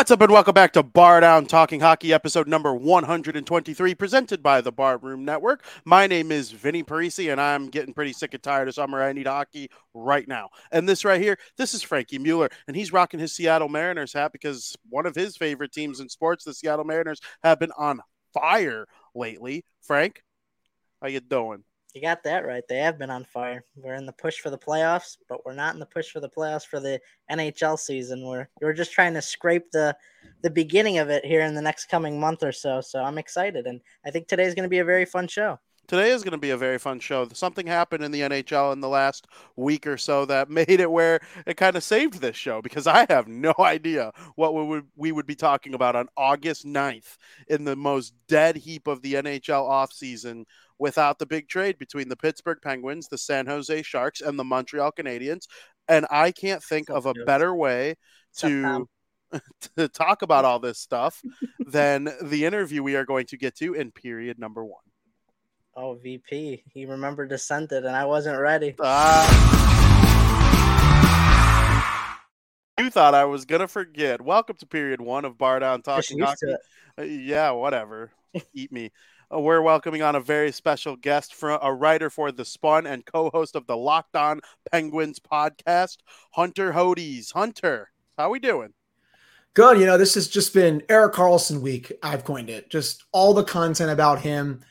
What's up, and welcome back to Bar Down Talking Hockey, episode number 123, presented by the Bar Room Network. My name is Vinny Parisi, and I'm getting pretty sick and tired of summer. I need hockey right now. And this right here, this is Frankie Mueller, and he's rocking his Seattle Mariners hat because one of his favorite teams in sports, the Seattle Mariners, have been on fire lately. Frank, how you doing? You got that right. They have been on fire. We're in the push for the playoffs, but we're not in the push for the playoffs for the NHL season. We're we're just trying to scrape the the beginning of it here in the next coming month or so. So I'm excited, and I think today's going to be a very fun show. Today is going to be a very fun show. Something happened in the NHL in the last week or so that made it where it kind of saved this show because I have no idea what we would, we would be talking about on August 9th in the most dead heap of the NHL offseason without the big trade between the Pittsburgh Penguins, the San Jose Sharks, and the Montreal Canadiens. And I can't think of a better way to to talk about all this stuff than the interview we are going to get to in period number one. Oh, VP, he remembered to send it, and I wasn't ready. Uh, you thought I was gonna forget. Welcome to period one of Bar Down Talking Hockey. Uh, yeah, whatever. Eat me. Uh, we're welcoming on a very special guest from a writer for The Spun and co-host of the Locked On Penguins podcast, Hunter Hodies. Hunter, how we doing? Good. You know, this has just been Erik Karlsson week. I've coined it. Just all the content about him.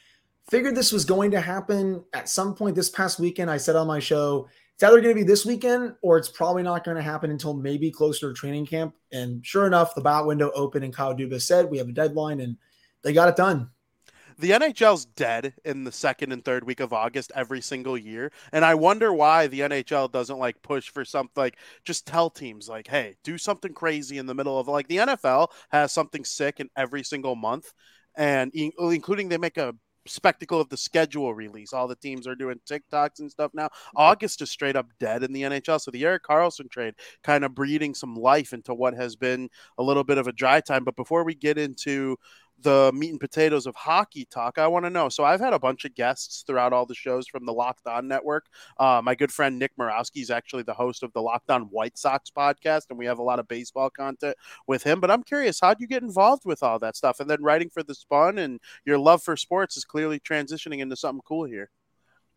Figured this was going to happen at some point this past weekend. I said on my show, it's either going to be this weekend or it's probably not going to happen until maybe closer to training camp. And sure enough, the bat window opened and Kyle Dubas said we have a deadline and they got it done the NHL's dead in the second and third week of August every single year. And I wonder why the NHL doesn't like push for something like just tell teams like, hey, do something crazy in the middle of like the NFL has something sick in every single month. And including they make a spectacle of the schedule release. All the teams are doing TikToks and stuff now. August is straight up dead in the NHL. So the Erik Karlsson trade kind of breeding some life into what has been a little bit of a dry time. But before we get into the meat and potatoes of hockey talk, I want to know. So I've had a bunch of guests throughout all the shows from the Locked On Network. Uh, my good friend Nick Morawski is actually the host of the Locked On White Sox podcast, and we have a lot of baseball content with him. But I'm curious, how'd you get involved with all that stuff? And then writing for the Spun and your love for sports is clearly transitioning into something cool here.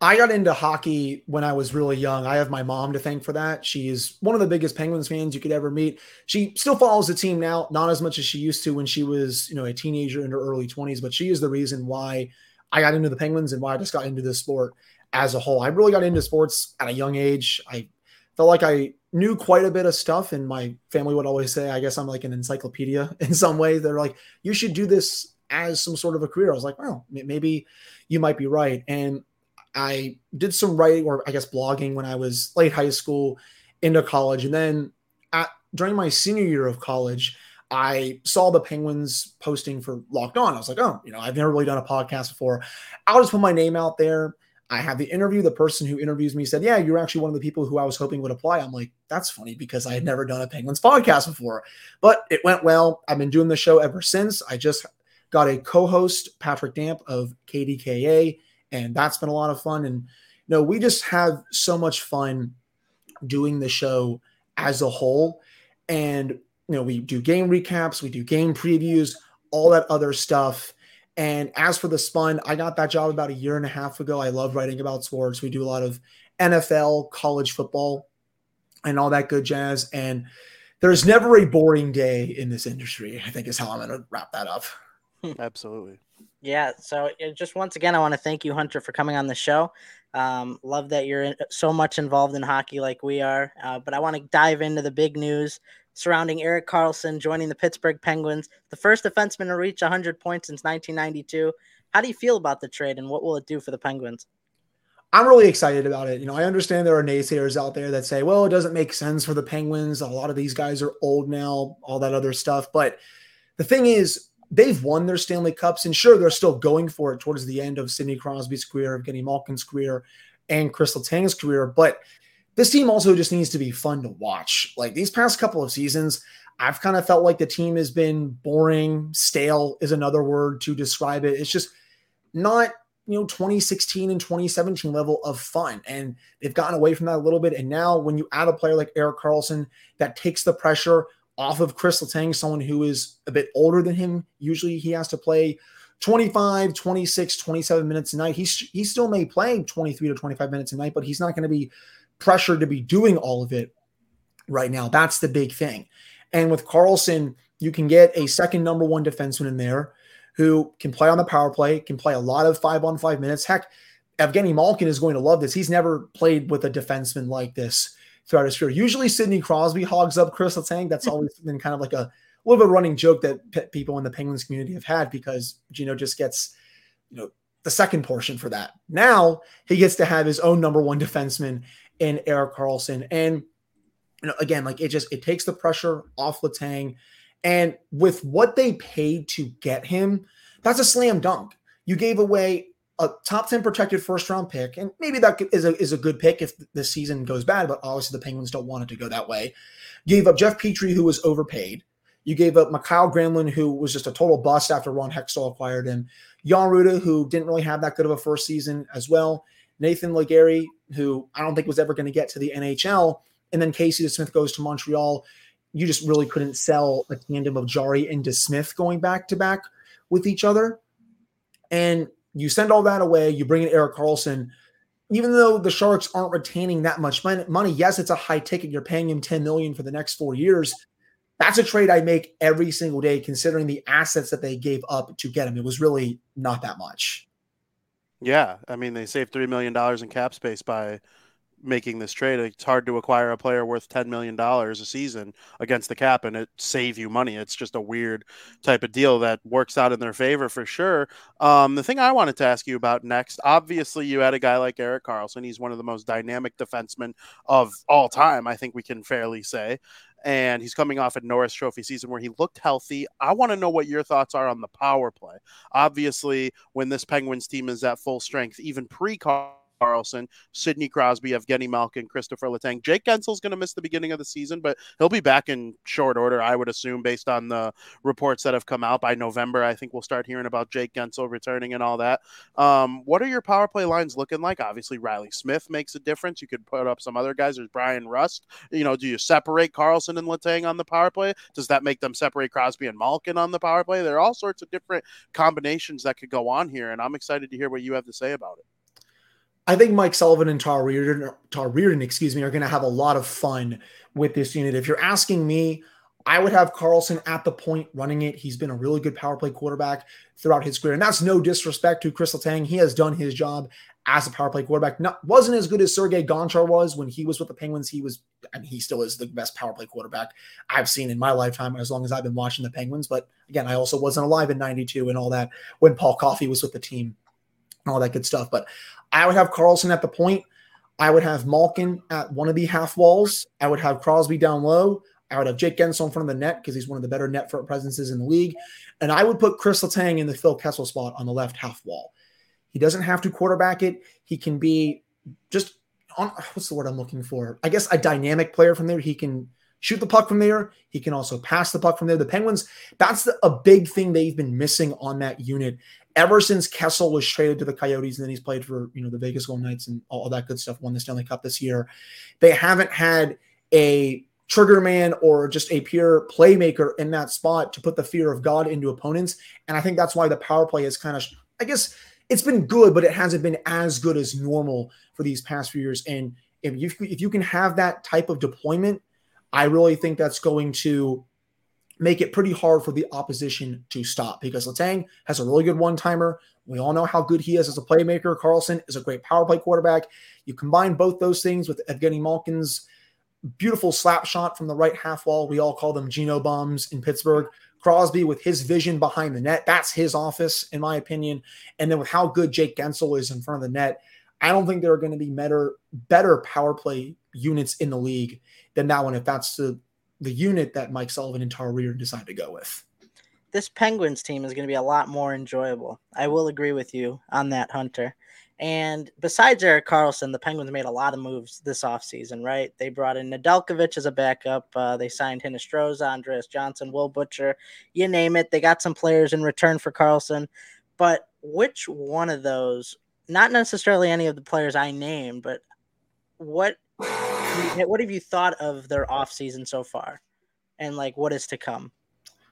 I got into hockey when I was really young. I have my mom to thank for that. She's one of the biggest Penguins fans you could ever meet. She still follows the team now, not as much as she used to when she was, you know, a teenager in her early 20s, but she is the reason why I got into the Penguins and why I just got into this sport as a whole. I really got into sports at a young age. I felt like I knew quite a bit of stuff and my family would always say, I guess I'm like an encyclopedia in some way. They're like, you should do this as some sort of a career. I was like, well, maybe you might be right. And I did some writing or I guess blogging when I was late high school into college. And then at, during my senior year of college, I saw the Penguins posting for Locked On. I was like, oh, you know, I've never really done a podcast before. I'll just put my name out there. I have the interview. The person who interviews me said, Yeah, you're actually one of the people who I was hoping would apply. I'm like, That's funny because I had never done a Penguins podcast before, but it went well. I've been doing the show ever since. I just got a co host, Patrick Damp of KDKA and that's been a lot of fun. And you know, we just have so much fun doing the show as a whole. And you know, we do game recaps, we do game previews, all that other stuff. And as for the spun, I got that job about a year and a half ago. I love writing about sports. We do a lot of NFL, college football, and all that good jazz. And there's never a boring day in this industry, I think is how I'm going to wrap that up. Hmm. Absolutely. Yeah. So just once again, I want to thank you, Hunter, for coming on the show. Um, love that you're in, so much involved in hockey like we are. Uh, but I want to dive into the big news surrounding Erik Karlsson joining the Pittsburgh Penguins, the first defenseman to reach 100 points since 1992. How do you feel about the trade, and what will it do for the Penguins? I'm really excited about it. You know, I understand there are naysayers out there that say, well, it doesn't make sense for the Penguins. A lot of these guys are old now, all that other stuff. But the thing is, they've won their Stanley Cups, and sure, they're still going for it towards the end of Sidney Crosby's career, of Evgeny Malkin's career, and Kris Letang's career. But this team also just needs to be fun to watch. Like these past couple of seasons, I've kind of felt like the team has been boring, stale is another word to describe it. It's just not you know 2016 and 2017 level of fun and they've gotten away from that a little bit and now when you add a player like Erik Karlsson that takes the pressure off of Kris Letang, someone who is a bit older than him. Usually he has to play 25, 26, 27 minutes a night. He's, he still may play 23 to 25 minutes a night, but he's not going to be pressured to be doing all of it right now. That's the big thing. And with Karlsson, you can get a second number one defenseman in there who can play on the power play, can play a lot of five on five minutes. Heck, Evgeny Malkin is going to love this. He's never played with a defenseman like this throughout his career. Usually, Sidney Crosby hogs up Kris Letang. That's always been kind of like a, a little bit of a running joke that people in the Penguins community have had because Geno just gets, you know, the second portion for that. Now he gets to have his own number one defenseman in Erik Karlsson. And you know, again, like it just it takes the pressure off Letang. And with what they paid to get him, that's a slam dunk. You gave away a top 10 protected first round pick, and maybe that is a, is a good pick if the season goes bad, but obviously the Penguins don't want it to go that way. Gave up Jeff Petry, who was overpaid. You gave up Mikael Granlund, who was just a total bust after Ron Hextall acquired him. Jan Rutta, who didn't really have that good of a first season as well. Nathan Legare, who I don't think was ever going to get to the NHL. And then Casey DeSmith goes to Montreal you just really couldn't sell a tandem of Jarry and DeSmith going back to back with each other. And you send all that away, you bring in Erik Karlsson. Even though the Sharks aren't retaining that much money, yes, it's a high ticket. You're paying him 10 million for the next four years. That's a trade I make every single day, considering the assets that they gave up to get him. It was really not that much. Yeah, I mean they saved three million dollars in cap space by making this trade. It's hard to acquire a player worth $10 million a season against the cap and it save you money. It's just a weird type of deal that works out in their favor for sure. Um, the thing I wanted to ask you about next, obviously you had a guy like Erik Karlsson. He's one of the most dynamic defensemen of all time. I think we can fairly say and he's coming off a Norris Trophy season where he looked healthy. I want to know what your thoughts are on the power play. Obviously, when this Penguins team is at full strength, even pre Karlsson, Sidney Crosby, Evgeny Malkin, Kristopher Letang. Jake Guentzel's going to miss the beginning of the season, but he'll be back in short order, I would assume, based on the reports that have come out by November. I think we'll start hearing about Jake Guentzel returning and all that. Um, what are your power play lines looking like? Obviously, Reilly Smith makes a difference. You could put up some other guys. There's Bryan Rust. You know, do you separate Karlsson and Letang on the power play? Does that make them separate Crosby and Malkin on the power play? There are all sorts of different combinations that could go on here, and I'm excited to hear what you have to say about it. I think Mike Sullivan and Tar Reardon, Todd Reirden, excuse me, are going to have a lot of fun with this unit. If you're asking me, I would have Karlsson at the point running it. He's been a really good power play quarterback throughout his career, and that's no disrespect to Kris Letang. He has done his job as a power play quarterback. Not wasn't as good as Sergei Gonchar was when he was with the Penguins. He was, mean, he still is the best power play quarterback I've seen in my lifetime, as long as I've been watching the Penguins. But again, I also wasn't alive in '92 and all that when Paul Coffey was with the team and all that good stuff. But I would have Karlsson at the point. I would have Malkin at one of the half walls. I would have Crosby down low. I would have Jake Guentzel in front of the net because he's one of the better net front presences in the league. And I would put Kris Letang in the Phil Kessel spot on the left half wall. He doesn't have to quarterback it. He can be just on what's the word I'm looking for? I guess a dynamic player from there. He can shoot the puck from there. He can also pass the puck from there. The Penguins, that's the, a big thing they've been missing on that unit ever since Kessel was traded to the Coyotes, and then he's played for you know the Vegas Golden Knights and all, that good stuff. Won the Stanley Cup this year. They haven't had a trigger man or just a pure playmaker in that spot to put the fear of God into opponents. And I think that's why the power play is kind of, I guess, it's been good, but it hasn't been as good as normal for these past few years. And if you if you can have that type of deployment, I really think that's going to make it pretty hard for the opposition to stop because Letang has a really good one timer. We all know how good he is as a playmaker. Karlsson is a great power play quarterback. You combine both those things with Evgeny Malkin's beautiful slap shot from the right half wall. We all call them Geno bombs in Pittsburgh. Crosby with his vision behind the net. That's his office, in my opinion. And then with how good Jake Guentzel is in front of the net, I don't think there are going to be better, better power play units in the league than that one if that's the the unit that Mike Sullivan and Tar Reir decided to go with. This Penguins team is going to be a lot more enjoyable. I will agree with you on that, Hunter. And besides Erik Karlsson, the Penguins made a lot of moves this offseason, right? They brought in Nedeljkovic as a backup. Uh, they signed Hinostroza, Andreas Johnsson, Will Butcher, you name it. They got some players in return for Karlsson. But which one of those, not necessarily any of the players I named, but what what have you thought of their off season so far? and like what is to come.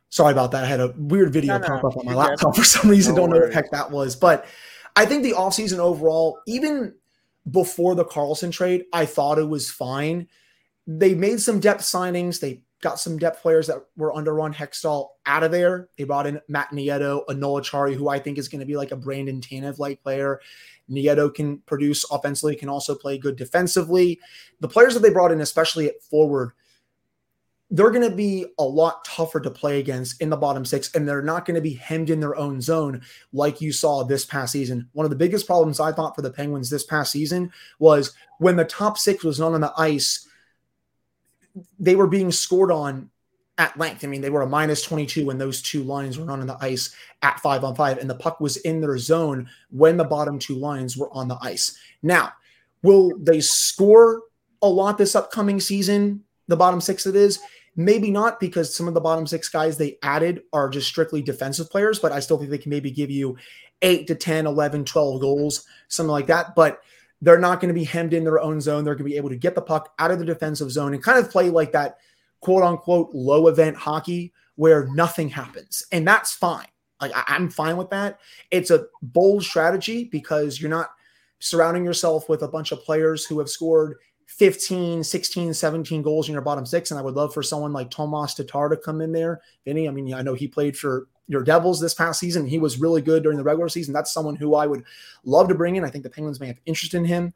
Sorry about that. I had a weird video no, no, pop up on my laptop good. for some reason. No Don't know what the heck that was. But I think the off season overall, even before the Karlsson trade, I thought it was fine. They made some depth signings. They got some depth players that were under Ron Hextall out of there. They brought in Matt Nieto, a Noel Acciari, who I think is going to be like a Brandon Tanev like player. Nieto can produce offensively, can also play good defensively. The players that they brought in, especially at forward, they're going to be a lot tougher to play against in the bottom six, and they're not going to be hemmed in their own zone like you saw this past season. One of the biggest problems I thought for the Penguins this past season was when the top six was not on the ice, they were being scored on at length. I mean, they were a minus 22 when those two lines were on the ice at five on five, and the puck was in their zone when the bottom two lines were on the ice. Now, will they score a lot this upcoming season? The bottom six it is Maybe not because some of the bottom six guys they added are just strictly defensive players, but I still think they can maybe give you 8 to 10, 11, 12 goals, something like that. But they're not going to be hemmed in their own zone. They're going to be able to get the puck out of the defensive zone and kind of play like that quote unquote low event hockey where nothing happens. And that's fine. Like I, am fine with that. It's a bold strategy because you're not surrounding yourself with a bunch of players who have scored 15, 16, 17 goals in your bottom six. And I would love for someone like Tomas Tatar to come in there. Vinny, I mean, I know he played for your Devils this past season. He was really good during the regular season. That's someone who I would love to bring in. I think the Penguins may have interest in him.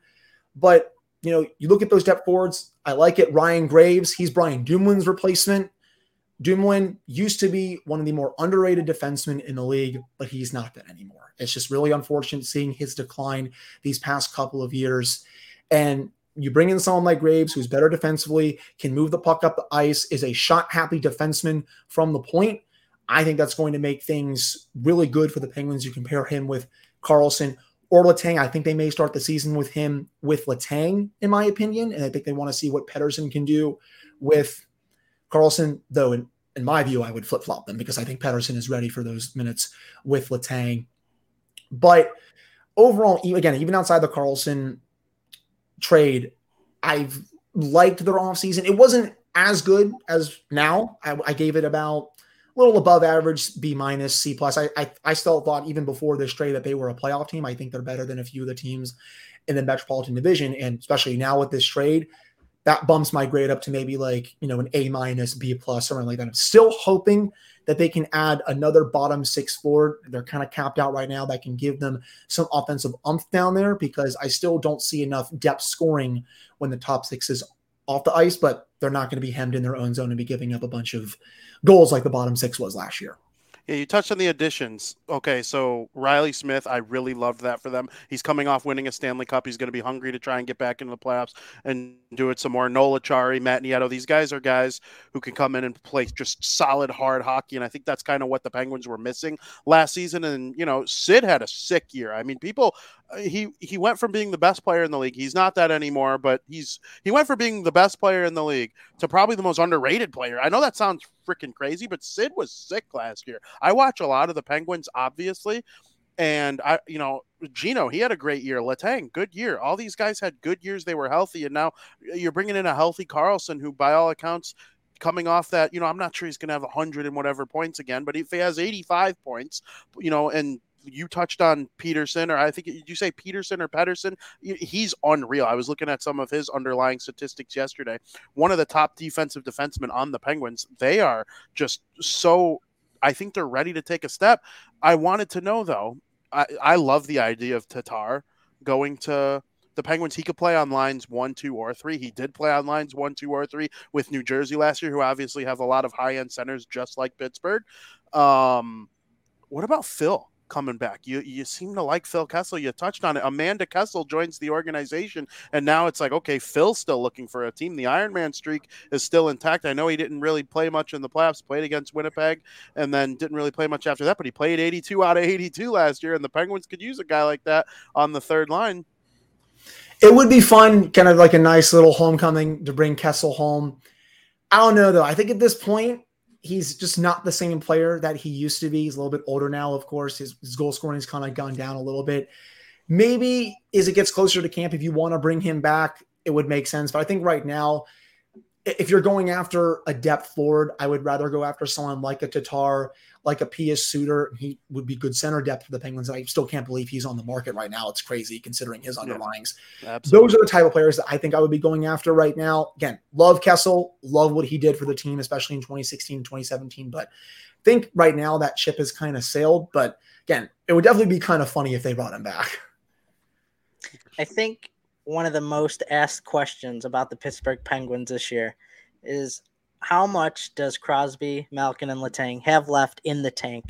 But, you know, you look at those depth forwards. I like it. Ryan Graves, he's Brian Dumoulin's replacement. Dumoulin used to be one of the more underrated defensemen in the league, but he's not that anymore. It's just really unfortunate seeing his decline these past couple of years. And you bring in someone like Graves, who's better defensively, can move the puck up the ice, is a shot happy defenseman from the point. I think that's going to make things really good for the Penguins. You compare him with Karlsson or Letang. I think they may start the season with him with Letang, in my opinion. And I think they want to see what Pettersson can do with Karlsson, though, in, in my view, I would flip flop them because I think Pettersson is ready for those minutes with Letang. But overall, again, even outside the Karlsson trade, I've liked their offseason. It wasn't as good as now. I, I, gave it about little above average, B minus, C plus. I, I, I still thought even before this trade that they were a playoff team. I think they're better than a few of the teams in the Metropolitan Division, and especially now with this trade, that bumps my grade up to maybe like you know an A minus, B plus, or something like that. I'm still hoping that they can add another bottom six forward. They're kind of capped out right now. That can give them some offensive umph down there because I still don't see enough depth scoring when the top six is off the ice, but they're not going to be hemmed in their own zone and be giving up a bunch of goals like the bottom six was last year. Yeah, you touched on the additions. Okay, so Riley Smith, I really loved that for them. He's coming off winning a Stanley Cup. He's going to be hungry to try and get back into the playoffs and do it some more. Noel Acciari, Matt Nieto, these guys are guys who can come in and play just solid, hard hockey. And I think that's kind of what the Penguins were missing last season. And, you know, Sid had a sick year. I mean, people uh, he he went from being the best player in the league. He's not that anymore, but he's he went from being the best player in the league to probably the most underrated player. I know that sounds freaking crazy, but Sid was sick last year. I watch a lot of the Penguins, obviously, and I you know Geno he had a great year. Letang, good year. All these guys had good years. They were healthy, and now you're bringing in a healthy Karlsson, who by all accounts coming off that, you know, I'm not sure he's going to have 100 and whatever points again, but if he has 85 points, you know, and you touched on Peterson, or I think did you say Peterson or Pedersen? He's unreal. I was looking at some of his underlying statistics yesterday. One of the top defensive defensemen on the Penguins. They are just so. I think they're ready to take a step. I wanted to know though. I, I love the idea of Tatar going to the Penguins. He could play on lines one, two, or three. He did play on lines one, two, or three with New Jersey last year, who obviously have a lot of high end centers, just like Pittsburgh. Um, what about Phil? Coming back. You you seem to like Phil Kessel. You touched on it. Amanda Kessel joins the organization, and now it's like, okay, Phil's still looking for a team. The Iron Man streak is still intact. I know he didn't really play much in the playoffs, played against Winnipeg, and then didn't really play much after that, but he played 82 out of 82 last year, and the Penguins could use a guy like that on the third line. It would be fun, kind of like a nice little homecoming to bring Kessel home. I don't know though. I think at this point, he's just not the same player that he used to be. He's a little bit older now, of course. His, his goal scoring has kind of gone down a little bit. Maybe as it gets closer to camp, if you want to bring him back, it would make sense. But I think right now, if you're going after a depth forward, I would rather go after someone like a Tatar, like a Pius Suter. He would be good center depth for the Penguins. I still can't believe he's on the market right now. It's crazy considering his underlings. Yeah, Those are the type of players that I think I would be going after right now. Again, love Kessel, love what he did for the team, especially in 2016, 2017. But I think right now that ship has kind of sailed. But again, it would definitely be kind of funny if they brought him back. I think one of the most asked questions about the Pittsburgh Penguins this year is how much does Crosby, Malkin, and Letang have left in the tank?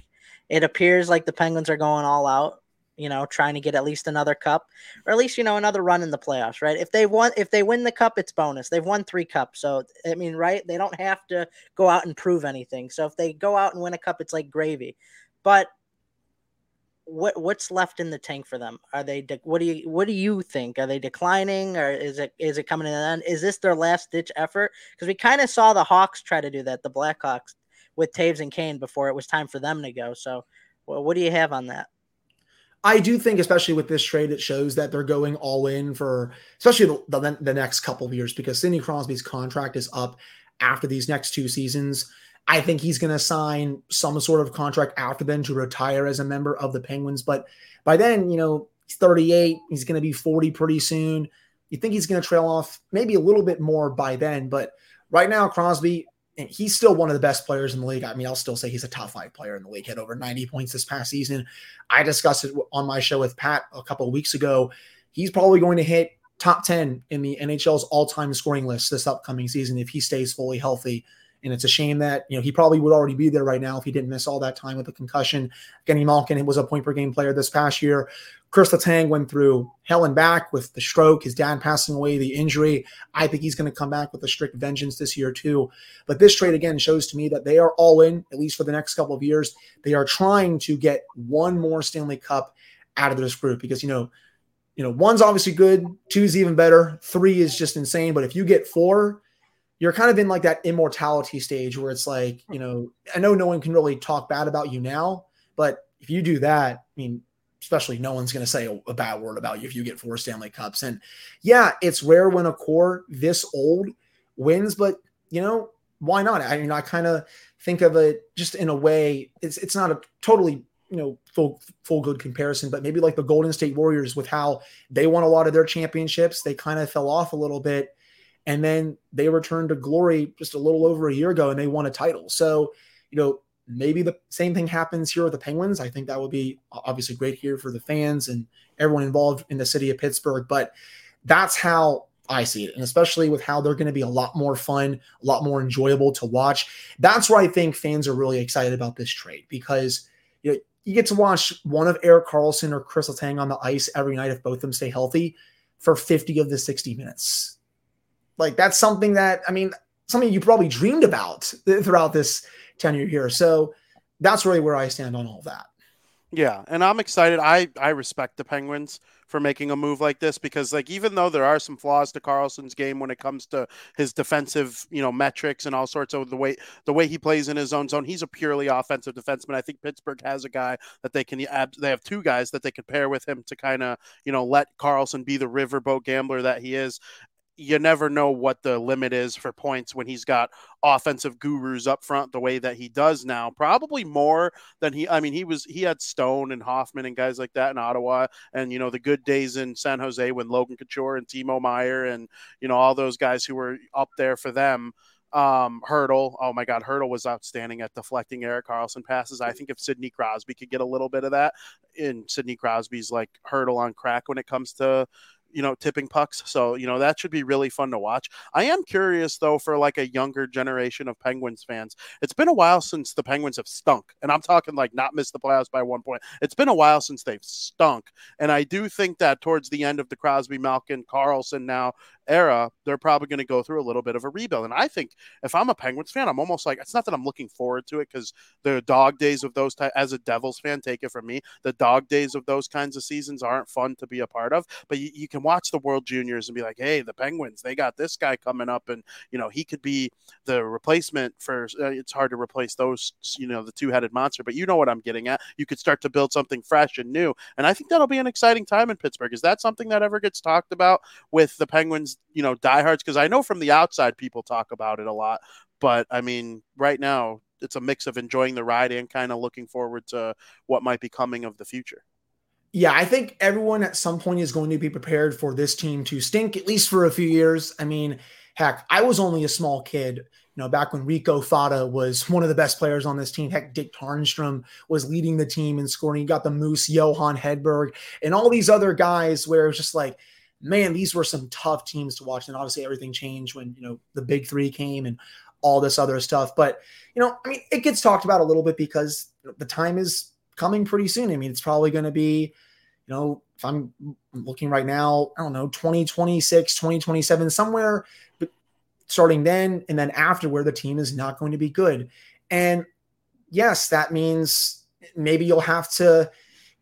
It appears like the Penguins are going all out, you know, trying to get at least another cup, or at least you know another run in the playoffs, right? If they won, if they win the cup, it's bonus. They've won three cups, so I mean, right? They don't have to go out and prove anything. So if they go out and win a cup, it's like gravy. But what what's left in the tank for them? Are they de- what do you what do you think? Are they declining or is it is it coming to an end? Is this their last ditch effort? Because we kind of saw the Hawks try to do that, the Blackhawks with Toews and Kane before it was time for them to go. So, well, what do you have on that? I do think, especially with this trade, it shows that they're going all in for, especially the, the, the next couple of years, because Sidney Crosby's contract is up after these next two seasons. I think he's going to sign some sort of contract after then to retire as a member of the Penguins. But by then, you know, he's 38. He's going to be 40 pretty soon. You think he's going to trail off maybe a little bit more by then. But right now, Crosby, he's still one of the best players in the league. I mean, I'll still say he's a top five player in the league. Had over 90 points this past season. I discussed it on my show with Pat a couple of weeks ago. He's probably going to hit top 10 in the NHL's all time scoring list this upcoming season if he stays fully healthy and it's a shame that, you know, he probably would already be there right now if he didn't miss all that time with a concussion. Kenny Malkin was a point per game player this past year. Kris Letang went through hell and back with the stroke, his dad passing away, the injury. I think he's going to come back with a strict vengeance this year, too. But this trade, again, shows to me that they are all in, at least for the next couple of years. They are trying to get one more Stanley Cup out of this group because, you know, you know, one's obviously good, two's even better, three is just insane. But if you get four, you're kind of in like that immortality stage where it's like, you hmm. know, I know no one can really talk bad about you now, but if you do that, I mean, especially no one's going to say a, a, bad word about you if you get four Stanley Cups. And yeah, it's rare when a core this old wins, but you know, why not? I mean, I kind of think of it just in a way, it's it's not a totally you know full full good comparison, but maybe like the Golden State Warriors with how they won a lot of their championships, they kind of fell off a little bit and then they returned to glory just a little over a year ago and they won a title. So, you know, maybe the same thing happens here with the Penguins. I think that would be obviously great here for the fans and everyone involved in the city of Pittsburgh. But that's how I see it. And especially with how they're going to be a lot more fun, a lot more enjoyable to watch. That's where I think fans are really excited about this trade because you know, you get to watch one of Erik Karlsson or Kris Letang on the ice every night if both of them stay healthy for 50 of the 60 minutes. Like that's something that I mean, something you probably dreamed about throughout this tenure here. So that's really where I stand on all that. Yeah, and I'm excited. I I respect the Penguins for making a move like this because like even though there are some flaws to Karlsson's game when it comes to his defensive, you know, metrics and all sorts of the way the way he plays in his own zone, he's a purely offensive defenseman. I think Pittsburgh has a guy that they can they have two guys that they could pair with him to kind of, you know, let Karlsson be the riverboat gambler that he is you never know what the limit is for points when he's got offensive gurus up front the way that he does now. Probably more than he. I mean, he was he had Stone and Hoffman and guys like that in Ottawa, and you know the good days in San Jose when Logan Couture and Timo Meier and you know all those guys who were up there for them. Um, Hertl, oh my God, Hertl was outstanding at deflecting Erik Karlsson passes. I think if Sidney Crosby could get a little bit of that, and Sidney Crosby's like Hertl on crack when it comes to you know, tipping pucks. So, you know, that should be really fun to watch. I am curious though for like a younger generation of Penguins fans. It's been a while since the Penguins have stunk. And I'm talking like not missed the playoffs by one point. It's been a while since they've stunk. And I do think that towards the end of the Crosby, Malkin, Karlsson now era, they're probably going to go through a little bit of a rebuild. And I think if I'm a Penguins fan, I'm almost like it's not that I'm looking forward to it because the dog days of those ty- as a Devils fan, take it from me, the dog days of those kinds of seasons aren't fun to be a part of. But you, you can watch the World Juniors and be like, hey, the Penguins, they got this guy coming up, and you know he could be the replacement for. Uh, it's hard to replace those, you know, the two-headed monster, but you know what I'm getting at. You could start to build something fresh and new, and I think that'll be an exciting time in Pittsburgh. Is that something that ever gets talked about with the Penguins? You know, diehards? Because I know from the outside people talk about it a lot, but I mean, right now it's a mix of enjoying the ride and kind of looking forward to what might be coming of the future. Yeah, I think everyone at some point is going to be prepared for this team to stink, at least for a few years. I mean, heck, I was only a small kid, you know, back when Rico Fata was one of the best players on this team. Heck, Dick Tarnstrom was leading the team in scoring. You got the Moose, Johan Hedberg, and all these other guys where it was just like, man, these were some tough teams to watch. And obviously everything changed when, you know, the big three came and all this other stuff. But, you know, I mean, it gets talked about a little bit because the time is coming pretty soon. I mean, it's probably going to be, you know, if I'm looking right now, I don't know, 2026, 2027, somewhere starting then and then after where the team is not going to be good. And yes, that means maybe you'll have to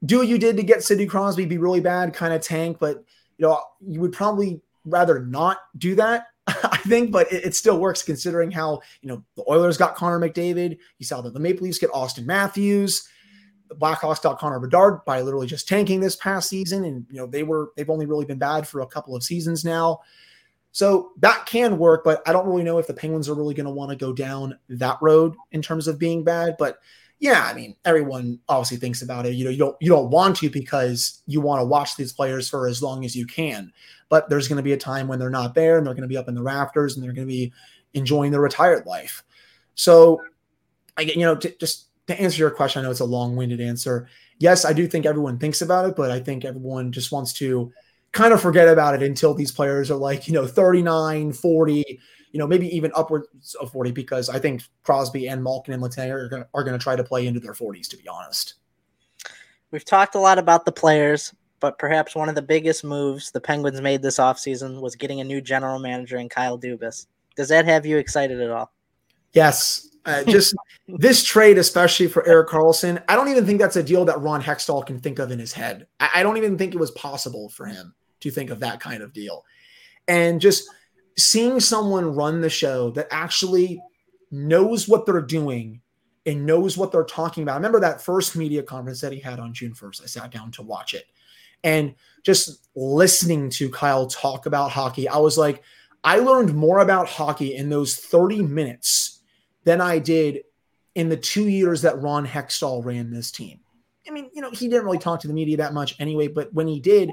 do what you did to get Sidney Crosby, be really bad, kind of tank, but you know, you would probably rather not do that. I think, but it, it, still works considering how you know the Oilers got Connor McDavid. You saw that the Maple Leafs get Auston Matthews the Blackhawks got Connor Bedard by literally just tanking this past season, and you know they were they've only really been bad for a couple of seasons now. So that can work, but I don't really know if the Penguins are really going to want to go down that road in terms of being bad. But yeah, I mean, everyone obviously thinks about it. You know, you don't you don't want to because you want to watch these players for as long as you can. But there's going to be a time when they're not there and they're going to be up in the rafters and they're going to be enjoying their retired life. So, I get you know, t- just to answer your question, I know it's a long winded answer. Yes, I do think everyone thinks about it, but I think everyone just wants to kind of forget about it until these players are like, you know, 39, 40, you know, maybe even upwards of 40, because I think Crosby and Malkin and Letang are going are to try to play into their 40s, to be honest. We've talked a lot about the players, but perhaps one of the biggest moves the Penguins made this offseason was getting a new general manager in Kyle Dubas. Does that have you excited at all? Yes, uh, just this trade, especially for Erik Karlsson, I don't even think that's a deal that Ron Hextall can think of in his head. I, I don't even think it was possible for him to think of that kind of deal. And just seeing someone run the show that actually knows what they're doing and knows what they're talking about. I remember that first media conference that he had on June 1st. I sat down to watch it. And just listening to Kyle talk about hockey, I was like, I learned more about hockey in those 30 minutes than I did in the two years that Ron Hextall ran this team. I mean, you know, he didn't really talk to the media that much anyway, but when he did,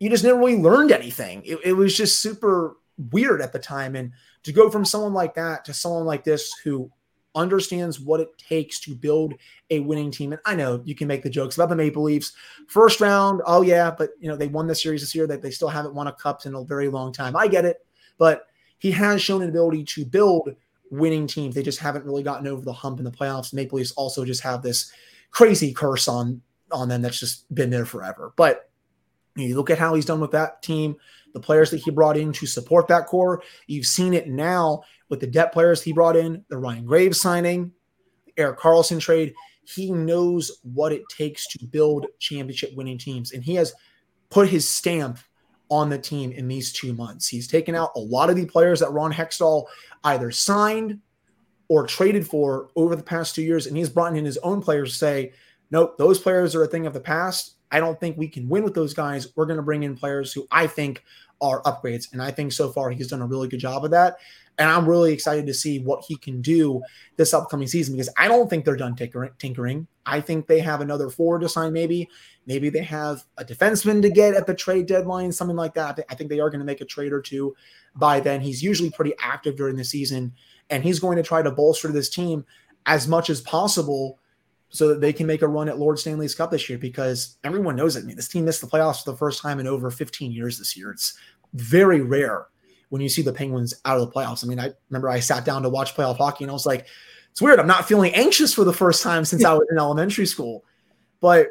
you just never really learned anything. It, it was just super weird at the time. And to go from someone like that to someone like this who understands what it takes to build a winning team. And I know you can make the jokes about the Maple Leafs. First round, oh yeah, but you know, they won the series this year that they still haven't won a cup in a very long time. I get it. But he has shown an ability to build winning teams. They just haven't really gotten over the hump in the playoffs. Maple Leafs also just have this crazy curse on on them that's just been there forever. But you look at how he's done with that team, the players that he brought in to support that core. You've seen it now with the debt players he brought in, the Ryan Graves signing, Erik Karlsson trade. He knows what it takes to build championship winning teams, and he has put his stamp on the team in these two months. He's taken out a lot of the players that Ron Hextall either signed or traded for over the past two years, and he's brought in his own players to say, nope, those players are a thing of the past. I don't think we can win with those guys. We're going to bring in players who I think are upgrades. And I think so far he's done a really good job of that. And I'm really excited to see what he can do this upcoming season because I don't think they're done tinkering. I think they have another forward to sign, maybe. Maybe they have a defenseman to get at the trade deadline, something like that. I think they are going to make a trade or two by then. He's usually pretty active during the season, and he's going to try to bolster this team as much as possible so that they can make a run at Lord Stanley's Cup this year because everyone knows it. I mean, this team missed the playoffs for the first time in over 15 years this year. It's very rare when you see the Penguins out of the playoffs. I mean, I remember I sat down to watch playoff hockey and I was like, it's weird. I'm not feeling anxious for the first time since I was in elementary school. But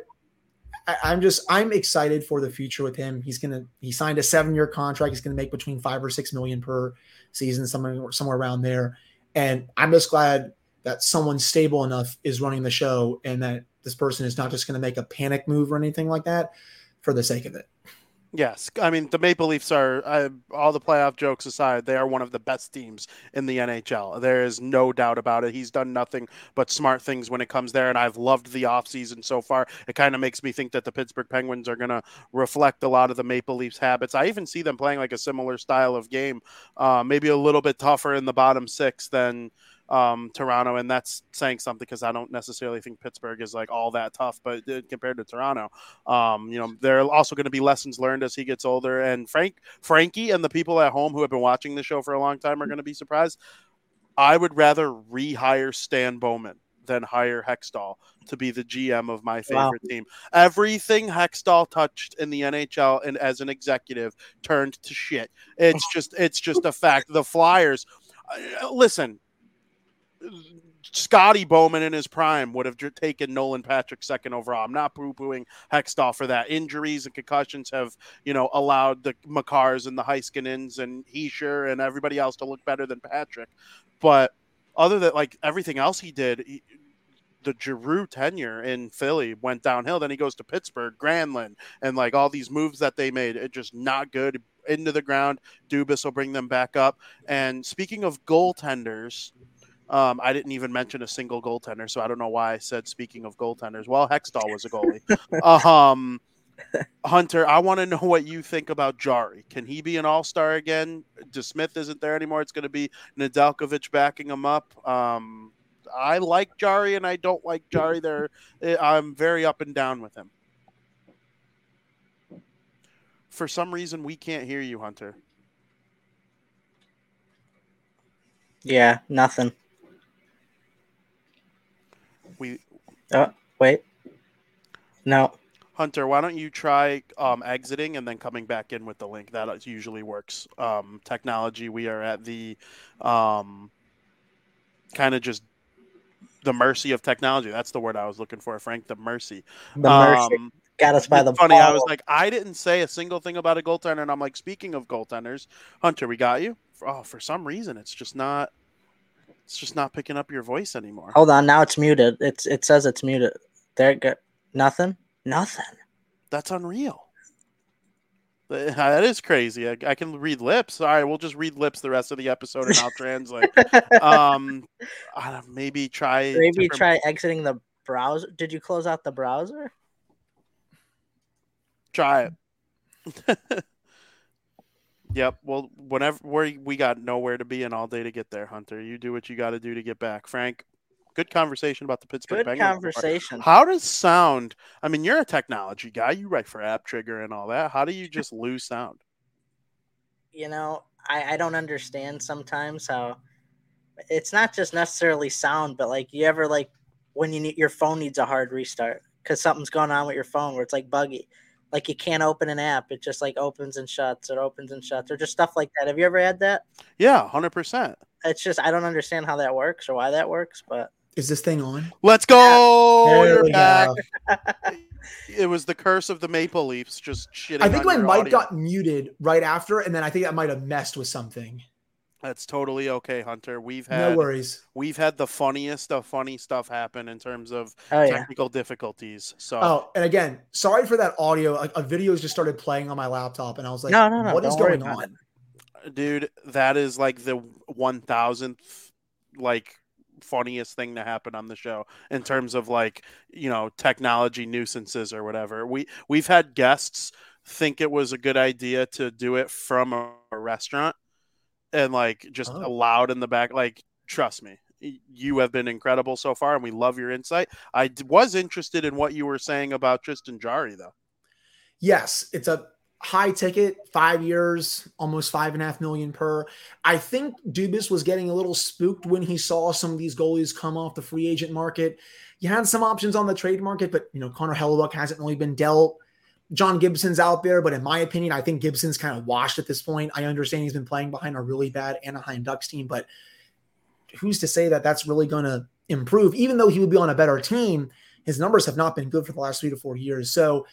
I, am just I'm excited for the future with him. He's gonna he signed a seven year contract. He's gonna make between five or six million per season, somewhere somewhere around there. And I'm just glad that someone stable enough is running the show and that this person is not just going to make a panic move or anything like that for the sake of it. Yes, I mean the Maple Leafs are uh, all the playoff jokes aside, they are one of the best teams in the NHL. There is no doubt about it. He's done nothing but smart things when it comes there, and I've loved the offseason so far. It kind of makes me think that the Pittsburgh Penguins are going to reflect a lot of the Maple Leafs habits. I even see them playing like a similar style of game, uh, maybe a little bit tougher in the bottom six than um, Toronto, and that's saying something because I don't necessarily think Pittsburgh is like all that tough, but uh, compared to Toronto, um, you know, there are also going to be lessons learned as he gets older. And Frank, Frankie, and the people at home who have been watching the show for a long time are going to be surprised. I would rather rehire Stan Bowman than hire Hextall to be the GM of my favorite wow. team. Everything Hextall touched in the NHL and as an executive turned to shit. It's just it's just a fact. The Flyers uh, listen, Scotty Bowman in his prime would have taken Nolan Patrick second overall. I'm not poo pooing Hextall for that. Injuries and concussions have, you know, allowed the Makars and the Heiskanens and Hischier and everybody else to look better than Patrick. But other than like everything else he did, he, the Giroux tenure in Philly went downhill. Then he goes to Pittsburgh, Granlund, and like all these moves that they made, it just not good into the ground. Dubas will bring them back up. And speaking of goaltenders, um, I didn't even mention a single goaltender, so I don't know why I said speaking of goaltenders. Well, Hextall was a goalie. um, Hunter, I want to know what you think about Jarry. Can he be an all star again? DeSmith isn't there anymore. It's going to be Nedeljkovic backing him up. Um, I like Jarry and I don't like Jarry. There, eh, I'm very up and down with him. For some reason, we can't hear you, Hunter. Yeah, nothing. We. Oh wait. No. Hunter, why don't you try um, exiting and then coming back in with the link? That usually works. Um, technology, we are at the um, kind of just the mercy of technology. That's the word I was looking for, Frank. The mercy. The mercy. Um, Got us by the funny. Ball. I was like, I didn't say a single thing about a goaltender, and I'm like, speaking of goaltenders, Hunter, we got you. Oh, for some reason, it's just not. It's just not picking up your voice anymore. Hold on, now it's muted. It's it says it's muted. There, go. Nothing. Nothing. That's unreal. That is crazy. I, I, can read lips. All right, we'll just read lips the rest of the episode, and I'll translate. um, maybe try. Maybe different... try exiting the browser. Did you close out the browser? Try it. Yep. Well, whenever we we got nowhere to be and all day to get there, Hunter. You do what you got to do to get back. Frank, good conversation about the Pittsburgh good Penguins. conversation. How does sound? I mean, you're a technology guy. You write for App Trigger and all that. How do you just lose sound? You know, I, I don't understand sometimes how it's not just necessarily sound, but like you ever like when you need your phone needs a hard restart because something's going on with your phone where it's like buggy like you can't open an app it just like opens and shuts or opens and shuts or just stuff like that. Have you ever had that? Yeah 100% it's just i don't understand how that works or why that works but is this thing on? Let's go! You're back. it was the curse of the maple leafs just shitting i think my mic audio. got muted right after and then i think that might have messed with something that's totally okay, Hunter. We've had no worries. We've had the funniest of funny stuff happen in terms of oh, yeah. technical difficulties. So oh, and again, sorry for that audio. A, a video just started playing on my laptop, and I was like, "No, no, no, what is going on?" Dude, that is like the one thousandth like funniest thing to happen on the show in terms of like you know technology nuisances or whatever. We we've had guests think it was a good idea to do it from a, a restaurant and like just oh. loud in the back. Like, trust me, you have been incredible so far, and we love your insight. I was interested in what you were saying about Tristan Jarry, though. Yes, it's a high ticket, five years, almost five and a half million per. I think Dubas was getting a little spooked when he saw some of these goalies come off the free agent market. You had some options on the trade market, but you know Connor Hellebuyck hasn't really been dealt. John Gibson's out there, but in my opinion, I think Gibson's kind of washed at this point. I understand he's been playing behind a really bad Anaheim Ducks team, but who's to say that that's really going to improve? Even though he would be on a better team, his numbers have not been good for the last three to four years. So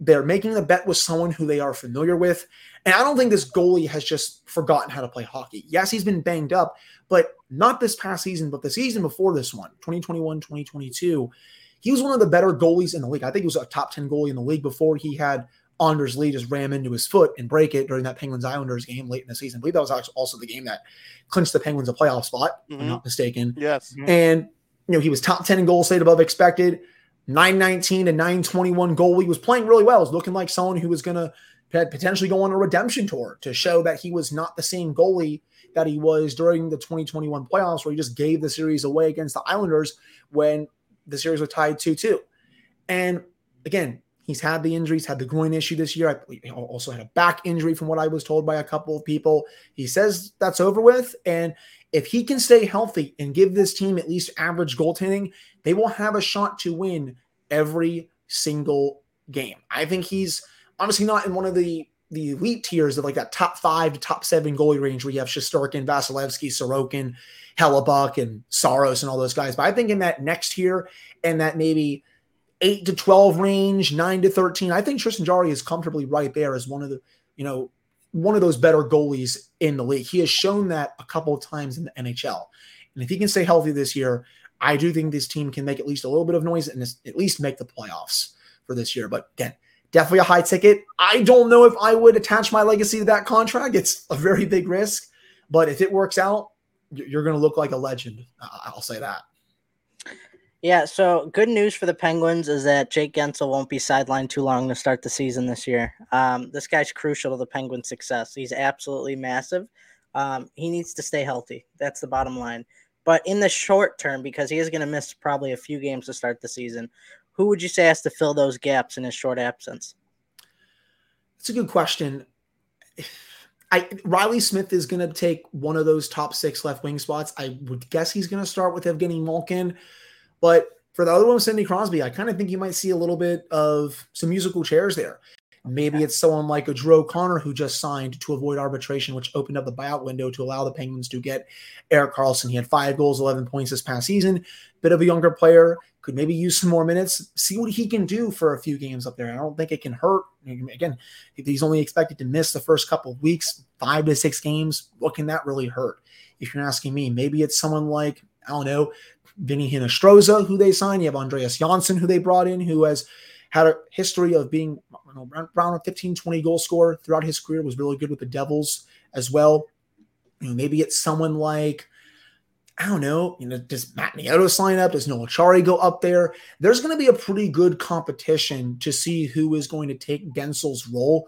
they're making the bet with someone who they are familiar with. And I don't think this goalie has just forgotten how to play hockey. Yes, he's been banged up, but not this past season, but the season before this one, 2021, 2022 he was one of the better goalies in the league. I think he was a top 10 goalie in the league before he had Anders Lee just ram into his foot and break it during that Penguins Islanders game late in the season. I believe that was actually also the game that clinched the Penguins a playoff spot, mm-hmm. if I'm not mistaken. Yes. Mm-hmm. And, you know, he was top 10 in goals saved above expected, 919 and 921 goal. He was playing really well. He was looking like someone who was going to potentially go on a redemption tour to show that he was not the same goalie that he was during the 2021 playoffs, where he just gave the series away against the Islanders when the series was tied 2 2. And again, He's had the injuries, had the groin issue this year. I also had a back injury from what I was told by a couple of people. He says that's over with. And if he can stay healthy and give this team at least average goaltending, they will have a shot to win every single game. I think he's honestly not in one of the the elite tiers of like that top five to top seven goalie range where you have Shesterkin, Vasilevskiy, Sorokin, Hellebuyck, and Saros and all those guys. But I think in that next tier and that maybe – eight to 12 range, nine to 13. I think Tristan Jarry is comfortably right there as one of the, you know, one of those better goalies in the league. He has shown that a couple of times in the NHL. And if he can stay healthy this year, I do think this team can make at least a little bit of noise and at least make the playoffs for this year. But again, definitely a high ticket. I don't know if I would attach my legacy to that contract. It's a very big risk. But if it works out, you're going to look like a legend. I'll say that. Yeah, so good news for the Penguins is that Jake Guentzel won't be sidelined too long to start the season this year. Um, this guy's crucial to the Penguins' success. He's absolutely massive. Um, he needs to stay healthy. That's the bottom line. But in the short term, because he is going to miss probably a few games to start the season, who would you say has to fill those gaps in his short absence? It's a good question. I Reilly Smith is going to take one of those top six left wing spots. I would guess he's going to start with Evgeny Malkin. But for the other one, Sidney Crosby, I kind of think you might see a little bit of some musical chairs there. Maybe it's someone like a Drew O'Connor who just signed to avoid arbitration, which opened up the buyout window to allow the Penguins to get Erik Karlsson. He had five goals, 11 points this past season. Bit of a younger player, could maybe use some more minutes, see what he can do for a few games up there. I don't think it can hurt. Again, he's only expected to miss the first couple of weeks, five to six games. What can that really hurt? If you're asking me, maybe it's someone like, I don't know, Vinny Hinostroza, who they signed. You have Andreas Johnsson, who they brought in, who has had a history of being you know, around a 15, 20 goal scorer throughout his career, was really good with the Devils as well. You know, maybe it's someone like, I don't know, you know, does Matt Nieto sign up? Does Noel Acciari go up there? There's going to be a pretty good competition to see who is going to take Guentzel's role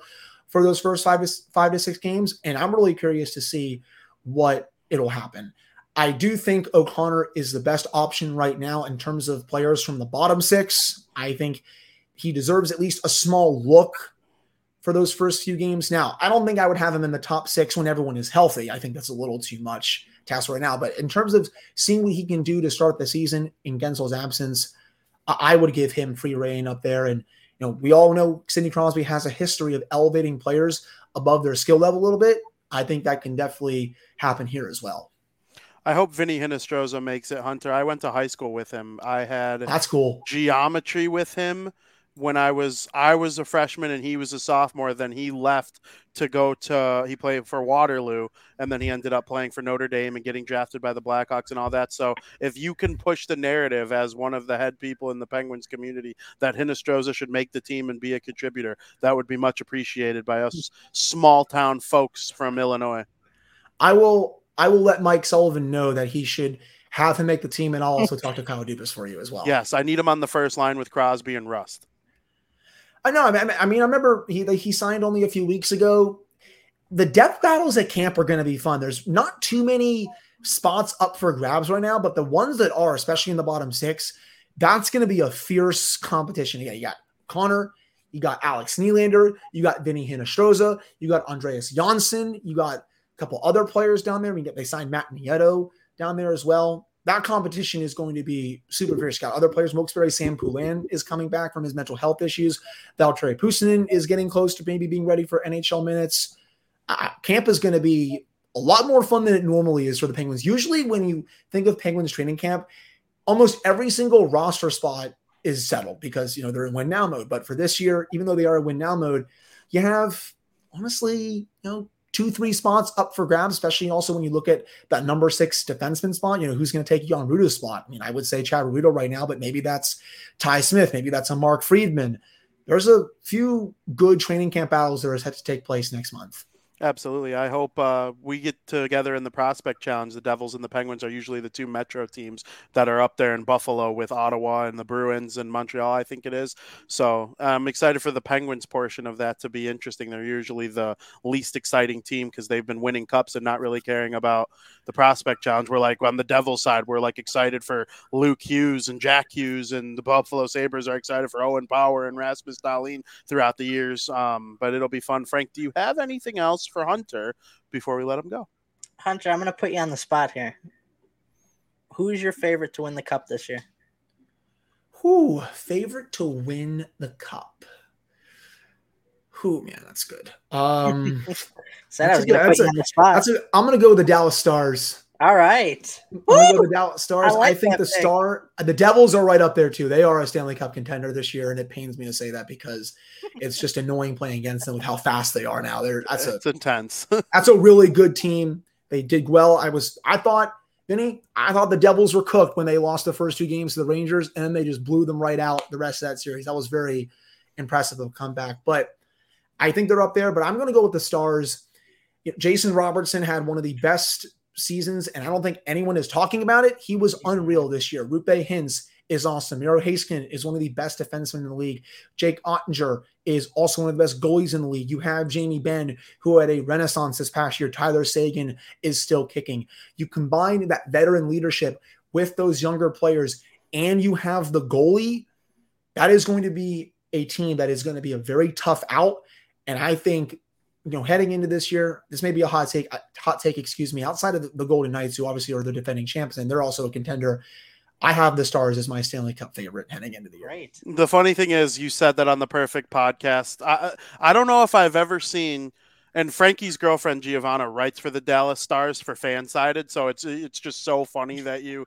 for those first five to, five to six games. And I'm really curious to see what it'll happen. I do think O'Connor is the best option right now in terms of players from the bottom six. I think he deserves at least a small look for those first few games. Now, I don't think I would have him in the top six when everyone is healthy. I think that's a little too much task right now. But in terms of seeing what he can do to start the season in Guentzel's absence, I would give him free reign up there. And you know, we all know Sidney Crosby has a history of elevating players above their skill level a little bit. I think that can definitely happen here as well. I hope Vinny Hinostroza makes it, Hunter. I went to high school with him. I had that's cool geometry with him when I was I was a freshman and he was a sophomore. Then he left to go to he played for Waterloo and then he ended up playing for Notre Dame and getting drafted by the Blackhawks and all that. So if you can push the narrative as one of the head people in the Penguins community that Hinostroza should make the team and be a contributor, that would be much appreciated by us small town folks from Illinois. I will I will let Mike Sullivan know that he should have him make the team, and I'll also talk to Kyle Dubas for you as well. Yes, I need him on the first line with Crosby and Rust. I know. I mean, I, remember he he signed only a few weeks ago. The depth battles at camp are going to be fun. There's not too many spots up for grabs right now, but the ones that are, especially in the bottom six, that's going to be a fierce competition. Yeah, you got Connor, you got Alex Nylander, you got Vinny Hinostroza, you got Andreas Johnsson, you got a couple other players down there. I mean, they signed Matt Nieto down there as well. That competition is going to be super fierce. Got other players. Wilkes-Barre Sam Poulin is coming back from his mental health issues. Valtteri Puustinen is getting close to maybe being ready for NHL minutes. Uh, camp is going to be a lot more fun than it normally is for the Penguins. Usually, when you think of Penguins training camp, almost every single roster spot is settled because you know they're in win now mode. But for this year, even though they are in win now mode, you have honestly, you know, two, three spots up for grabs, especially also when you look at that number six defenseman spot. You know, who's going to take Jan Rutta's spot? I mean, I would say Chad Ruhwedel right now, but maybe that's Ty Smith. Maybe that's a Mark Friedman. there's a few good training camp battles that are set to take place next month. Absolutely. I hope uh, we get together in the prospect challenge. The Devils and the Penguins are usually the two Metro teams that are up there in Buffalo with Ottawa and the Bruins and Montreal, I think it is. So I'm excited for the Penguins portion of that to be interesting. They're usually the least exciting team because they've been winning cups and not really caring about the prospect challenge. We're like on the Devils side, we're like excited for Luke Hughes and Jack Hughes, and the Buffalo Sabres are excited for Owen Power and Rasmus Dahlin throughout the years. Um, but it'll be fun. Frank, do you have anything else? For Hunter before we let him go. Hunter, I'm going to put you on the spot here. Who's your favorite to win the cup this year? Who favorite to win the cup? Who man, that's good. Um, so that's, a, that's, a, that's a, I'm gonna go with the Dallas Stars. All right. I'm gonna go the Dallas Stars. I, like I think the pick. star the Devils are right up there too. They are a Stanley Cup contender this year, and it pains me to say that because it's just annoying playing against them with how fast they are now. They're that's it's a, intense. that's a really good team. They did well. I was I thought Vinny, I thought the Devils were cooked when they lost the first two games to the Rangers, and then they just blew them right out the rest of that series. That was very impressive of a comeback. But I think they're up there. But I'm going to go with the Stars. Jason Robertson had one of the best seasons, and I don't think anyone is talking about it. He was unreal this year. Roope Hintz is awesome. Miro Heiskanen is one of the best defensemen in the league. Jake Oettinger is also one of the best goalies in the league. You have Jamie Benn, who had a renaissance this past year. Tyler Seguin is still kicking. You combine that veteran leadership with those younger players, and you have the goalie. That is going to be a team that is going to be a very tough out. And I think you know, heading into this year, this may be a hot take, hot take, excuse me, outside of the, the Golden Knights, who obviously are the defending champs, and they're also a contender. I have the Stars as my Stanley Cup favorite heading into the year. Right. The funny thing is, you said that on the perfect podcast. I I don't know if I've ever seen, and Frankie's girlfriend Giovanna writes for the Dallas Stars for Fansided, so it's it's just so funny that you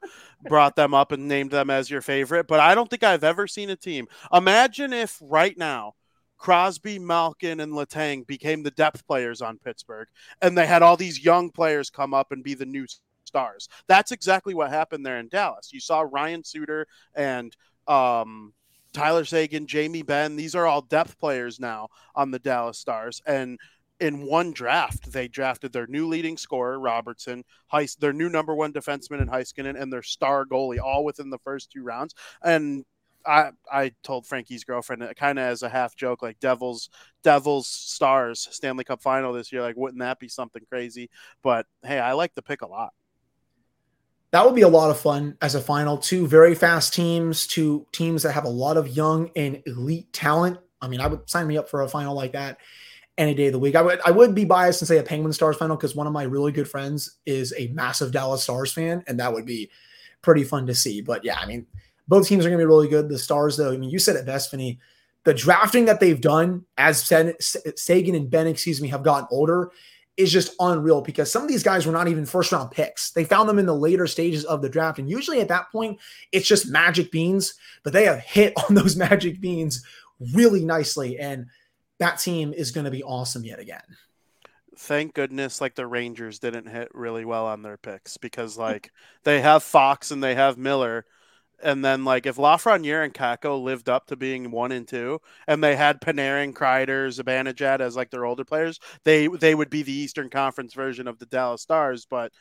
brought them up and named them as your favorite. But I don't think I've ever seen a team. Imagine if right now Crosby, Malkin, and Letang became the depth players on Pittsburgh, and they had all these young players come up and be the new stars. That's exactly what happened there in Dallas. You saw Ryan Suter and um, Tyler Seguin, Jamie Benn. These are all depth players now on the Dallas Stars, and in one draft, they drafted their new leading scorer, Robertson, Heis, their new number one defenseman in Heiskanen, and their star goalie, all within the first two rounds. And I I told Frankie's girlfriend uh, kind of as a half joke, like Devils Devils Stars Stanley Cup final this year. Like, wouldn't that be something crazy? But hey, I like the pick a lot. That would be a lot of fun as a final. Two very fast teams, two teams that have a lot of young and elite talent. I mean, I would sign me up for a final like that any day of the week. I would I would be biased and say a Penguin Stars final because one of my really good friends is a massive Dallas Stars fan, and that would be pretty fun to see. But yeah, I mean both teams are going to be really good. The Stars, though, I mean, you said it best, Finney. The drafting that they've done as Seguin and Benn, excuse me, have gotten older is just unreal because some of these guys were not even first round picks. They found them in the later stages of the draft. And usually at that point, it's just magic beans, but they have hit on those magic beans really nicely. And that team is going to be awesome yet again. Thank goodness, like the Rangers didn't hit really well on their picks because, like, they have Fox and they have Miller and then like if Lafreniere and Kakko lived up to being one and two, and they had Panarin, Kreider, Zibanejad as like their older players, they they would be the Eastern Conference version of the Dallas Stars. But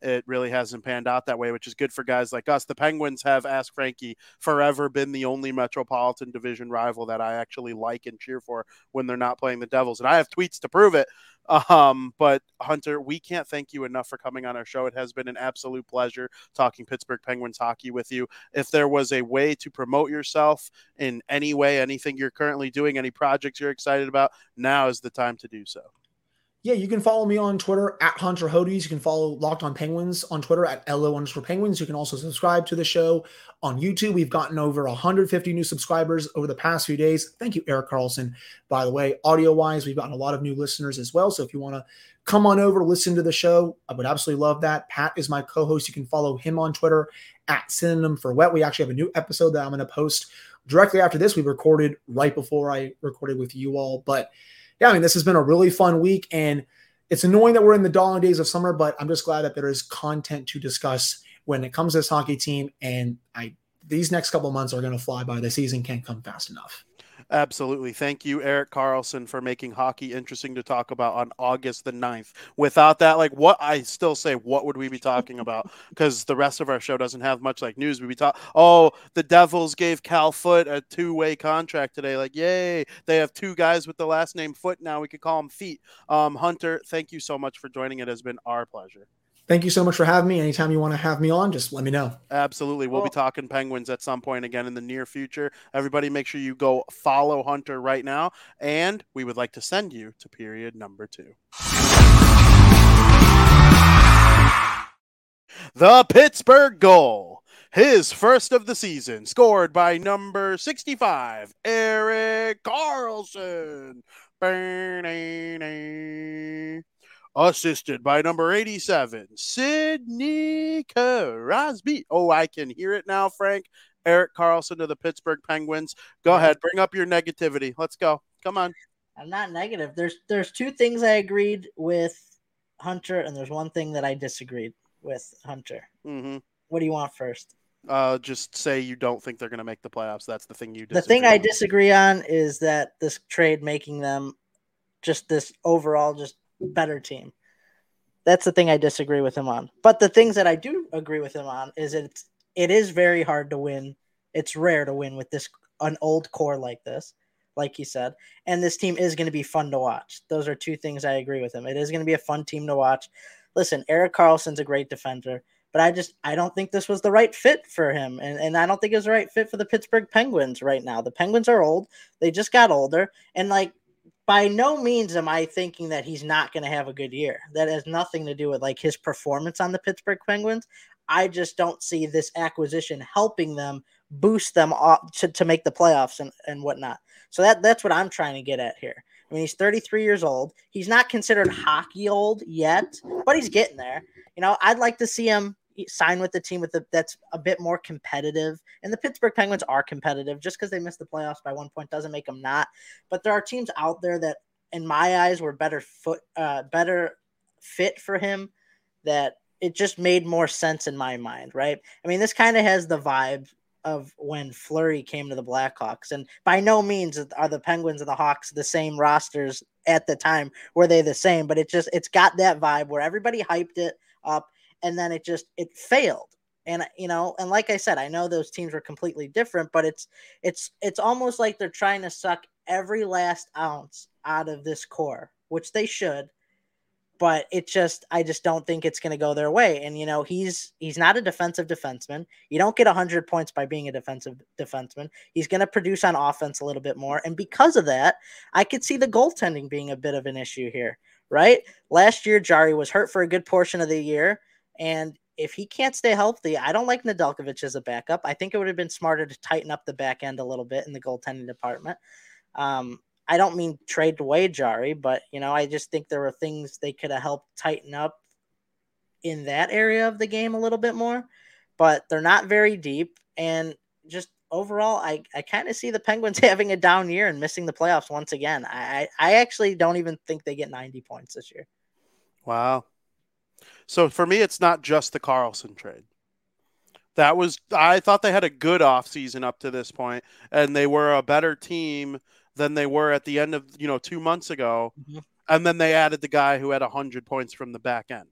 it really hasn't panned out that way, which is good for guys like us. The Penguins have, asked Frankie, forever been the only Metropolitan Division rival that I actually like and cheer for when they're not playing the Devils. And I have tweets to prove it. Um, but Hunter, we can't thank you enough for coming on our show. It has been an absolute pleasure talking Pittsburgh Penguins hockey with you. If there was a way to promote yourself in any way, anything you're currently doing, any projects you're excited about, now is the time to do so yeah, you can follow me on Twitter at Hunter Hodies. You can follow Locked on Penguins on Twitter at LO underscore Penguins. You can also subscribe to the show on YouTube. We've gotten over 150 new subscribers over the past few days. Thank you, Erik Karlsson. By the way, audio wise, we've gotten a lot of new listeners as well. So if you want to come on over, listen to the show, I would absolutely love that. Pat is my co host. You can follow him on Twitter at Synonym for Wet. We actually have a new episode that I'm going to post directly after this. We recorded right before I recorded with you all. But yeah, I mean, this has been a really fun week. And it's annoying that we're in the dawning days of summer, but I'm just glad that there is content to discuss when it comes to this hockey team. And I these next couple months are going to fly by. The season can't come fast enough. Absolutely. Thank you, Erik Karlsson, for making hockey interesting to talk about on August the 9th. Without that, like what I still say, what would we be talking about? Because the rest of our show doesn't have much like news. We'd be talking, oh, the Devils gave Cal Foote a two way contract today. Like, yay. They have two guys with the last name Foote now. We could call them Feet. Um, Hunter, thank you so much for joining. It has been our pleasure. Thank you so much for having me. Anytime you want to have me on, just let me know. Absolutely. We'll be talking Penguins at some point again in the near future. Everybody, make sure you go follow Hunter right now. And we would like to send you to period number two. The Pittsburgh goal. His first of the season, scored by number 65, Erik Karlsson assisted by number 87, Sidney Crosby. Oh, I can hear it now, Frank. Erik Karlsson to the Pittsburgh Penguins. Go ahead, bring up your negativity. Let's go. Come on. I'm not negative. There's there's two things I agreed with Hunter, and there's one thing that I disagreed with Hunter. Mm-hmm. What do you want first? Uh, just say you don't think they're going to make the playoffs. That's the thing you. Disagree The thing on. I disagree on is that this trade making them just this overall just better team. That's the thing I disagree with him on. But the things that I do agree with him on is it's it is very hard to win. It's rare to win with this an old core like this, like he said. And this team is going to be fun to watch. Those are two things I agree with him. It is going to be a fun team to watch. Listen, Erik Karlsson's a great defender, but I just I don't think this was the right fit for him. And, and I don't think it was the right fit for the Pittsburgh Penguins right now. The Penguins are old. They just got older. And like by no means am I thinking that he's not going to have a good year. That has nothing to do with like his performance on the Pittsburgh Penguins. I just don't see this acquisition helping them boost them up to, to make the playoffs and, and whatnot. So that that's what I'm trying to get at here. I mean, he's 33 years old. He's not considered hockey old yet, but he's getting there. You know, I'd like to see him sign with the team with the, that's a bit more competitive. And the Pittsburgh Penguins are competitive. Just because they missed the playoffs by one point doesn't make them not. But there are teams out there that, in my eyes, were better foot, uh, better fit for him. That it just made more sense in my mind, right? I mean, this kind of has the vibe of when Fleury came to the Blackhawks. And by no means are the Penguins and the Hawks the same rosters at the time. Were they the same? But it just it's got that vibe where everybody hyped it up and then it just it failed. And you know and like i said i know those teams were completely different but it's it's it's almost like they're trying to suck every last ounce out of this core which they should but it just i just don't think it's going to go their way. And you know he's he's not a defensive defenseman. You don't get 100 points by being a defensive defenseman. He's going to produce on offense a little bit more. And because of that i could see the goaltending being a bit of an issue here right? Last year Jarry was hurt for a good portion of the year and if he can't stay healthy, I don't like Nedeljkovic as a backup. I think it would have been smarter to tighten up the back end a little bit in the goaltending department. Um, I don't mean trade away Jarry, but you know, I just think there were things they could have helped tighten up in that area of the game a little bit more. But they're not very deep, and just overall, I, I kind of see the Penguins having a down year and missing the playoffs once again. I I actually don't even think they get 90 points this year. Wow, so for me, it's not just the Karlsson trade. That was I thought they had a good offseason up to this point, and they were a better team than they were at the end of you know two months ago. Mm-hmm. And then they added the guy who had hundred points from the back end.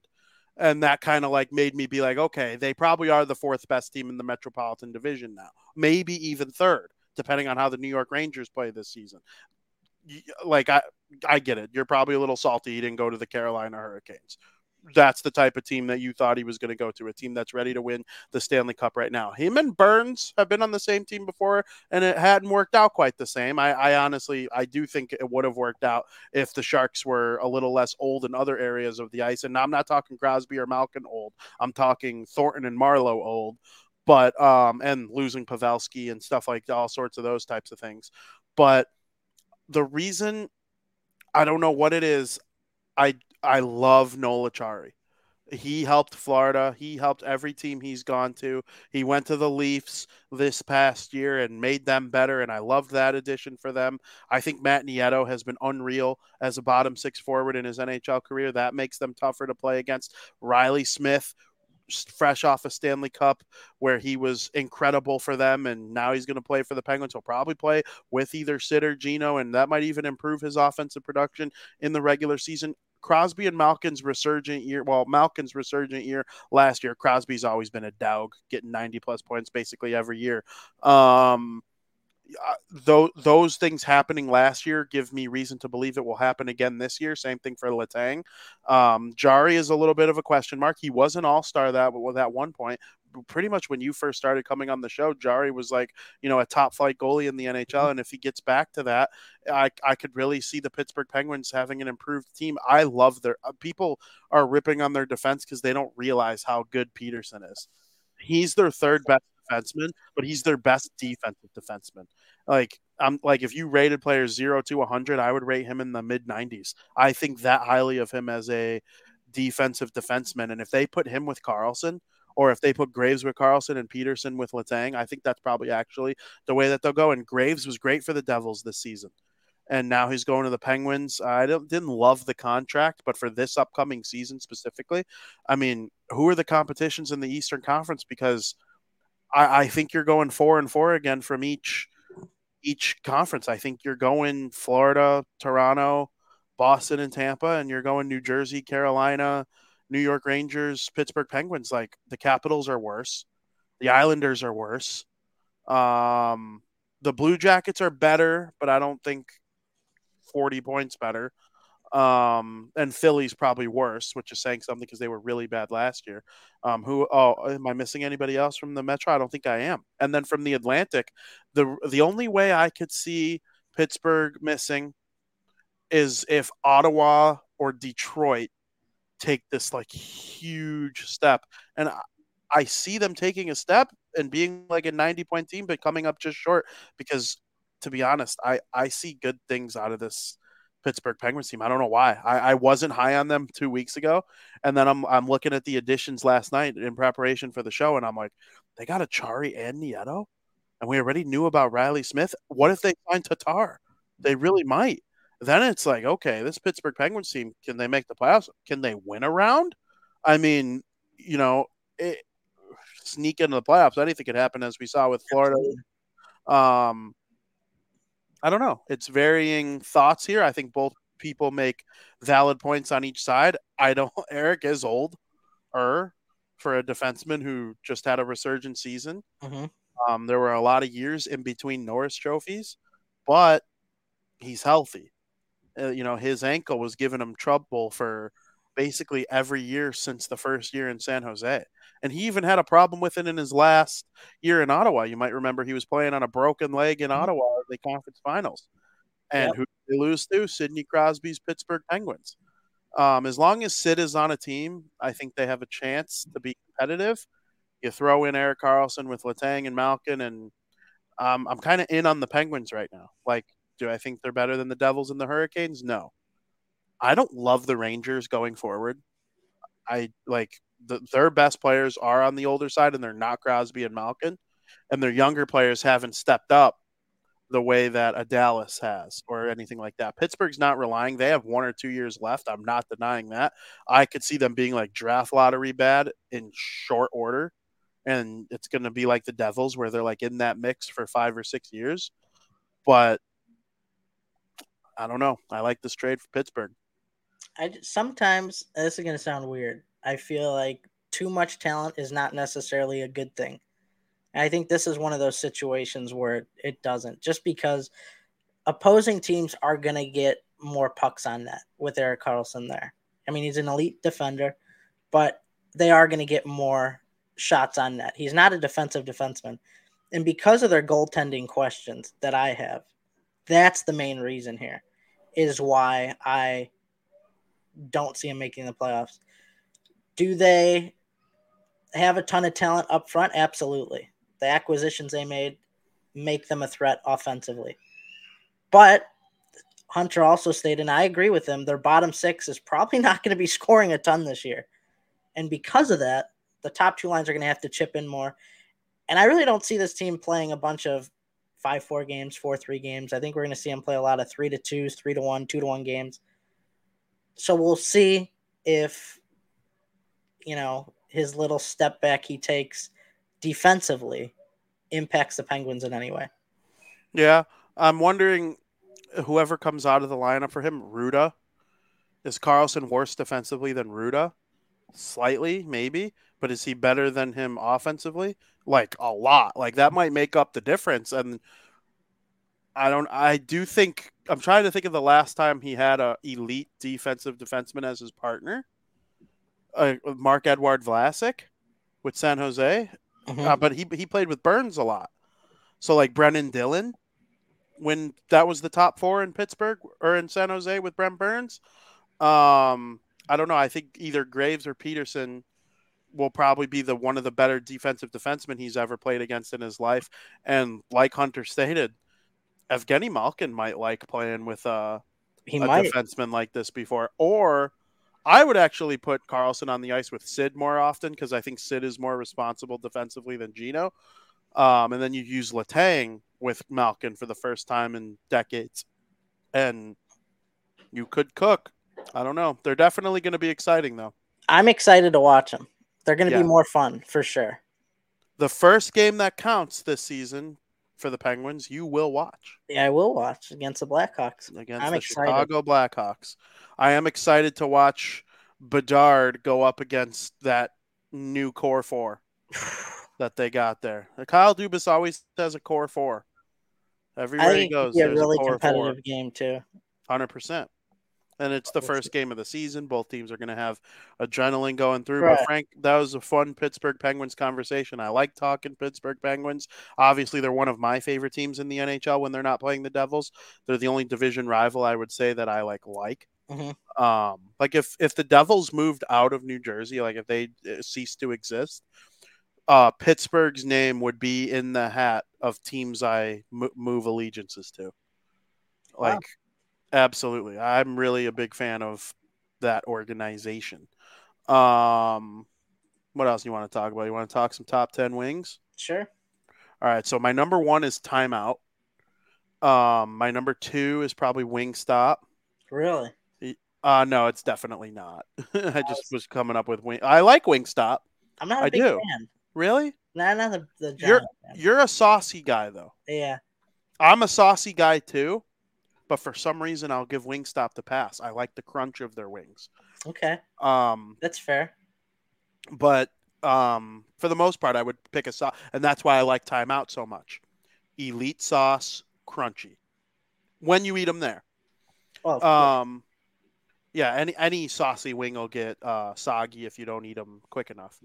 And that kind of like made me be like, okay, they probably are the fourth best team in the Metropolitan Division now, maybe even third, depending on how the New York Rangers play this season. Like I, I get it. You're probably a little salty. You didn't go to the Carolina Hurricanes that's the type of team that you thought he was going to go to a team that's ready to win the Stanley Cup right now. Him and Burns have been on the same team before, and it hadn't worked out quite the same. I, I honestly, I do think it would have worked out if the Sharks were a little less old in other areas of the ice. And I'm not talking Crosby or Malkin old. I'm talking Thornton and Marleau old, but um, and losing Pavelski and stuff like all sorts of those types of things. But the reason I don't know what it is. I I love Noel Acciari. He helped Florida. He helped every team he's gone to. He went to the Leafs this past year and made them better, and I love that addition for them. I think Matt Nieto has been unreal as a bottom six forward in his NHL career. That makes them tougher to play against. Reilly Smith fresh off a Stanley Cup where he was incredible for them, and now he's going to play for the Penguins. He'll probably play with either Sid or Geno, and that might even improve his offensive production in the regular season. Crosby and Malkin's resurgent year. Well, Malkin's resurgent year last year. Crosby's always been a dog, getting 90 plus points basically every year. Um, uh, those things happening last year give me reason to believe it will happen again this year. Same thing for Letang. Um, Jarry is a little bit of a question mark. He was an all star that at one point. Pretty much when you first started coming on the show, Jarry was like, you know, a top flight goalie in the NHL. Mm-hmm. And if he gets back to that, I, I could really see the Pittsburgh Penguins having an improved team. I love their uh, people are ripping on their defense because they don't realize how good Pettersson is. He's their third best defenseman, but he's their best defensive defenseman. Like I'm like if you rated players zero to 100, I would rate him in the mid 90s. I think that highly of him as a defensive defenseman, and if they put him with Karlsson. Or if they put Graves with Karlsson and Pettersson with Letang, I think that's probably actually the way that they'll go. And Graves was great for the Devils this season and now he's going to the Penguins. I didn't love the contract, but for this upcoming season specifically, I mean, who are the competitions in the Eastern Conference? Because I, I think you're going four and four again from each each conference. I think you're going Florida, Toronto, Boston, and Tampa, and you're going New Jersey, Carolina, New York Rangers, Pittsburgh Penguins. Like the Capitals are worse, the Islanders are worse. Um, the Blue Jackets are better, but I don't think 40 points better. Um, and Philly's probably worse, which is saying something because they were really bad last year. Um, who? Oh, am I missing anybody else from the Metro? I don't think I am. And then from the Atlantic, the the only way I could see Pittsburgh missing is if Ottawa or Detroit take this like huge step, and I, I see them taking a step and being like a 90 point team, but coming up just short because to be honest, I, I see good things out of this Pittsburgh Penguins team. I don't know why. I, I wasn't high on them two weeks ago, and then I'm I'm looking at the additions last night in preparation for the show, and I'm like, they got Acciari and Nieto, and we already knew about Reilly Smith. What if they find Tatar? They really might. Then it's like, okay, this Pittsburgh Penguins team, can they make the playoffs? Can they win a round? I mean, you know, it, sneak into the playoffs. Anything could happen, as we saw with Florida. Um, I don't know. It's varying thoughts here. I think both people make valid points on each side. I don't. Erik is old, er, for a defenseman who just had a resurgent season. Mm-hmm. Um, there were a lot of years in between Norris trophies, but he's healthy. Uh, you know, his ankle was giving him trouble for basically every year since the first year in San Jose. And he even had a problem with it in his last year in Ottawa. You might remember he was playing on a broken leg in mm-hmm. Ottawa the conference finals. And yep. who they lose to? Sidney Crosby's Pittsburgh Penguins. Um, as long as Sid is on a team, I think they have a chance to be competitive. You throw in Erik Karlsson with Letang and Malkin, and um, I'm kind of in on the Penguins right now. Like, do I think they're better than the Devils and the Hurricanes? No. I don't love the Rangers going forward. I like the, their best players are on the older side, and they're not Crosby and Malkin, and their younger players haven't stepped up the way that a Dallas has or anything like that. Pittsburgh's not relying. They have one or two years left. I'm not denying that. I could see them being like draft lottery bad in short order. And it's going to be like the Devils where they're like in that mix for five or six years. But I don't know. I like this trade for Pittsburgh. I sometimes this is going to sound weird. I feel like too much talent is not necessarily a good thing. And I think this is one of those situations where it doesn't, just because opposing teams are going to get more pucks on net with Erik Karlsson there. I mean, he's an elite defender, but they are going to get more shots on net. He's not a defensive defenseman. And because of their goaltending questions that I have, that's the main reason here, is why I don't see him making the playoffs. Do they have a ton of talent up front? Absolutely. The acquisitions they made make them a threat offensively. But Hunter also stated, and I agree with him, their bottom six is probably not going to be scoring a ton this year. And because of that, the top two lines are going to have to chip in more. And I really don't see this team playing a bunch of 5 4 games, 4 3 games. I think we're going to see them play a lot of 3 to 2s, 3 to 1, 2 to 1 games. So we'll see if you know, his little step back he takes defensively impacts the Penguins in any way. Yeah, I'm wondering whoever comes out of the lineup for him, Rutta, Is Karlsson worse defensively than Rutta? Slightly, maybe, but is he better than him offensively? Like a lot. Like that might make up the difference. And I don't. I do think I'm trying to think of the last time he had a elite defensive defenseman as his partner. Uh, Marc-Edouard Vlasic with San Jose, Mhm. uh, but he he played with Burns a lot. So like Brenden Dillon, when that was the top four in Pittsburgh or in San Jose with Brent Burns. Um, I don't know. I think either Graves or Pettersson will probably be the one of the better defensive defensemen he's ever played against in his life. And like Hunter stated, Evgeny Malkin might like playing with uh, he a might. defenseman like this before. Or I would actually put Karlsson on the ice with Sid more often because I think Sid is more responsible defensively than Geno. Um, and then you use Letang with Malkin for the first time in decades. And you could cook. I don't know. They're definitely going to be exciting, though. I'm excited to watch them. They're going to Yeah. be more fun for sure. The first game that counts this season for the Penguins, you will watch Yeah, I will watch against the Blackhawks. against I'm the excited. Chicago Blackhawks. I am excited to watch Bedard go up against that new core four that they got there. Kyle Dubas always has a core four. Everywhere he goes, be a really competitive four. game too. Hundred percent. And it's the first game of the season. Both teams are going to have adrenaline going through. Right. But Frank, that was a fun Pittsburgh Penguins conversation. I like talking Pittsburgh Penguins. Obviously, they're one of my favorite teams in the NHL when they're not playing the Devils. They're the only division rival I would say that I like. Like, Mhm. um, like if if the Devils moved out of New Jersey, like if they uh, ceased to exist, uh, Pittsburgh's name would be in the hat of teams I move allegiances to. Wow. Absolutely, I'm really a big fan of that organization. Um, what else do you want to talk about? You want to talk some top ten wings? Sure. All right, so my number one is timeout. Um, my number two is probably Wingstop. Really? Uh no, it's definitely not. I just was coming up with wing. I like Wingstop. I'm not a I big do. fan. Really? Not the, the You're- fan. You're a saucy guy though. Yeah. I'm a saucy guy too, but for some reason I'll give Wingstop the pass. I like the crunch of their wings. Okay. Um, That's fair. but um, for the most part, I would pick a sauce, and that's why I like Timeout so much. Elite sauce, crunchy. When you eat them there, course. um, yeah, any any saucy wing will get uh, soggy if you don't eat them quick enough.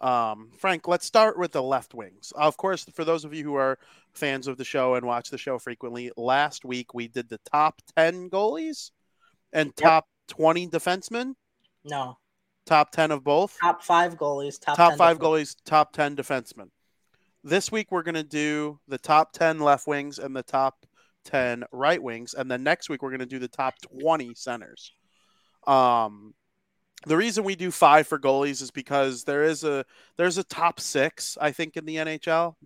Um, Frank, let's start with the left wings. Of course, for those of you who are fans of the show and watch the show frequently, last week we did the top ten goalies and top twenty defensemen, no. top ten of both. Top five goalies. Top, top 10 five goalies, top 10 defensemen. This week, we're going to do the top 10 left wings and the top 10 right wings. And then next week, we're going to do the top 20 centers. Um, the reason we do five for goalies is because there is a there's a top six I think in the NHL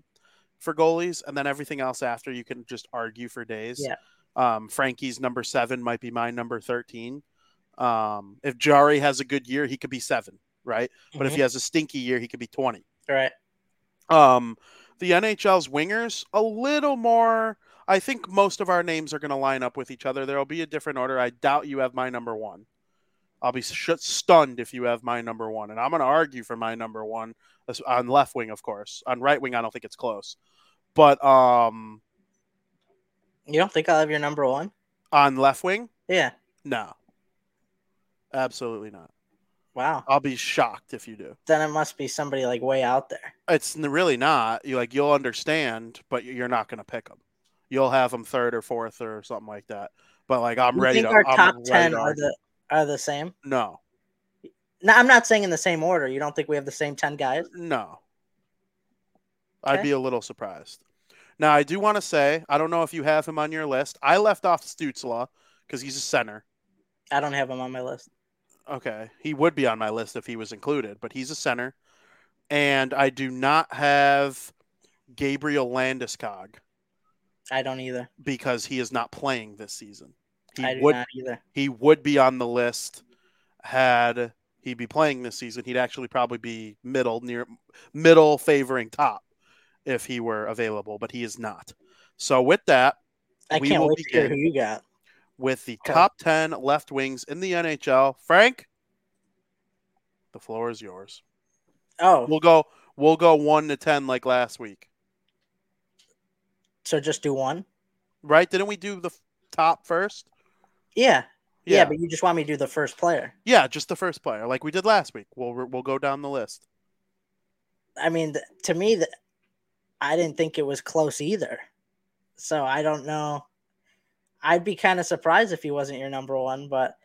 for goalies, and then everything else after you can just argue for days. Yeah. Um, Frankie's number seven might be my number thirteen. Um, if Jarry has a good year, he could be seven, right? But if Mhm. he has a stinky year, he could be 20. Right. Um, the NHL's wingers, a little more. I think most of our names are going to line up with each other. There will be a different order. I doubt you have my number one. I'll be sh- stunned if you have my number one. And I'm going to argue for my number one on left wing, of course. On right wing, I don't think it's close. But um, You don't think I'll have your number one? on left wing, Yeah. no. Absolutely not. Wow. I'll be shocked if you do. Then it must be somebody like way out there. It's really not. You like you'll understand, but you're not going to pick them. You'll have them third or fourth or something like that. But like I'm You ready think to. our I'm top ten are the are the same? No, No, I'm not saying in the same order. You don't think we have the same ten guys? no. I'd be a little surprised. Now I do want to say I don't know if you have him on your list. I left off Stützle because he's a center. I don't have him on my list. Okay, he would be on my list if he was included, but he's a center, and I do not have Gabriel Landeskog I don't either. because he is not playing this season. He would he would be on the list had he'd be playing this season. He'd actually probably be middle, near middle, favoring top if he were available, but he is not. So with that, I we can't will wait to hear begin. who you got. with the Okay. top 10 left wings in the NHL. Frank, the floor is yours. Oh, We'll go we'll go 1 to 10 like last week. so just do one? Right? Didn't we do the top first? Yeah. yeah. Yeah. but you just want me to do the first player. Yeah, just the first player like we did last week. We'll we'll go down the list. I mean, to me, that I didn't think it was close either. So I don't know. I'd be kind of surprised if he wasn't your number one, but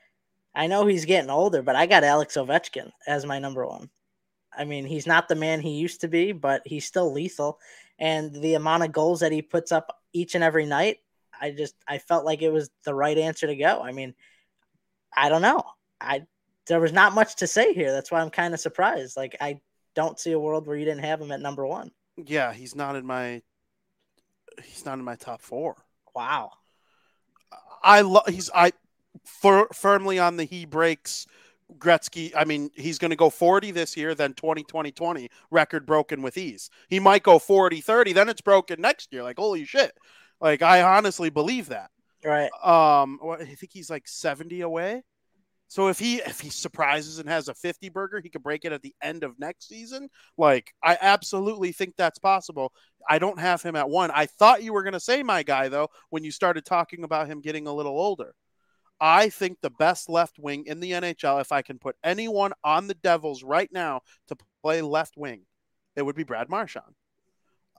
I know he's getting older. But I got Alex Ovechkin as my number one. I mean, he's not the man he used to be, but he's still lethal. And the amount of goals that he puts up each and every night, I just I felt like it was the right answer to go. I mean, I don't know. I there was not much to say here. That's why I'm kind of surprised. Like I don't see a world where you didn't have him at number one. Yeah, he's not in my he's not in my top 4. Wow. I love he's I fir- firmly on the he breaks Gretzky. I mean, he's going to go 40 this year, then 20 20 20 record broken with ease. He might go 40 30, then it's broken next year. Like, holy shit. Like, I honestly believe that. Right. Um, I think he's like 70 away. So if he if he surprises and has a 50 burger, he could break it at the end of next season. Like I absolutely think that's possible. I don't have him at one. I thought you were going to say my guy though when you started talking about him getting a little older. I think the best left wing in the NHL, if I can put anyone on the Devils right now to play left wing, it would be Brad Marchand.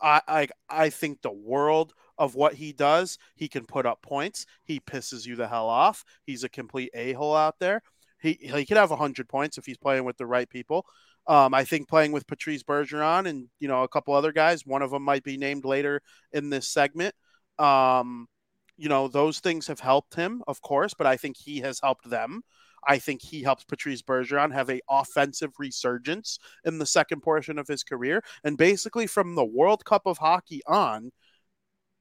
I, I think the world of what he does. He can put up points. He pisses you the hell off. He's a complete a hole out there. He he could have hundred points if he's playing with the right people. Um, I think playing with Patrice Bergeron and you know a couple other guys. One of them might be named later in this segment. Um, you know those things have helped him, of course, but I think he has helped them. I think he helps Patrice Bergeron have a offensive resurgence in the second portion of his career, and basically from the World Cup of Hockey on,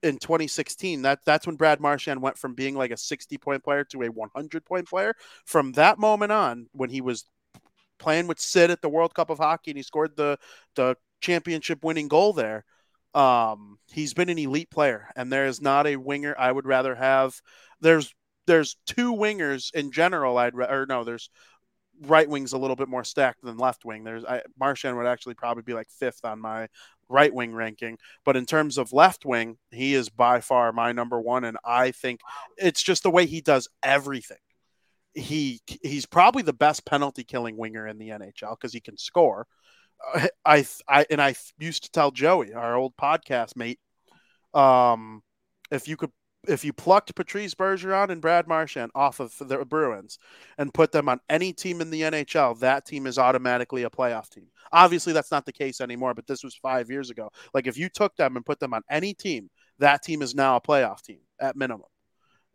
in 2016 that that's when Brad Marchand went from being like a 60 point player to a 100 point player. From that moment on when he was playing with Sid at the World Cup of Hockey and he scored the the championship winning goal there um he's been an elite player. And there is not a winger I would rather have. There's there's two wingers in general I'd ra- or no there's right wing's a little bit more stacked than left wing there's I, Marchand would actually probably be like fifth on my right wing ranking but in terms of left wing, he is by far my number one, and I think it's just the way he does everything. He he's probably the best penalty killing winger in the NHL because he can score. I I and I used to tell Joey, our old podcast mate, um, if you could if you plucked Patrice Bergeron and Brad Marchand off of the Bruins and put them on any team in the NHL, that team is automatically a playoff team. Obviously, that's not the case anymore, but this was five years ago. Like, if you took them and put them on any team, that team is now a playoff team at minimum.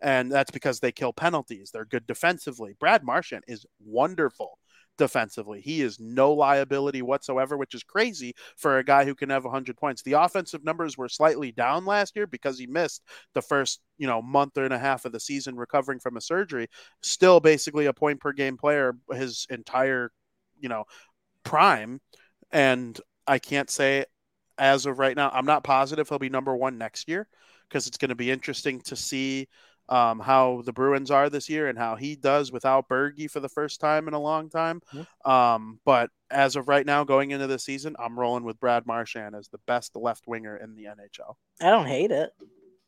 And that's because they kill penalties. They're good defensively. Brad Marchand is wonderful defensively. He is no liability whatsoever, which is crazy for a guy who can have 100 points. The offensive numbers were slightly down last year because he missed the first, you know, month and a half of the season recovering from a surgery. Still basically a point per game player his entire, you know, prime. And I can't say as of right now, I'm not positive he'll be number one next year because it's going to be interesting to see um, how the Bruins are this year and how he does without Bergie for the first time in a long time. Um, but as of right now, going into the season, I'm rolling with Brad Marchand as the best left winger in the NHL. I don't hate it,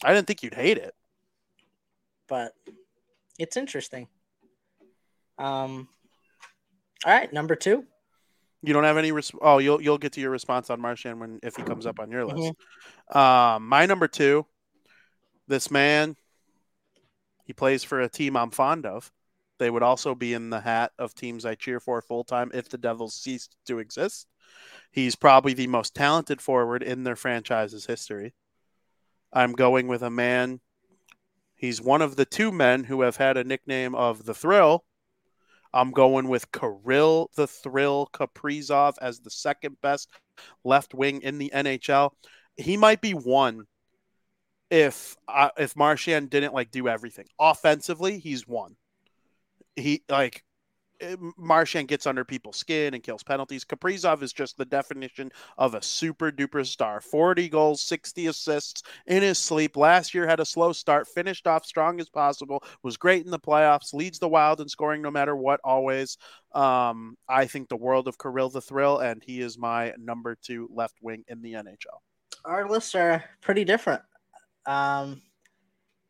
I didn't think you'd hate it. but it's interesting. Um, all right, number two. You don't have any. Res- oh, you'll you'll get to your response on Marchand when if he comes up on your list. Um, my number two, this man, he plays for a team I'm fond of. They would also be in the hat of teams I cheer for full time if the Devils ceased to exist. He's probably the most talented forward in their franchise's history. I'm going with a man. He's one of the two men who have had a nickname of the Thrill. I'm going with Kirill the Thrill Kaprizov as the second best left wing in the NHL. He might be one if uh, if Marchand didn't like do everything offensively. He's one. He like Marchand gets under people's skin and kills penalties. Kaprizov is just the definition of a super duper star. 40 goals, 60 assists in his sleep. Last year had a slow start, finished off strong as possible, was great in the playoffs, leads the Wild in scoring no matter what, always. Um, I think the world of Kirill the Thrill, and he is my number two left wing in the NHL. Our lists are pretty different. Um,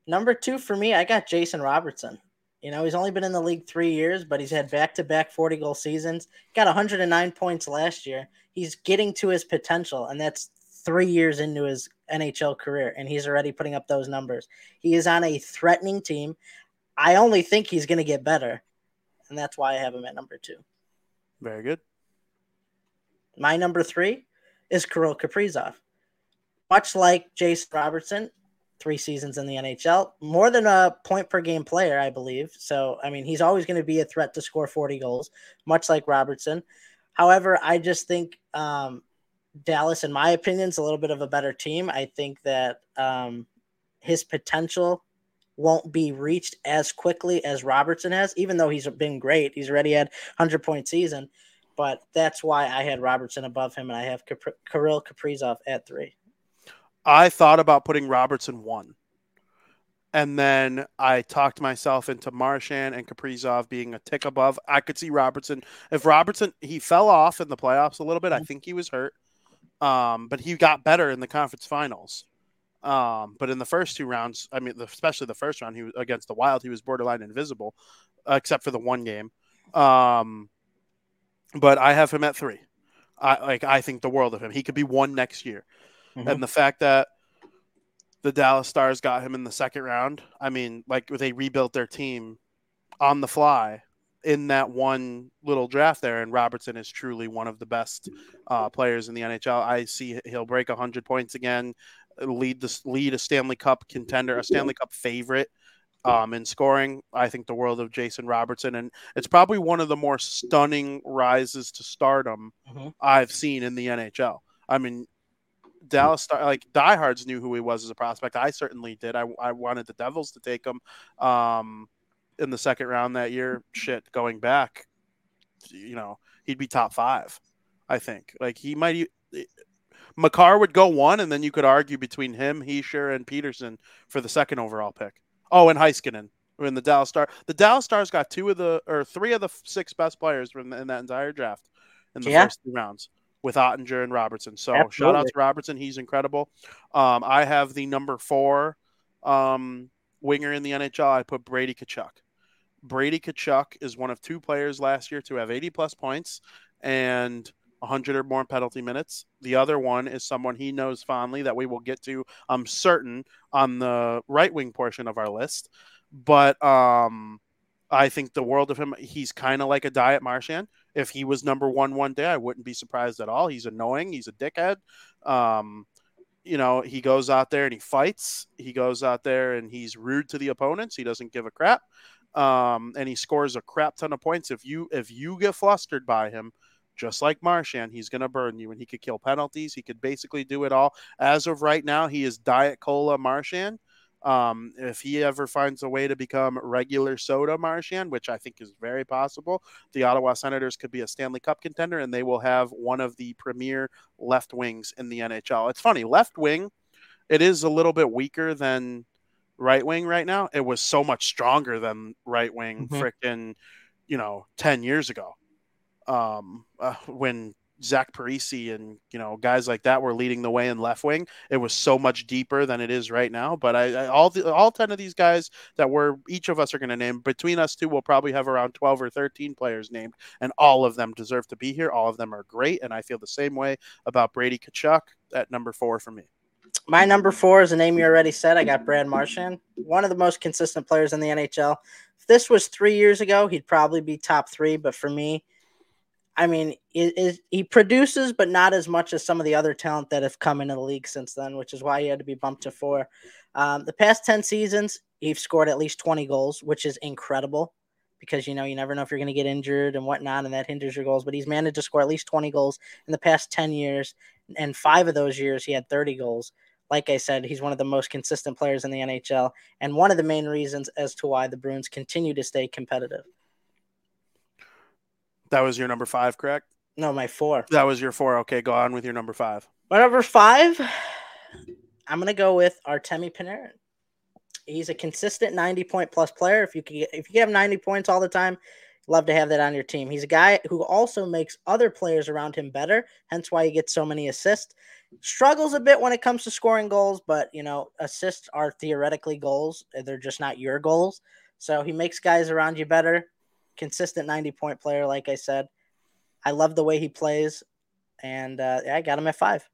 number two for me, I got Jason Robertson. You know, he's only been in the league three years, but he's had back to back 40 goal seasons. Got 109 points last year. He's getting to his potential, and that's three years into his NHL career, and he's already putting up those numbers. He is on a threatening team. I only think he's going to get better, and that's why I have him at number two. Very good. My number three is Kirill Kaprizov. Much like Jason Robertson, three seasons in the NHL, more than a point per game player, I believe. So, I mean, he's always going to be a threat to score 40 goals, much like Robertson. However, I just think um, Dallas, in my opinion, is a little bit of a better team. I think that um, his potential won't be reached as quickly as Robertson has, even though he's been great. He's already had 100 point season, but that's why I had Robertson above him, and I have Kirill Kaprizov at three. I thought about putting Robertson one. And then I talked myself into Marchand and Kaprizov being a tick above. I could see Robertson. If Robertson, he fell off in the playoffs a little bit. I mm-hmm. think he was hurt. Um, but he got better in the conference finals. Um, but in the first two rounds, I mean, especially the first round, he was against the Wild. He was borderline invisible, uh, except for the one game. Um, but I have him at three. I like. I think the world of him. He could be one next year. Mm-hmm. And the fact that the Dallas Stars got him in the second round, I mean, like they rebuilt their team on the fly in that one little draft there. And Robertson is truly one of the best uh, players in the NHL. I see he'll break 100 points again, lead the lead a Stanley Cup contender, a Stanley Cup favorite. Um, in scoring, I think the world of Jason Robertson, and it's probably one of the more stunning rises to stardom mm-hmm. I've seen in the NHL. I mean, Dallas Star, like diehards knew who he was as a prospect. I certainly did. I, I wanted the Devils to take him um, in the second round that year. Shit, going back, you know, he'd be top five. I think. Like he might. Makar would go one, and then you could argue between him, Hischier, and Pettersson for the second overall pick. Oh, and Heiskanen in the Dallas Star. The Dallas Stars got two of the or three of the six best players from in that entire draft in the yeah. first two rounds with Oettinger and Robertson. So Absolutely. shout out to Robertson. He's incredible. Um, I have the number four um, winger in the NHL. I put Brady Tkachuk. Brady Tkachuk is one of two players last year to have 80 plus points and 100 or more penalty minutes. The other one is someone he knows fondly that we will get to, I'm certain, on the right wing portion of our list. But um, I think the world of him. He's kind of like a Diet Marchand. If he was number one one day, I wouldn't be surprised at all. He's annoying. He's a dickhead. Um, you know, he goes out there and he fights. He goes out there and he's rude to the opponents. He doesn't give a crap. Um, and he scores a crap ton of points. If you if you get flustered by him, just like Marchand, he's going to burn you, and he could kill penalties. He could basically do it all. As of right now, he is Diet Cola Marchand. Um, if he ever finds a way to become regular soda Marchand, which I think is very possible, the Ottawa Senators could be a Stanley Cup contender and they will have one of the premier left wings in the NHL. It's funny, left wing, it is a little bit weaker than right wing right now. It was so much stronger than right wing mm-hmm. freaking, you know, 10 years ago. Um, uh, when Zach Parise and you know guys like that were leading the way in left wing. It was so much deeper than it is right now. But I, I all the, all ten of these guys that we're each of us are going to name between us two, we'll probably have around twelve or thirteen players named, and all of them deserve to be here. All of them are great, and I feel the same way about Brady Tkachuk at number four for me. My number four is a name you already said. I got Brad Marchand, one of the most consistent players in the NHL. If this was three years ago, he'd probably be top three. But for me, I mean, it, he produces, but not as much as some of the other talent that have come into the league since then, which is why he had to be bumped to four. Um, the past 10 seasons, he's scored at least 20 goals, which is incredible because, you know, you never know if you're going to get injured and whatnot, and that hinders your goals. But he's managed to score at least 20 goals in the past 10 years. And five of those years, he had 30 goals. Like I said, he's one of the most consistent players in the NHL and one of the main reasons as to why the Bruins continue to stay competitive. That was your number five, correct? No, my four. That was your four. Okay, go on with your number five. My number five, I'm gonna go with Artemi Panarin. He's a consistent 90 point plus player. If you can, get, if you have 90 points all the time, love to have that on your team. He's a guy who also makes other players around him better. Hence why he gets so many assists. Struggles a bit when it comes to scoring goals, but you know, assists are theoretically goals. They're just not your goals. So he makes guys around you better. Consistent 90 point player, like I said. I love the way he plays, and uh, yeah, I got him at five.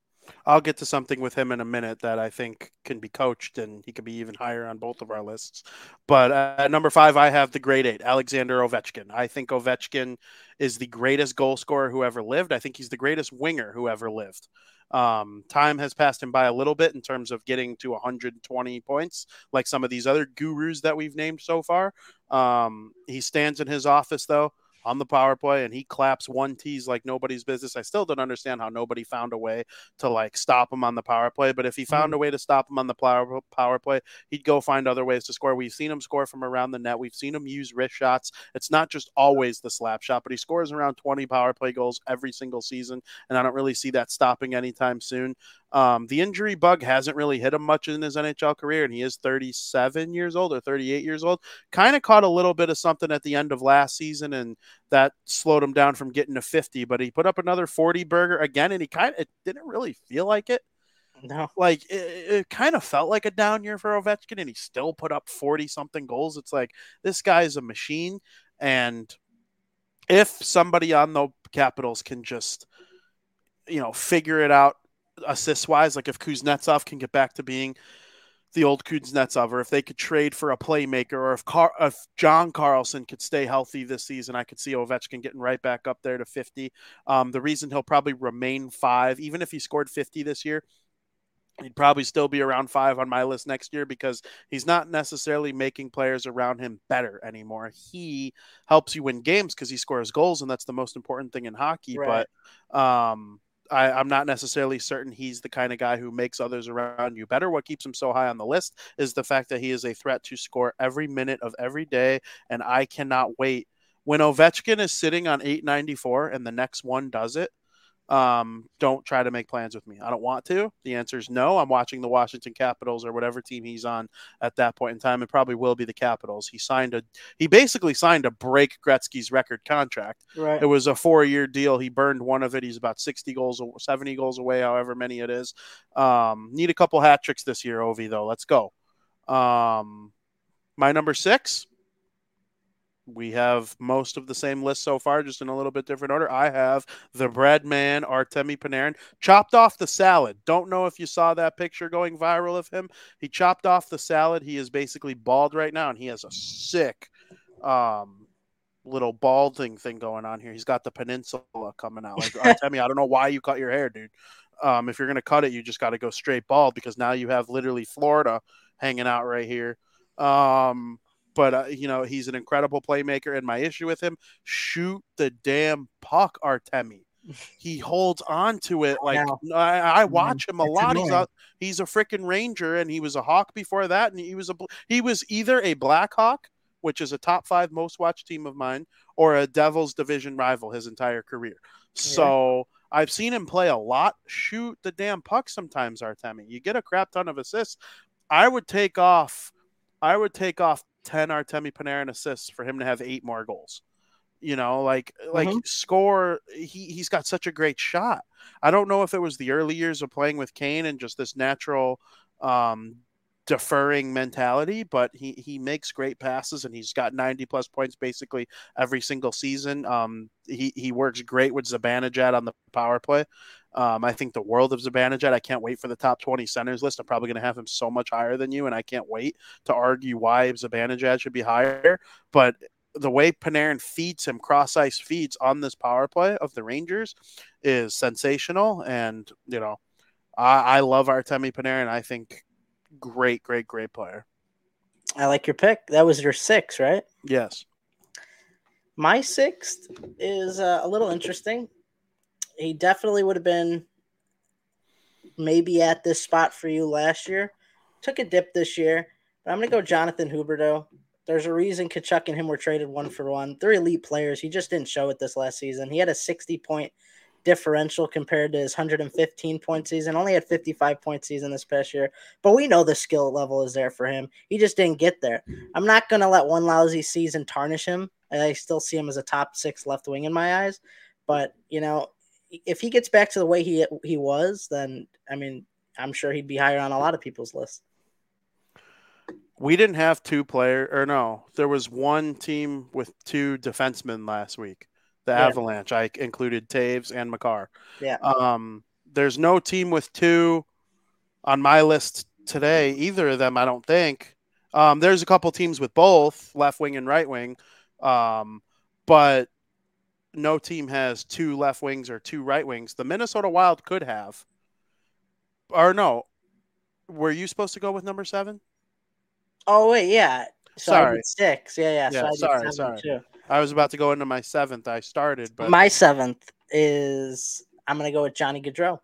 I'll get to something with him in a minute that I think can be coached, and he could be even higher on both of our lists. But uh, at number five, I have the great eight, Alexander Ovechkin. I think Ovechkin is the greatest goal scorer who ever lived. I think he's the greatest winger who ever lived. Um, time has passed him by a little bit in terms of getting to 120 points, like some of these other gurus that we've named so far. Um, he stands in his office, though on the power play and he claps one tees like nobody's business. I still don't understand how nobody found a way to like stop him on the power play. But if he found mm-hmm. a way to stop him on the power power play, he'd go find other ways to score. We've seen him score from around the net. We've seen him use wrist shots. It's not just always the slap shot, but he scores around 20 power play goals every single season. And I don't really see that stopping anytime soon. Um, the injury bug hasn't really hit him much in his NHL career, and he is 37 years old or 38 years old. Kind of caught a little bit of something at the end of last season, and that slowed him down from getting to 50. But he put up another 40 burger again, and he kind of didn't really feel like it. No, like it, it kind of felt like a down year for Ovechkin, and he still put up 40 something goals. It's like this guy's a machine, and if somebody on the Capitals can just you know figure it out assist wise, like if Kuznetsov can get back to being the old Kuznetsov, or if they could trade for a playmaker, or if Car- if John Carlson could stay healthy this season, I could see Ovechkin getting right back up there to 50. Um, the reason he'll probably remain five, even if he scored 50 this year, he'd probably still be around five on my list next year because he's not necessarily making players around him better anymore. He helps you win games because he scores goals, and that's the most important thing in hockey. Right. But um, I, I'm not necessarily certain he's the kind of guy who makes others around you better. What keeps him so high on the list is the fact that he is a threat to score every minute of every day, and I cannot wait. When Ovechkin is sitting on 894 and the next one does it, um, don't try to make plans with me. I don't want to. The answer is no. I'm watching the Washington Capitals or whatever team he's on at that point in time. It probably will be the Capitals. He signed a he basically signed a break Gretzky's record contract. Right. It was a four year deal. He burned one of it. He's about 60 goals, 70 goals away, however many it is. Um, need a couple hat tricks this year, Ovi, though. Let's go. Um, my number six, we have most of the same list so far, just in a little bit different order. I have the bread man, Artemi Panarin, chopped off the salad. Don't know if you saw that picture going viral of him. He chopped off the salad. He is basically bald right now, and he has a sick um, little balding thing going on here. He's got the peninsula coming out. Like Artemi, I don't know why you cut your hair, dude. Um, if you're gonna cut it, you just got to go straight bald because now you have literally Florida hanging out right here. Um, but uh, you know he's an incredible playmaker. And my issue with him, shoot the damn puck, Artemi. He holds on to it like yeah. I, I, watch him a it's lot. He's a, he's a freaking Ranger, and he was a Hawk before that, and he was a he was either a Black Hawk, which is a top five most watched team of mine, or a Devils division rival his entire career. So. I've seen him play a lot. Shoot the damn puck sometimes, Artemi. You get a crap ton of assists. I would take off. I would take off 10 Artemi Panarin assists for him to have eight more goals. You know, like like mm-hmm. score he he's got such a great shot. I don't know if it was the early years of playing with Kane and just this natural um deferring mentality, but he he makes great passes and he's got 90 plus points basically every single season. Um, he he works great with Zibanejad on the power play. Um, I think the world of Zibanejad. I can't wait for the top 20 centers list. I'm probably going to have him so much higher than you, and I can't wait to argue why Zibanejad should be higher. But the way Panarin feeds him, cross ice feeds on this power play of the Rangers is sensational. And, you know, I, I love Artemi Panarin. I think great, great, great player. I like your pick. That was your six, right? Yes. My sixth is uh, a little interesting he definitely would have been maybe at this spot for you last year. Took a dip this year, but I'm gonna go Jonathan Huberdeau. There's a reason Tkachuk and him were traded one for one. They're elite players. He just didn't show it this last season. He had a 60 point differential compared to his 115 point season. Only had 55 point season this past year, but we know the skill level is there for him. He just didn't get there. I'm not going to let one lousy season tarnish him. I still see him as a top six left wing in my eyes, but you know, if he gets back to the way he he was, then I mean, I'm sure he'd be higher on a lot of people's list. We didn't have two player or no, there was one team with two defensemen last week the yeah. Avalanche. I included Toews and Makar. Yeah. Um, there's no team with two on my list today. Either of them, I don't think. Um, there's a couple teams with both left wing and right wing, um, but no team has two left wings or two right wings. The Minnesota Wild could have, or no. Were you supposed to go with number seven? Oh wait, yeah. So sorry, six. Yeah, yeah. yeah so sorry, sorry. Too. I was about to go into my seventh. I started, but my seventh is I'm going to go with Johnny Gaudreau.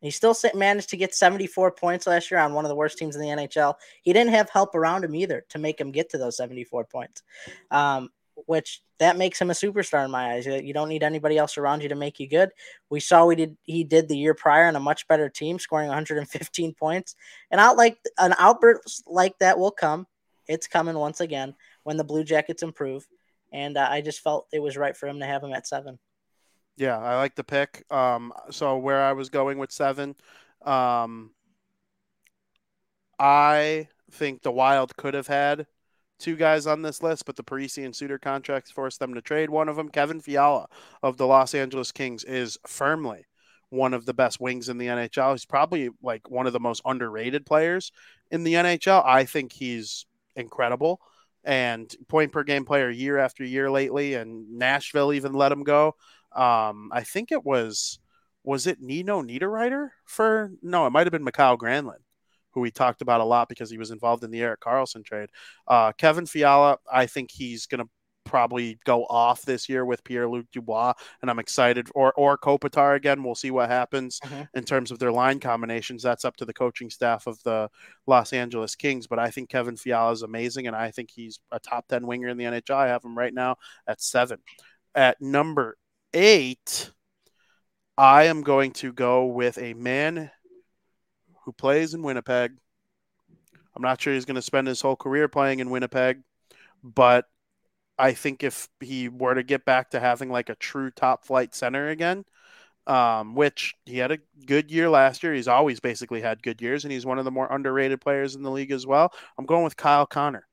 He still managed to get 74 points last year on one of the worst teams in the NHL. He didn't have help around him either to make him get to those 74 points, um, which that makes him a superstar in my eyes. You don't need anybody else around you to make you good. We saw we did he did the year prior on a much better team, scoring 115 points. And out like an outburst like that will come. It's coming once again when the Blue Jackets improve and uh, I just felt it was right for him to have him at seven. Yeah, I like the pick. Um, so where I was going with seven, um, I think the Wild could have had two guys on this list, but the Parise and Suter contracts forced them to trade one of them. Kevin Fiala of the Los Angeles Kings is firmly one of the best wings in the NHL. He's probably like one of the most underrated players in the NHL. I think he's incredible and point per game player year after year lately. And Nashville even let him go. Um, I think it was was it Nino Niederreiter for no, it might have been Mikael Granlund, who we talked about a lot because he was involved in the Erik Karlsson trade. Uh, Kevin Fiala, I think he's going to probably go off this year with Pierre Luc Dubois, and I'm excited. Or or Kopitar again. We'll see what happens mm-hmm. in terms of their line combinations. That's up to the coaching staff of the Los Angeles Kings. But I think Kevin Fiala is amazing, and I think he's a top ten winger in the NHL. I have him right now at seven. At number eight, I am going to go with a man who plays in Winnipeg. I'm not sure he's going to spend his whole career playing in Winnipeg, but I think if he were to get back to having like a true top flight center again, um, which he had a good year last year. He's always basically had good years, and he's one of the more underrated players in the league as well. I'm going with Kyle Connor.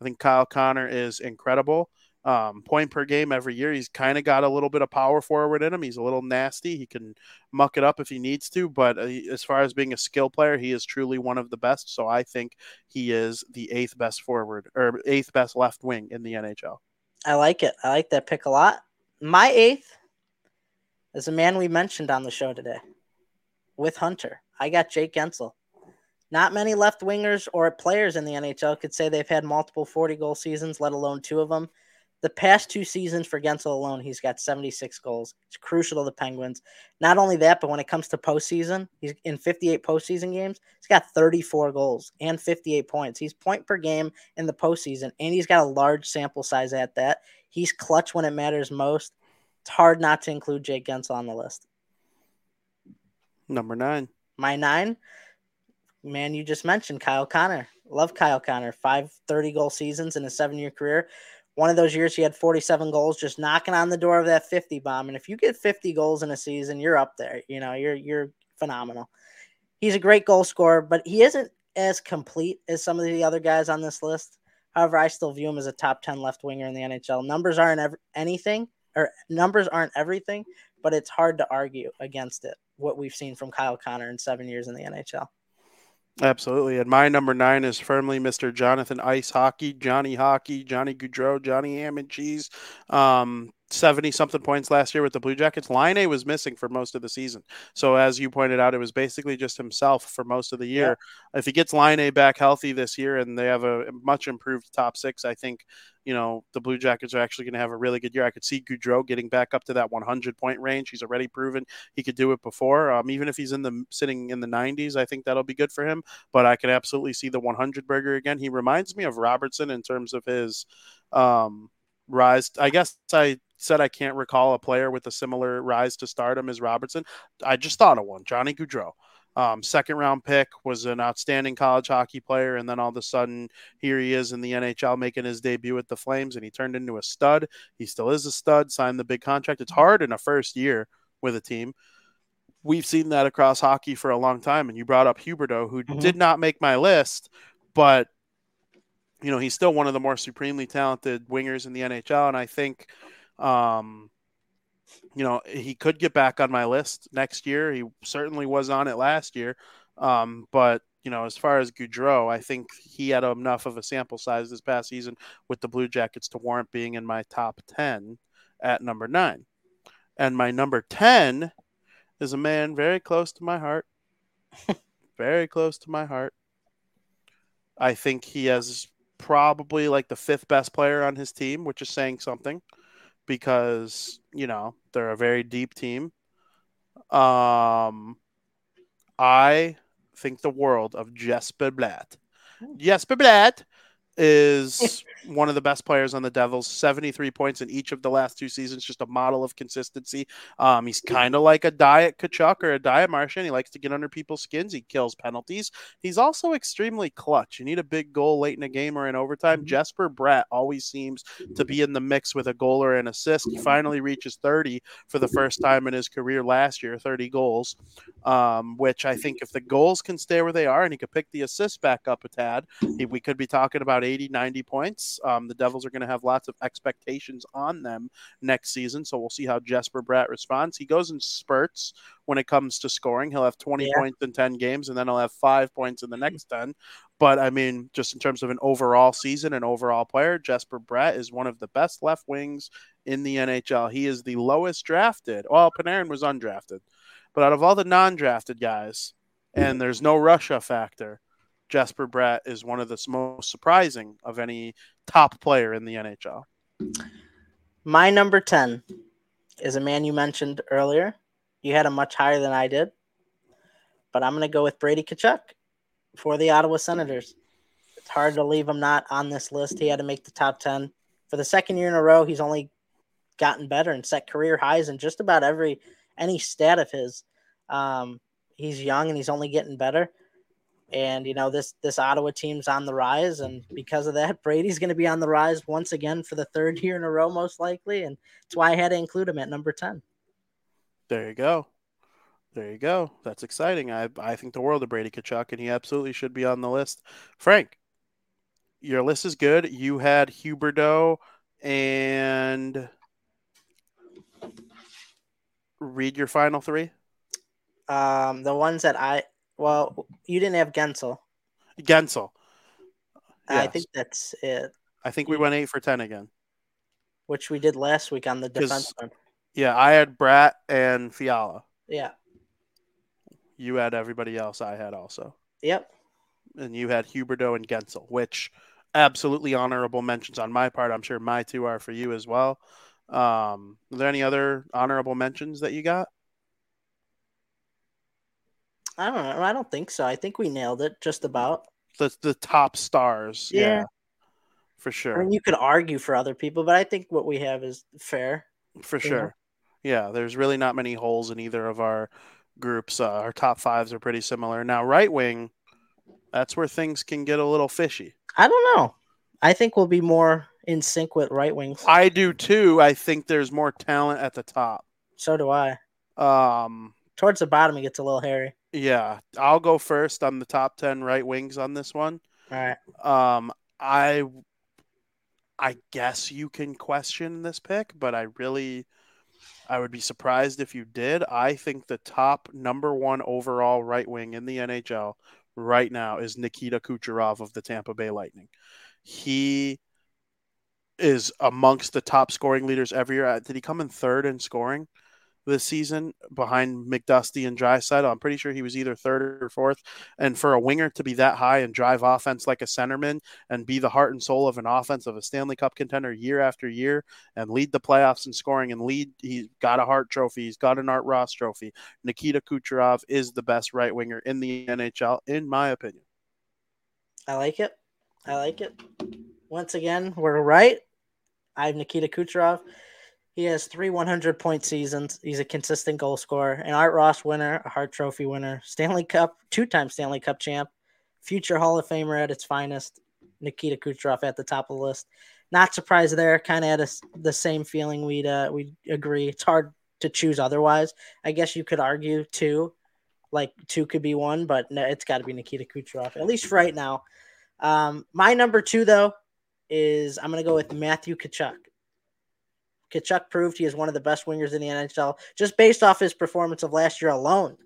I think Kyle Connor is incredible. Um, point per game every year. He's kind of got a little bit of power forward in him. He's a little nasty. He can muck it up if he needs to. But uh, as far as being a skill player, he is truly one of the best. So I think he is the eighth best forward or eighth best left wing in the NHL. I like it. I like that pick a lot. My eighth is a man we mentioned on the show today with Hunter. I got Jake Guentzel. Not many left wingers or players in the NHL could say they've had multiple 40 goal seasons, let alone two of them. The past two seasons for Guentzel alone, he's got 76 goals. It's crucial to the Penguins. Not only that, but when it comes to postseason, he's in 58 postseason games. He's got 34 goals and 58 points. He's point per game in the postseason, and he's got a large sample size at that. He's clutch when it matters most. It's hard not to include Jake Guentzel on the list. Number nine. My nine, man, you just mentioned Kyle Connor. Love Kyle Connor. Five 30 goal seasons in a seven year career. One of those years he had 47 goals, just knocking on the door of that 50 bomb. And if you get 50 goals in a season, you're up there. You know, you're you're phenomenal. He's a great goal scorer, but he isn't as complete as some of the other guys on this list. However, I still view him as a top 10 left winger in the NHL. Numbers aren't ev- anything, or numbers aren't everything, but it's hard to argue against it. What we've seen from Kyle Connor in seven years in the NHL. Absolutely. And my number nine is firmly Mr. Jonathan Ice Hockey, Johnny Hockey, Johnny Gaudreau, Johnny Ham and Cheese. Um, 70 something points last year with the Blue Jackets. Laine was missing for most of the season. So, as you pointed out, it was basically just himself for most of the year. Yeah. If he gets Laine back healthy this year and they have a much improved top six, I think, you know, the Blue Jackets are actually going to have a really good year. I could see Gaudreau getting back up to that 100 point range. He's already proven he could do it before. Um, even if he's in the sitting in the 90s, I think that'll be good for him. But I could absolutely see the 100 burger again. He reminds me of Robertson in terms of his um, rise. I guess I said I can't recall a player with a similar rise to stardom as Robertson. I just thought of one, Johnny Gaudreau. Um, second round pick was an outstanding college hockey player, and then all of a sudden, here he is in the NHL making his debut with the Flames, and he turned into a stud. He still is a stud. Signed the big contract. It's hard in a first year with a team. We've seen that across hockey for a long time, and you brought up Huberdeau, who mm-hmm. did not make my list, but you know he's still one of the more supremely talented wingers in the NHL, and I think um, you know, he could get back on my list next year. He certainly was on it last year. Um, but you know, as far as Gaudreau, I think he had enough of a sample size this past season with the Blue Jackets to warrant being in my top 10 at number nine. And my number 10 is a man very close to my heart. very close to my heart. I think he has probably like the fifth best player on his team, which is saying something because you know they're a very deep team. Um, I think the world of Jesper Bratt. Hmm. Jesper Bratt is one of the best players on the Devils. 73 points in each of the last two seasons, just a model of consistency. Um, he's kind of like a diet Tkachuk or a diet Marchand. He likes to get under people's skins. He kills penalties. He's also extremely clutch. You need a big goal late in a game or in overtime. Mm-hmm. Jesper Bratt always seems to be in the mix with a goal or an assist. He finally reaches 30 for the first time in his career last year, 30 goals, um, which I think if the goals can stay where they are and he could pick the assist back up a tad, we could be talking about 80, 90 points. Um, the Devils are going to have lots of expectations on them next season. So we'll see how Jesper Bratt responds. He goes in spurts when it comes to scoring. He'll have 20 yeah. points in 10 games, and then he'll have five points in the next 10. But I mean, just in terms of an overall season and overall player, Jesper Bratt is one of the best left wings in the NHL. He is the lowest drafted. Well, Panarin was undrafted. But out of all the non drafted guys, and there's no Russia factor, Jesper Bratt is one of the most surprising of any top player in the NHL. My number 10 is a man you mentioned earlier. You had him much higher than I did, but I'm going to go with Brady Tkachuk for the Ottawa Senators. It's hard to leave him not on this list. He had to make the top 10 for the second year in a row. He's only gotten better and set career highs in just about every any stat of his. Um, he's young and he's only getting better and you know this this Ottawa team's on the rise, and because of that, Brady's going to be on the rise once again for the third year in a row, most likely, and that's why I had to include him at number ten. There you go, there you go. That's exciting. I I think the world of Brady Tkachuk, and he absolutely should be on the list. Frank, your list is good. You had Huberdeau and read your final three. Um, the ones that I well, you didn't have Guentzel. Guentzel. Yes. I think that's it. I think we went eight for ten again. Which we did last week on the defense. Yeah, I had Bratt and Fiala. Yeah. You had everybody else I had also. Yep. And you had Huberdeau and Guentzel, which absolutely honorable mentions on my part. I'm sure my two are for you as well. Um, are there any other honorable mentions that you got? I don't know. I don't think so. I think we nailed it just about. The the top stars. Yeah. yeah for sure. I mean, you could argue for other people, but I think what we have is fair. For sure. Know? Yeah, there's really not many holes in either of our groups. Uh, our top fives are pretty similar. Now, right wing, that's where things can get a little fishy. I don't know. I think we'll be more in sync with right wings. I do too. I think there's more talent at the top. So do I. Um, towards the bottom, it gets a little hairy. Yeah, I'll go first on the top ten right wings on this one. All right. Um, I, I guess you can question this pick, but I really, I would be surprised if you did. I think the top number one overall right wing in the NHL right now is Nikita Kucherov of the Tampa Bay Lightning. He is amongst the top scoring leaders every year. Uh, did he come in third in scoring? This season behind McDusty and Draisaitl. I'm pretty sure he was either third or fourth. And for a winger to be that high and drive offense like a centerman and be the heart and soul of an offense of a Stanley Cup contender year after year and lead the playoffs in scoring and lead, he's got a Hart Trophy, he's got an Art Ross Trophy. Nikita Kucherov is the best right winger in the NHL, in my opinion. I like it. I like it. Once again, we're right. I have Nikita Kucherov. He has three 100 point seasons. He's a consistent goal scorer, an Art Ross winner, a Hart Trophy winner, Stanley Cup, two time Stanley Cup champ, future Hall of Famer at its finest. Nikita Kucherov at the top of the list. Not surprised there. Kind of had a, the same feeling. We'd uh, we agree. It's hard to choose otherwise. I guess you could argue two, like two could be one, but no, it's got to be Nikita Kucherov at least right now. Um, my number two though is I'm gonna go with Matthew Tkachuk. Tkachuk proved he is one of the best wingers in the NHL just based off his performance of last year alone.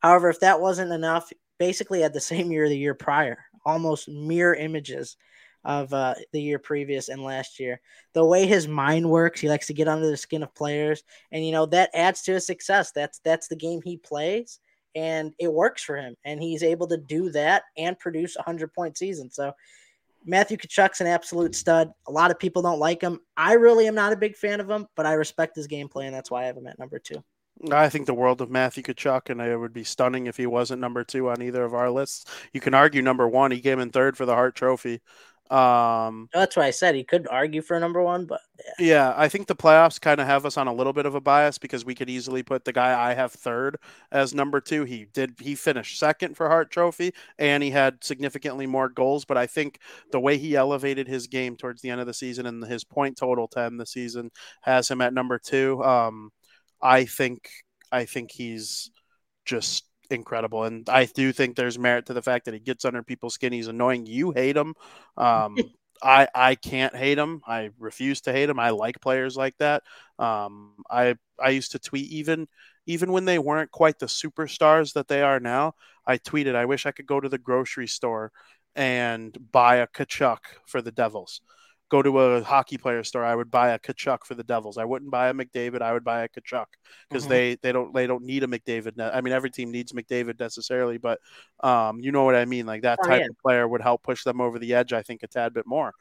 However, if that wasn't enough, basically had the same year the year prior, almost mirror images of uh, the year previous and last year. The way his mind works, he likes to get under the skin of players, and you know that adds to his success. That's that's the game he plays, and it works for him, and he's able to do that and produce a hundred point season. So Matthew Tkachuk's an absolute stud. A lot of people don't like him. I really am not a big fan of him, but I respect his gameplay, and that's why I have him at number two. I think the world of Matthew Tkachuk, and it would be stunning if he wasn't number two on either of our lists. You can argue number one. He came in third for the Hart Trophy. Um, That's why I said he could argue for number one, but yeah, yeah I think the playoffs kind of have us on a little bit of a bias because we could easily put the guy I have third as number two. He did he finished second for Hart Trophy, and he had significantly more goals. But I think the way he elevated his game towards the end of the season and his point total to end the season has him at number two. Um, I think I think he's just incredible. And I do think there's merit to the fact that he gets under people's skin. He's annoying. You hate him. Um, I I can't hate him. I refuse to hate him. I like players like that. Um, I I used to tweet even even when they weren't quite the superstars that they are now. I tweeted, I wish I could go to the grocery store and buy a Tkachuk for the Devils go to a hockey player store, I would buy a Tkachuk for the Devils. I wouldn't buy a McDavid. I would buy a Tkachuk because mm-hmm. they they don't they don't need a McDavid. I mean, every team needs McDavid necessarily, but um, you know what I mean. Like that oh, type yeah. of player would help push them over the edge. I think a tad bit more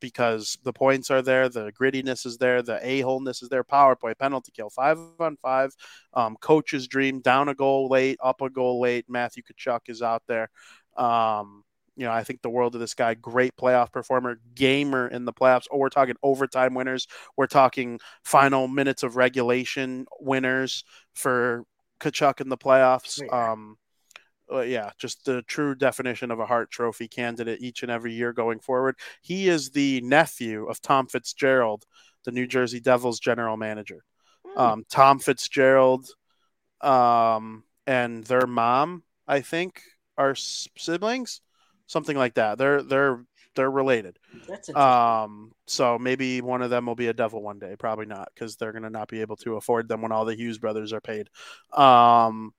because the points are there, the grittiness is there, the a holeness is there. Power play, penalty kill, five on five. Um, coach's dream, down a goal late, up a goal late. Matthew Tkachuk is out there. Um, you know, I think the world of this guy. Great playoff performer, gamer in the playoffs. Oh, we're talking overtime winners. We're talking final minutes of regulation winners for Tkachuk in the playoffs. Um, uh, yeah, just the true definition of a Hart Trophy candidate each and every year going forward. He is the nephew of Tom Fitzgerald, the New Jersey Devils general manager. Mm. Um, Tom Fitzgerald um, and their mom, I think, are siblings something like that. They're they're they're related. Um, so maybe one of them will be a devil one day. Probably not because they're gonna not be able to afford them when all the Hughes brothers are paid. Um,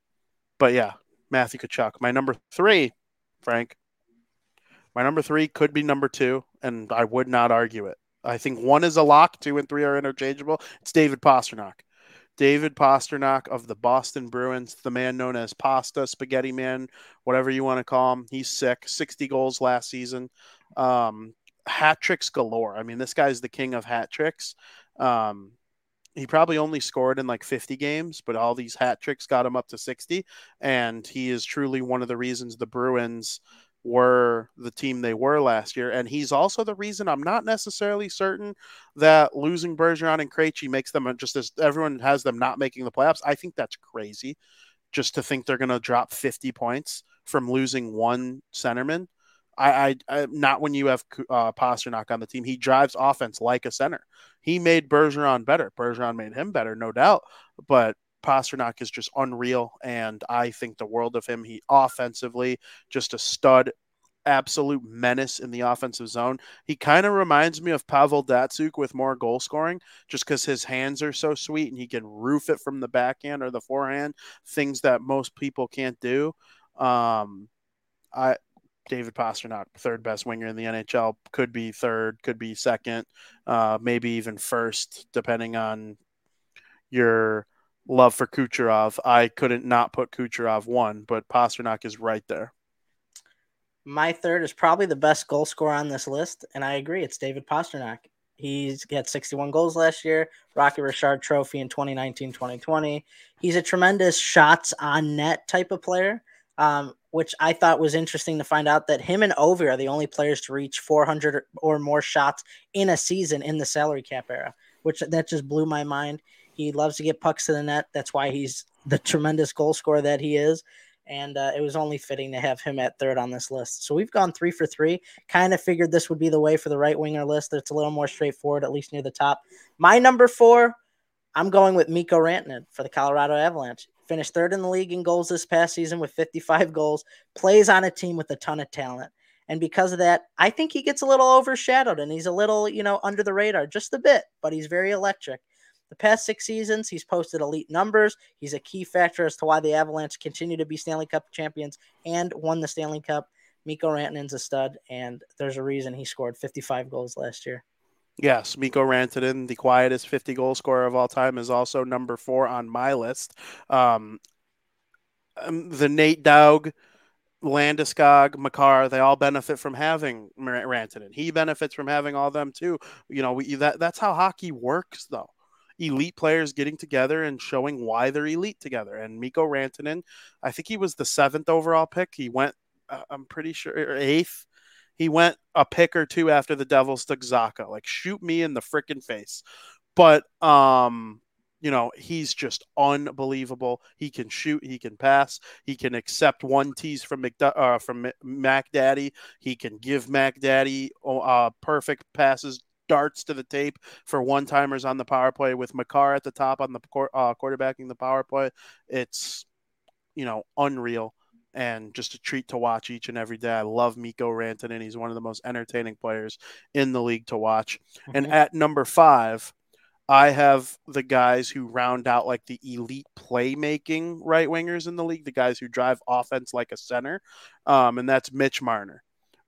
but yeah, Matthew Tkachuk. My number three, Frank. My number three could be number two, and I would not argue it. I think one is a lock, two and three are interchangeable. It's David Pastrnak. David Pastrnak of the Boston Bruins, the man known as Pasta, Spaghetti Man, whatever you want to call him. He's sick. 60 goals last season. Um, hat tricks galore. I mean, this guy's the king of hat tricks. Um, he probably only scored in like 50 games, but all these hat tricks got him up to 60. And he is truly one of the reasons the Bruins were the team they were last year. And he's also the reason I'm not necessarily certain that losing Bergeron and Krejci makes them just as everyone has them not making the playoffs. I think that's crazy just to think they're going to drop 50 points from losing one centerman. I, I, I not when you have uh, Pastrnak on the team. He drives offense like a center. He made Bergeron better. Bergeron made him better, no doubt. But Pastrnak is just unreal, and I think the world of him. He offensively just a stud, absolute menace in the offensive zone. He kind of reminds me of Pavel Datsyuk with more goal scoring, just because his hands are so sweet and he can roof it from the backhand or the forehand, things that most people can't do. Um, I David Pastrnak, third best winger in the NHL, could be third, could be second, uh, maybe even first, depending on your love for Kucherov. I couldn't not put Kucherov one, but Pastrnak is right there. My third is probably the best goal scorer on this list, and I agree. It's David Pastrnak. He's got 61 goals last year, Rocket Richard Trophy in 2019 2020. He's a tremendous shots on net type of player, um, which I thought was interesting to find out that him and Ovi are the only players to reach 400 or more shots in a season in the salary cap era, which that just blew my mind. He loves to get pucks to the net. That's why he's the tremendous goal scorer that he is and uh, it was only fitting to have him at third on this list. So we've gone three for three. Kind of figured this would be the way for the right winger list. That's a little more straightforward, at least near the top. My number four, I'm going with Mikko Rantanen for the Colorado Avalanche. Finished third in the league in goals this past season with 55 goals. Plays on a team with a ton of talent. And because of that, I think he gets a little overshadowed and he's a little, you know, under the radar just a bit, but he's very electric. The past six seasons, he's posted elite numbers. He's a key factor as to why the Avalanche continue to be Stanley Cup champions and won the Stanley Cup. Mikko Rantanen's a stud, and there's a reason he scored 55 goals last year. Yes, Mikko Rantanen, the quietest 50 goal scorer of all time, is also number four on my list. Um, um the Nate Dowg, Landeskog, Makar, they all benefit from having Rantanen. He benefits from having all them too. You know, we, that that's how hockey works, though elite players getting together and showing why they're elite together. And Mikko Rantanen, I think he was the seventh overall pick. He went, uh, I'm pretty sure, eighth. He went a pick or two after the Devils took Zacha. Like, shoot me in the freaking face. But, um, you know, he's just unbelievable. He can shoot, he can pass, he can accept one tease from McDu- uh, from Mac Daddy. He can give Mac Daddy uh, perfect passes darts to the tape for one timers on the power play with Makar at the top on the uh, quarterbacking the power play. It's you know unreal and just a treat to watch each and every day. I love Mikko Rantanen. He's one of the most entertaining players in the league to watch. Mm-hmm. And at number five, I have the guys who round out like the elite playmaking right wingers in the league, the guys who drive offense like a center. Um, and that's Mitch Marner.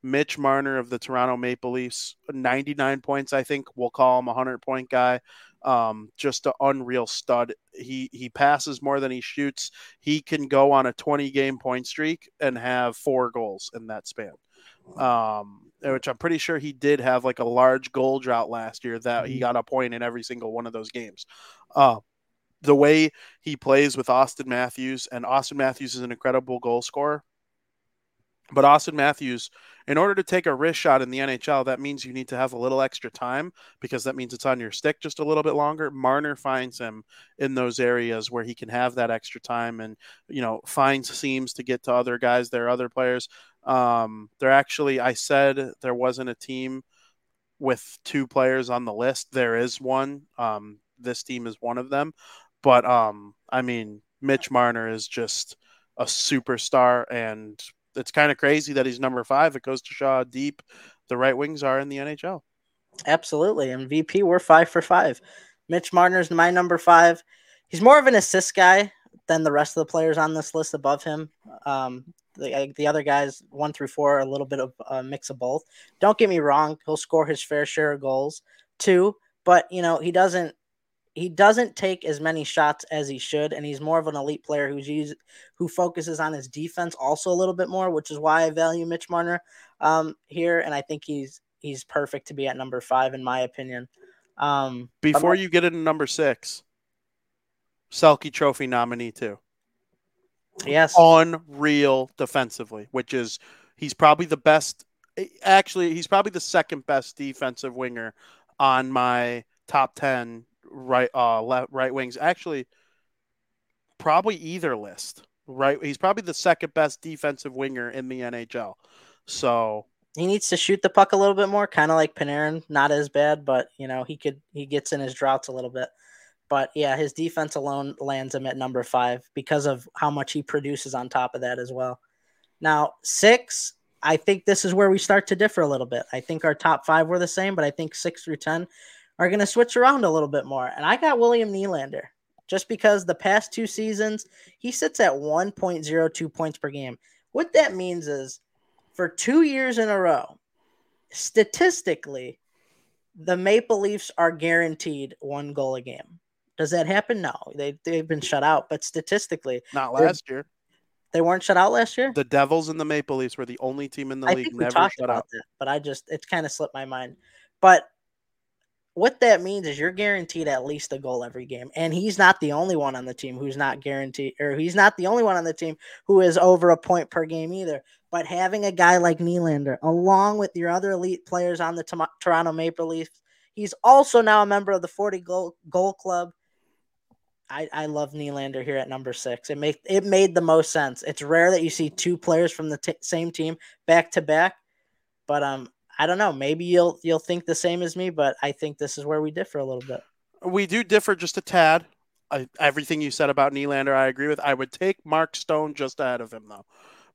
Mitch Marner of the Toronto Maple Leafs, 99 points, I think. We'll call him a 100 point guy. Um, just an unreal stud. He he passes more than he shoots. He can go on a 20 game point streak and have four goals in that span. Um, which I'm pretty sure he did have like a large goal drought last year that he mm-hmm. got a point in every single one of those games. Uh, the way he plays with Auston Matthews, and Auston Matthews is an incredible goal scorer. But Auston Matthews, in order to take a wrist shot in the NHL, that means you need to have a little extra time because that means it's on your stick just a little bit longer. Marner finds him in those areas where he can have that extra time and, you know, finds seams to get to other guys. There are other players. Um, there actually, I said there wasn't a team with two players on the list. There is one. Um, this team is one of them. But, um, I mean, Mitch Marner is just a superstar and it's kind of crazy that he's number five. It goes to show deep the right wings are in the NHL. Absolutely. And VP, we're five for five. Mitch Marner's my number five. He's more of an assist guy than the rest of the players on this list above him. Um, the, the other guys, one through four, are a little bit of a mix of both. Don't get me wrong, he'll score his fair share of goals too, but you know, he doesn't he doesn't take as many shots as he should, and he's more of an elite player who's used, who focuses on his defense also a little bit more, which is why I value Mitch Marner um, here, and I think he's he's perfect to be at number five in my opinion. Um, Before you get into number six, Selke Trophy nominee too. Yes, unreal defensively, which is he's probably the best. Actually, he's probably the second best defensive winger on my top ten right uh left right wings. Actually, probably either list. Right, he's probably the second best defensive winger in the NHL. So he needs to shoot the puck a little bit more, kind of like Panarin. Not as bad, but you know he could he gets in his droughts a little bit. But yeah, his defense alone lands him at number five because of how much he produces on top of that as well. Now six, I think this is where we start to differ a little bit. I think our top five were the same, but I think six through ten are going to switch around a little bit more. And I got William Nylander just because the past two seasons he sits at 1.02 points per game. What that means is for two years in a row, statistically, the Maple Leafs are guaranteed one goal a game. Does that happen? No, they they've been shut out, but statistically, not last year. They weren't shut out last year. The Devils and the Maple Leafs were the only team in the I league think we never talked shut about out. that, but I just it's kind of slipped my mind. But what that means is you're guaranteed at least a goal every game, and he's not the only one on the team who's not guaranteed, or he's not the only one on the team who is over a point per game either. But having a guy like Nylander, along with your other elite players on the Toronto Maple Leafs, he's also now a member of the 40 goal goal club. I, I love Nylander here at number six. It make it made the most sense. It's rare that you see two players from the t- same team back to back, but um, I don't know. Maybe you'll you'll think the same as me, but I think this is where we differ a little bit. We do differ just a tad. I, everything you said about Nylander, I agree with. I would take Mark Stone just ahead of him though,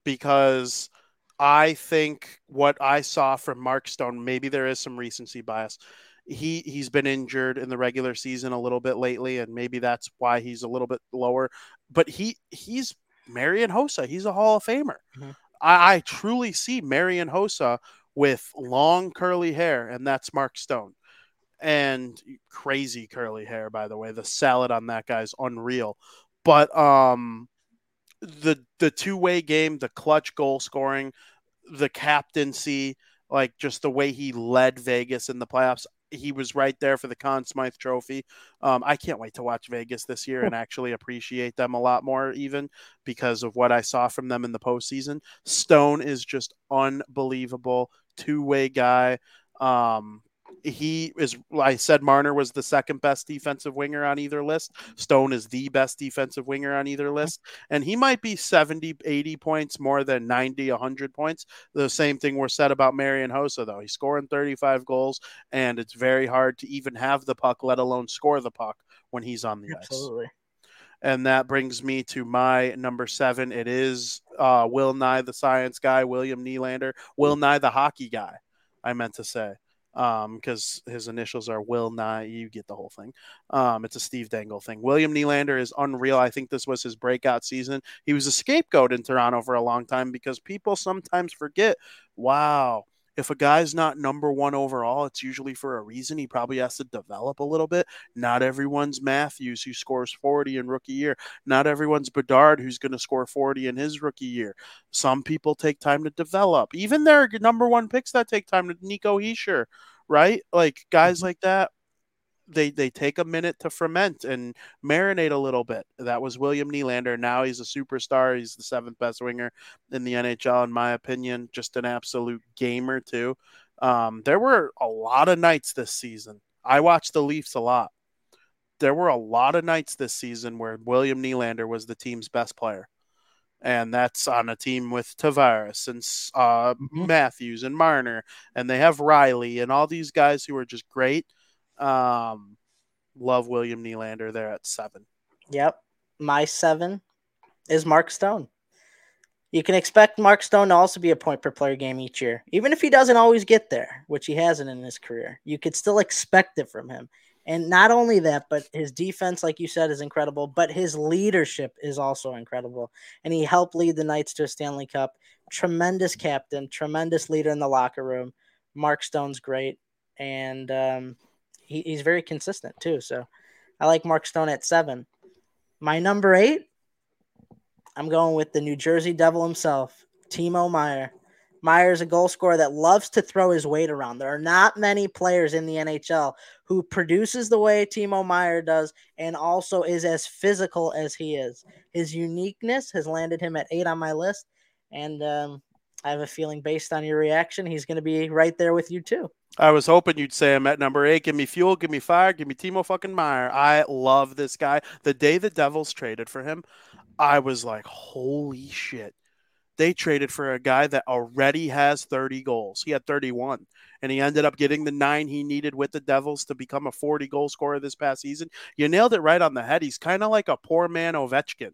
because I think what I saw from Mark Stone, maybe there is some recency bias. He he's been injured in the regular season a little bit lately, and maybe that's why he's a little bit lower. But he he's Marian Hossa. He's a Hall of Famer. Mhm. I, I truly see Marian Hossa with long curly hair, and that's Mark Stone. And crazy curly hair, by the way. The salad on that guy's unreal. But um the the two-way game, the clutch goal scoring, the captaincy, like just the way he led Vegas in the playoffs. He was right there for the Conn Smythe Trophy. Um, I can't wait to watch Vegas this year and actually appreciate them a lot more, even because of what I saw from them in the postseason. Stone is just unbelievable, two way guy. Um, he is, I said Marner was the second best defensive winger on either list. Stone is the best defensive winger on either list. And he might be 70, 80 points more than 90, 100 points. The same thing was said about Marian Hossa, though. He's scoring 35 goals, and it's very hard to even have the puck, let alone score the puck when he's on the ice. And that brings me to my number seven. It is uh, Will Nye, the science guy, William Nylander, Will Nye, the hockey guy, I meant to say, because his initials are Will Nye. You get the whole thing. Um, it's a Steve Dangle thing. William Nylander is unreal. I think this was his breakout season. He was a scapegoat in Toronto for a long time because people sometimes forget, wow, if a guy's not number one overall, it's usually for a reason. He probably has to develop a little bit. Not everyone's Matthews who scores 40 in rookie year. Not everyone's Bedard who's going to score 40 in his rookie year. Some people take time to develop. Even their number one picks that take time to Nico Hischier, right? Like guys mm-hmm. like that, they they take a minute to ferment and marinate a little bit. That was William Nylander. Now he's a superstar. He's the seventh best winger in the NHL, in my opinion. Just an absolute gamer too. Um, there were a lot of nights this season. I watched the Leafs a lot. There were a lot of nights this season where William Nylander was the team's best player. And that's on a team with Tavares and uh, Mhm. Matthews and Marner, and they have Rielly and all these guys who are just great. Um, love William Nylander there at seven. Yep. My seven is Mark Stone. You can expect Mark Stone to also be a point per player game each year. Even if he doesn't always get there, which he hasn't in his career, you could still expect it from him. And not only that, but his defense, like you said, is incredible, but his leadership is also incredible. And he helped lead the Knights to a Stanley Cup. Tremendous captain, tremendous leader in the locker room. Mark Stone's great. And um, he, he's very consistent too. So I like Mark Stone at seven. My number eight, I'm going with the New Jersey Devil himself, Timo Meier. Meier is a goal scorer that loves to throw his weight around. There are not many players in the NHL who produces the way Timo Meier does and also is as physical as he is. His uniqueness has landed him at eight on my list. And um, I have a feeling based on your reaction, he's going to be right there with you too. I was hoping you'd say I'm at number eight. Give me fuel, give me fire, give me Timo fucking Meier. I love this guy. The day the Devils traded for him, I was like, holy shit. They traded for a guy that already has 30 goals. He had 31, and he ended up getting the nine he needed with the Devils to become a 40 goal scorer this past season. You nailed it right on the head. He's kind of like a poor man Ovechkin,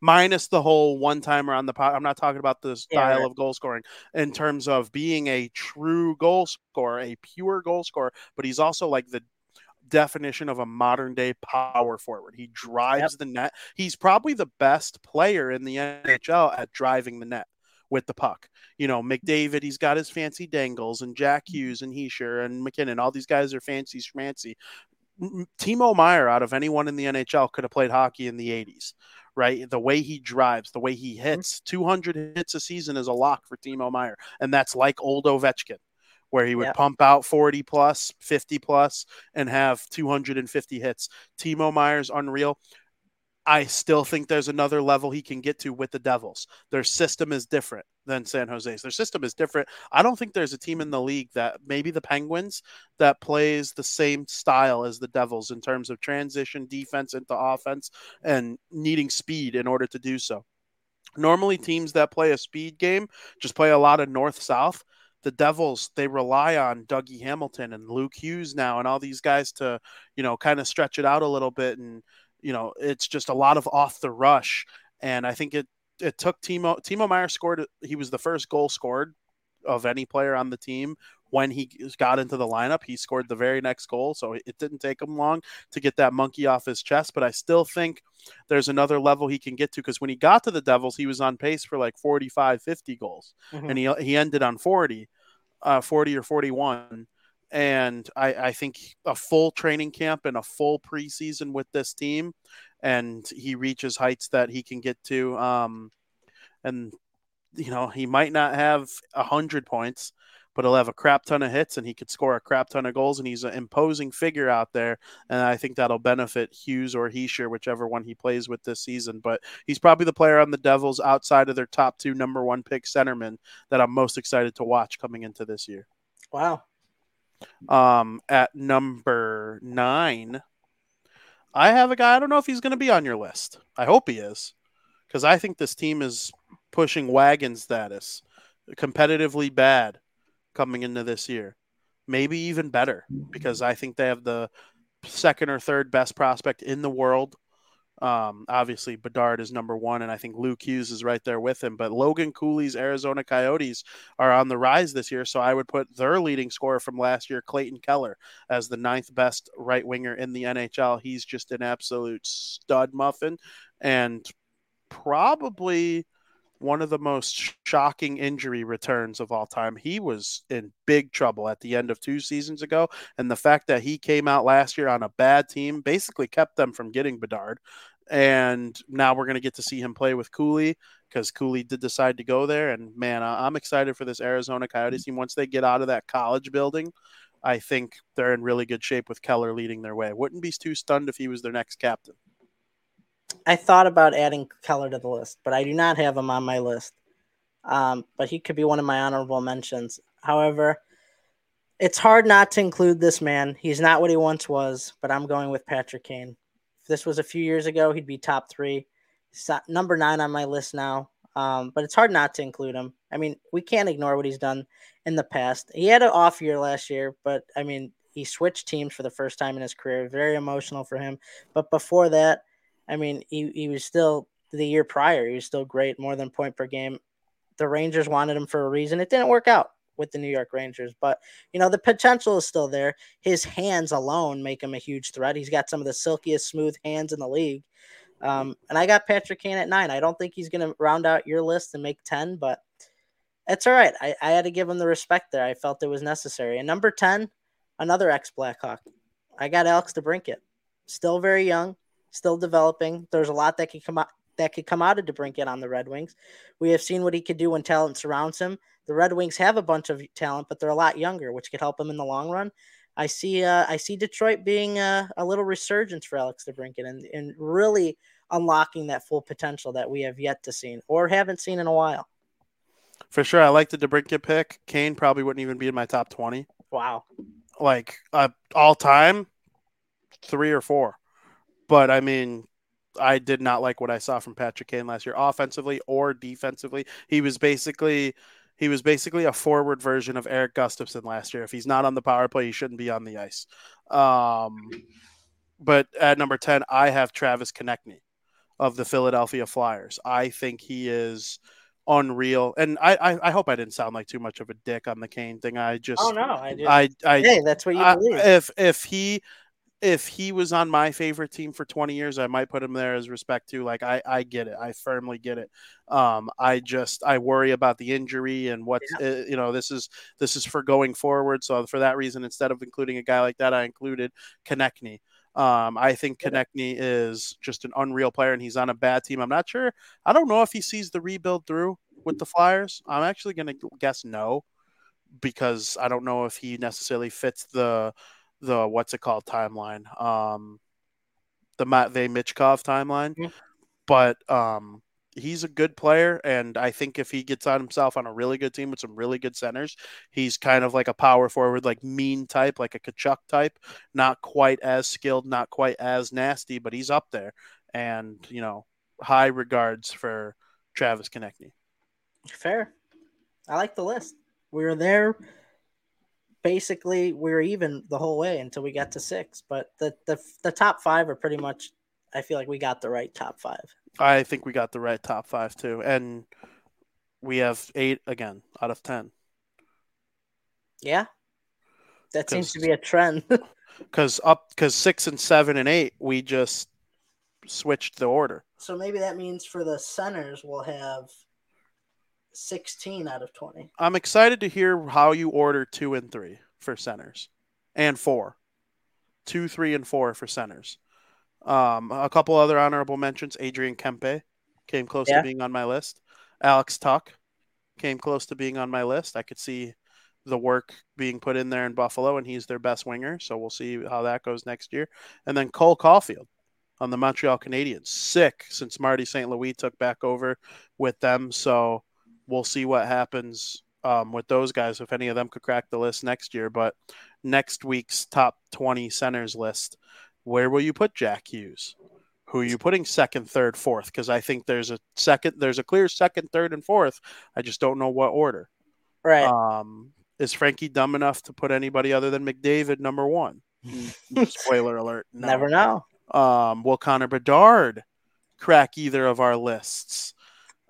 minus the whole one timer on the pot. I'm not talking about the style right. of goal scoring in terms of being a true goal scorer, a pure goal scorer, but he's also like the definition of a modern day power forward. He drives the net. He's probably the best player in the NHL at driving the net. with the puck. You know, mm-hmm. McDavid, he's got his fancy dangles, and Jack mm-hmm. Hughes and Hischier and MacKinnon, All these guys are fancy schmancy. Timo Meier, out of anyone in the NHL, could have played hockey in the 80s, right? The way he drives, the way he mm-hmm. hits, 200 hits a season is a lock for Timo Meier. And that's like old Ovechkin, where he would pump out 40 plus, 50 plus, and have 250 hits. Timo Meier's unreal. I still think there's another level he can get to with the Devils. Their system is different than San Jose's. Their system is different. I don't think there's a team in the league that maybe the Penguins that plays the same style as the Devils in terms of transition defense into offense and needing speed in order to do so. Normally teams that play a speed game just play a lot of north south. The Devils, they rely on Dougie Hamilton and Luke Hughes now and all these guys to, you know, kind of stretch it out a little bit and you know, it's just a lot of off the rush. And I think it it took Timo Timo Meier scored. He was the first goal scored of any player on the team when he got into the lineup. He scored the very next goal, so it didn't take him long to get that monkey off his chest. But I still think there's another level he can get to because when he got to the Devils, he was on pace for like 45, 50 goals, mm-hmm. and he he ended on 40, uh, 40 or 41. And I, I think a full training camp and a full preseason with this team and he reaches heights that he can get to. Um, and you know, he might not have a hundred points, but he'll have a crap ton of hits and he could score a crap ton of goals. And he's an imposing figure out there. And I think that'll benefit Hughes or Hischier, whichever one he plays with this season. But he's probably the player on the Devils outside of their top two number one pick centermen that I'm most excited to watch coming into this year. Wow. Um, at number nine, I have a guy. I don't know if he's going to be on your list. I hope he is, because I think this team is pushing wagon status, competitively bad coming into this year. Maybe even better, because I think they have the second or third best prospect in the world um, obviously, Bedard is number one, and I think Luke Hughes is right there with him. But Logan Cooley's Arizona Coyotes are on the rise this year, so I would put their leading scorer from last year, Clayton Keller, as the ninth best right winger in the NHL. He's just an absolute stud muffin, and probably one of the most shocking injury returns of all time. He was in big trouble at the end of two seasons ago. And the fact that he came out last year on a bad team basically kept them from getting Bedard. And now we're going to get to see him play with Cooley because Cooley did decide to go there. And man, I'm excited for this Arizona Coyotes mm-hmm. team. Once they get out of that college building, I think they're in really good shape with Keller leading their way. Wouldn't be too stunned if he was their next captain. I thought about adding Keller to the list, but I do not have him on my list. Um, but he could be one of my honorable mentions. However, it's hard not to include this man. He's not what he once was, but I'm going with Patrick Kane. If this was a few years ago, he'd be top three. He's number nine on my list now. Um, but it's hard not to include him. I mean, we can't ignore what he's done in the past. He had an off year last year, but I mean, he switched teams for the first time in his career. Very emotional for him. But before that, I mean, he, he was still the year prior, he was still great, more than point per game. The Rangers wanted him for a reason. It didn't work out with the New York Rangers, but you know, the potential is still there. His hands alone make him a huge threat. He's got some of the silkiest, smooth hands in the league. Um, and I got Patrick Kane at nine. I don't think he's going to round out your list and make 10, but it's all right. I, I had to give him the respect there. I felt it was necessary. And number 10, another ex Blackhawk. I got Alex DeBrincat. Still very young, still developing. There's a lot that could come out that could come out of DeBrincat on the Red Wings. We have seen what he could do when talent surrounds him. The Red Wings have a bunch of talent, but they're a lot younger, which could help him in the long run. I see uh, I see Detroit being a, a little resurgence for Alex DeBrincat and, and really unlocking that full potential that we have yet to see or haven't seen in a while. For sure, I like the DeBrincat pick. Kane probably wouldn't even be in my top twenty. Wow, like uh, all time, three or four. But I mean, I did not like what I saw from Patrick Kane last year, offensively or defensively. He was basically he was basically a forward version of Erik Gustafsson last year. If he's not on the power play, he shouldn't be on the ice. Um, but at number ten, I have Travis Konecny of the Philadelphia Flyers. I think he is unreal. And I, I, I, hope I didn't sound like too much of a dick on the Kane thing. I just oh no, I I, I hey, that's what you I, believe. If if he if he was on my favorite team for 20 years, I might put him there as respect to. Like, I, I get it. I firmly get it. Um, I just I worry about the injury and what yeah. uh, you know. This is this is for going forward. So for that reason, instead of including a guy like that, I included Konecny. Um, I think Konecny is just an unreal player, and he's on a bad team. I'm not sure. I don't know if he sees the rebuild through with the Flyers. I'm actually going to guess no, because I don't know if he necessarily fits the the what's it called timeline, um, the Matvey Michkov timeline. Mm-hmm. But um, he's a good player, and I think if he gets on himself on a really good team with some really good centers, he's kind of like a power forward, like mean type, like a Tkachuk type. Not quite as skilled, not quite as nasty, but he's up there. And you know, high regards for Travis Konecny. Fair. I like the list. We were there. Basically, we were even the whole way until we got to six. But the the the top five are pretty much. I feel like we got the right top five. I think we got the right top five too, and we have eight again out of ten. Yeah, that seems to be a trend. Because up, because six and seven and eight, we just switched the order. So maybe that means for the centers, we'll have sixteen out of twenty. I'm excited to hear how you order two and three for centers, and four, two, three, and four for centers. Um, a couple other honorable mentions. Adrian Kempe came close yeah. to being on my list. Alex Tuch came close to being on my list. I could see the work being put in there in Buffalo, and he's their best winger. So we'll see how that goes next year. And then Cole Caufield on the Montreal Canadiens, sick since Marty St. Louis took back over with them. So we'll see what happens um, with those guys if any of them could crack the list next year. But next week's top 20 centers list where will you put Jack Hughes? Who are you putting second, third, fourth? Because I think there's a second, there's a clear second, third, and fourth. I just don't know what order. Right. Um, is Frankie dumb enough to put anybody other than McDavid number one? Spoiler alert. No. Never know. Um, will Connor Bedard crack either of our lists?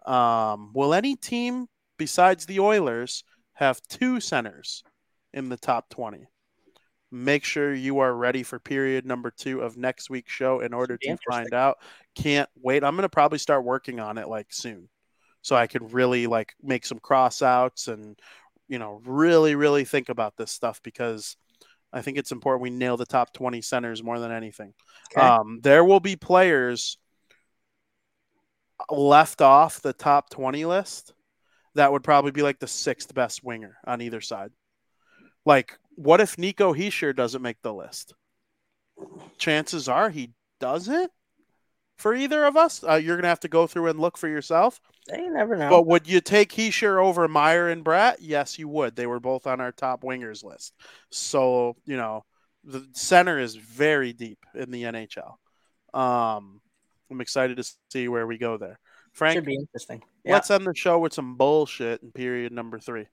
Um, will any team besides the Oilers have two centers in the top 20? make sure you are ready for period number two of next week's show in order to find out. Can't wait. I'm gonna probably start working on it like soon, so I can really like make some cross outs and you know really really think about this stuff because I think it's important we nail the top 20 centers more than anything. Okay. Um, there will be players left off the top 20 list that would probably be like the sixth best winger on either side. Like what if Nico Hischier doesn't make the list? Chances are he doesn't for either of us. Uh, you're gonna have to go through and look for yourself. You never know. But would you take Hischier over Meier and Bratt? Yes, you would. They were both on our top wingers list. So you know the center is very deep in the NHL. Um, I'm excited to see where we go there. Frank, should be interesting. Yeah. Let's end the show with some bullshit in period number three.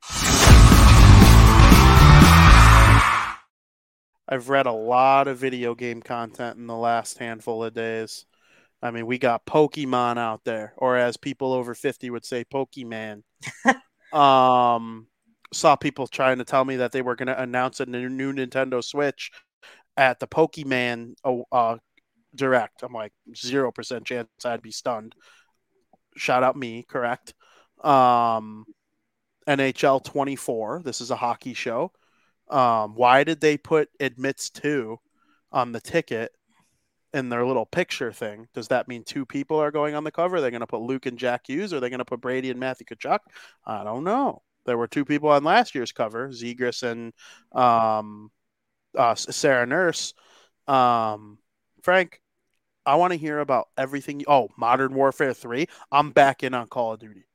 I've read a lot of video game content in the last handful of days. I mean, we got Pokemon out there, or as people over 50 would say, Pokemon. um, saw people trying to tell me that they were going to announce a new, Nintendo Switch at the Pokemon uh, Direct. I'm like, 0% chance I'd be stunned. Shout out me, correct? Um, NHL 24. This is a hockey show. Um, why did they put admits to on the ticket in their little picture thing? Does that mean two people are going on the cover? They're going to put Luke and Jack Hughes, or are they going to put Brady and Matthew Tkachuk? I don't know. There were two people on last year's cover, Zegras and um, uh, Sarah Nurse. Um, Frank, I want to hear about everything. Oh, Modern Warfare 3. I'm back in on Call of Duty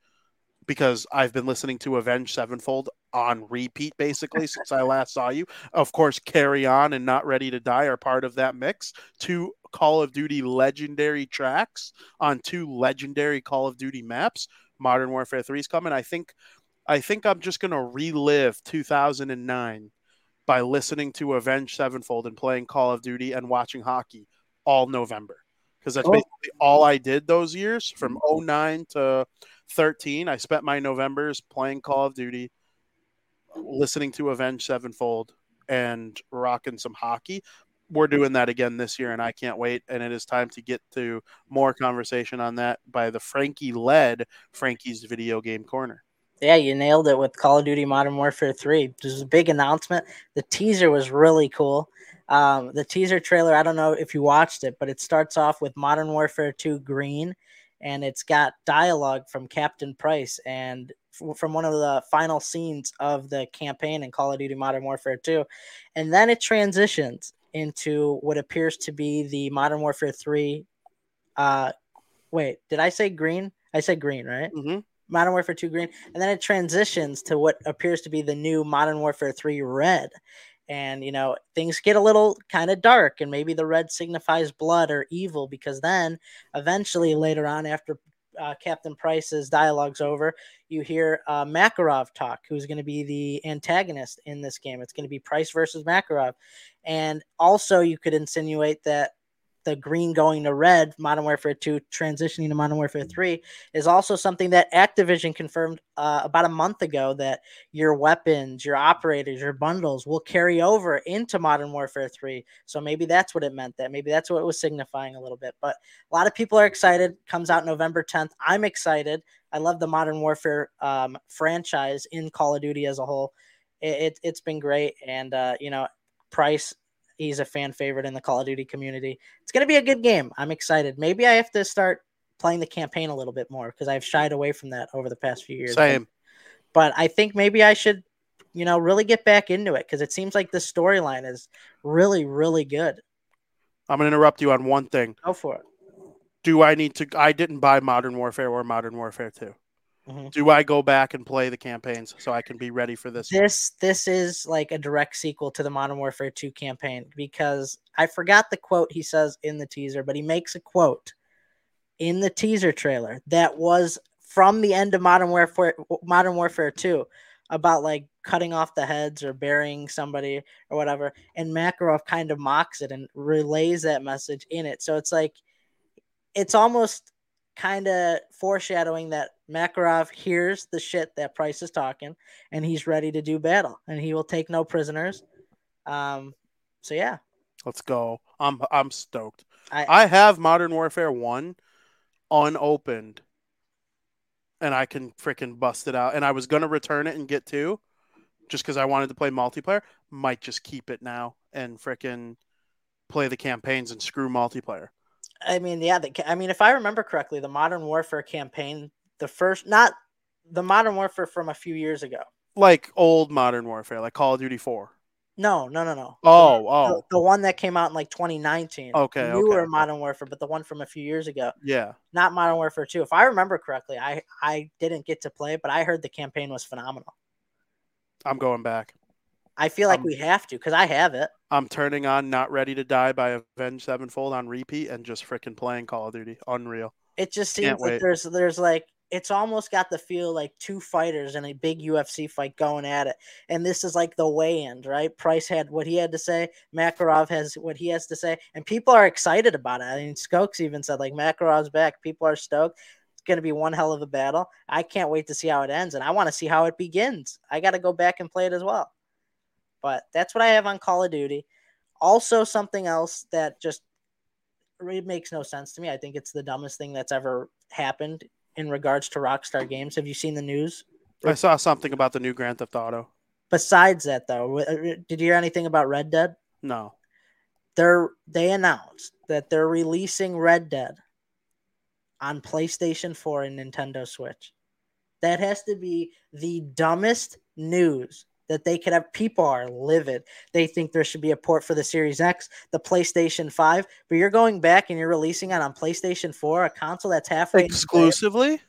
because I've been listening to Avenged Sevenfold on repeat basically since I last saw you. Of course, Carry On and Not Ready to Die are part of that mix. Two Call of Duty legendary tracks on two legendary Call of Duty maps. Modern Warfare 3 is coming. I think I think I'm just going to relive 2009 by listening to Avenged Sevenfold and playing Call of Duty and watching hockey all November. Because that's oh. basically all I did those years from 09 to 13. I spent my Novembers playing Call of Duty, listening to Avenged Sevenfold, and rocking some hockey. we're doing that again this year, and I can't wait. And it is time to get to more conversation on that by the Frankie led Frankie's Video Game Corner. Yeah, you nailed it with Call of Duty Modern Warfare 3. This was a big announcement. The teaser was really cool. Um, the teaser trailer, I don't know if you watched it, but it starts off with Modern Warfare 2 green, and it's got dialogue from Captain Price and from one of the final scenes of the campaign in Call of Duty Modern Warfare 2. And then it transitions into what appears to be the Modern Warfare 3. Uh, wait, did I say green? I said green, right? Mm-hmm. Modern Warfare 2 green, and then it transitions to what appears to be the new Modern Warfare 3 red. And you know, things get a little kind of dark, and maybe the red signifies blood or evil, because then eventually later on, after uh, Captain Price's dialogue's over, you hear uh, Makarov talk, who's going to be the antagonist in this game. It's going to be Price versus Makarov. And also, you could insinuate that the green going to red, Modern Warfare 2 transitioning to Modern Warfare 3 is also something that Activision confirmed uh, about a month ago that your weapons, your operators, your bundles will carry over into Modern Warfare 3. So maybe that's what it meant that maybe that's what it was signifying a little bit. But a lot of people are excited. Comes out November 10th. I'm excited. I love the Modern Warfare um, franchise in Call of Duty as a whole. It, it, has been great. And, uh, you know, Price he's a fan favorite in the Call of Duty community. It's going to be a good game. I'm excited. Maybe I have to start playing the campaign a little bit more because I've shied away from that over the past few years. Same. But, but I think maybe I should, you know, really get back into it because it seems like the storyline is really, really good. I'm going to interrupt you on one thing. Go for it. Do I need to? I didn't buy Modern Warfare or Modern Warfare 2. Mm-hmm. Do I go back and play the campaigns so I can be ready for this? This this is like a direct sequel to the Modern Warfare 2 campaign because I forgot the quote he says in the teaser, but he makes a quote in the teaser trailer that was from the end of Modern Warfare Modern Warfare 2 about like cutting off the heads or burying somebody or whatever. And Makarov kind of mocks it and relays that message in it. So it's like it's almost kind of foreshadowing that Makarov hears the shit that Price is talking and he's ready to do battle and he will take no prisoners. Um, so yeah. Let's go. I'm I'm stoked. I, I have Modern Warfare 1 unopened and I can freaking bust it out. And I was gonna return it and get two just because I wanted to play multiplayer. Might just keep it now and freaking play the campaigns and screw multiplayer. I mean, yeah, the, I mean, if I remember correctly, the Modern Warfare campaign the first, not the Modern Warfare from a few years ago. Like old Modern Warfare, like Call of Duty 4. No, no, no, no. Oh, the, oh. The, the, one that came out in like 2019. Okay. Newer okay. Modern Warfare, but the one from a few years ago. Yeah. Not Modern Warfare 2. If I remember correctly, I I didn't get to play, but I heard the campaign was phenomenal. I'm going back. I feel like um, we have to because I have it. I'm turning on Not Ready to Die by Avenged Sevenfold on repeat and just freaking playing Call of Duty. Unreal. It just seems Can't like wait. there's there's like it's almost got the feel like two fighters in a big UFC fight going at it. And this is like the way in, right? Price had what he had to say, Makarov has what he has to say, and people are excited about it. I mean, Skokes even said, like, Makarov's back. People are stoked. It's going to be one hell of a battle. I can't wait to see how it ends, and I want to see how it begins. I got to go back and play it as well. But that's what I have on Call of Duty. Also, something else that just it makes no sense to me. I think it's the dumbest thing that's ever happened in regards to Rockstar Games. Have you seen the news? I saw something about the new Grand Theft Auto. Besides that, though, uh, did you hear anything about Red Dead? No. They're they announced that they're releasing Red Dead on PlayStation 4 and Nintendo Switch. That has to be the dumbest news that they could have. People are livid. They think there should be a port for the Series X, the PlayStation 5, but you're going back and you're releasing it on PlayStation 4, a console that's halfway exclusively.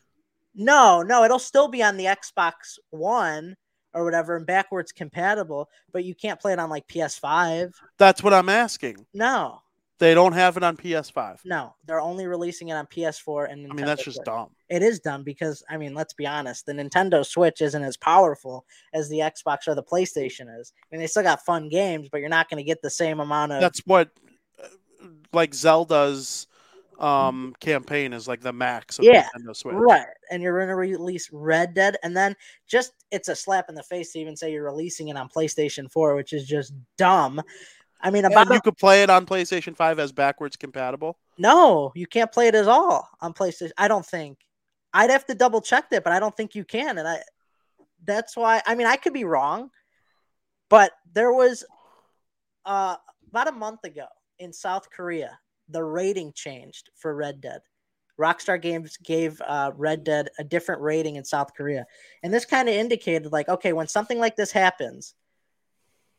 No, no, it'll still be on the Xbox One or whatever and backwards compatible, but you can't play it on like PS5. That's what I'm asking. No. They don't have it on PS5. No, they're only releasing it on PS4 and Nintendo I mean that's just Switch. dumb. It is dumb because I mean, let's be honest, the Nintendo Switch isn't as powerful as the Xbox or the PlayStation is. I mean, they still got fun games, but you're not going to get the same amount of That's what like Zelda's um campaign is like the max of yeah, Nintendo Switch. Right. And you're gonna release Red Dead and then just it's a slap in the face to even say you're releasing it on PlayStation 4, which is just dumb I mean, about you could play it on PlayStation 5 as backwards compatible. no, you can't play it at all on PlayStation. I don't think. I'd have to double check that, but I don't think you can. And I, that's why. I mean, I could be wrong, but there was, uh, about a month ago in South Korea, the rating changed for Red Dead. Rockstar Games gave uh, Red Dead a different rating in South Korea, and this kind of indicated like, okay, when something like this happens,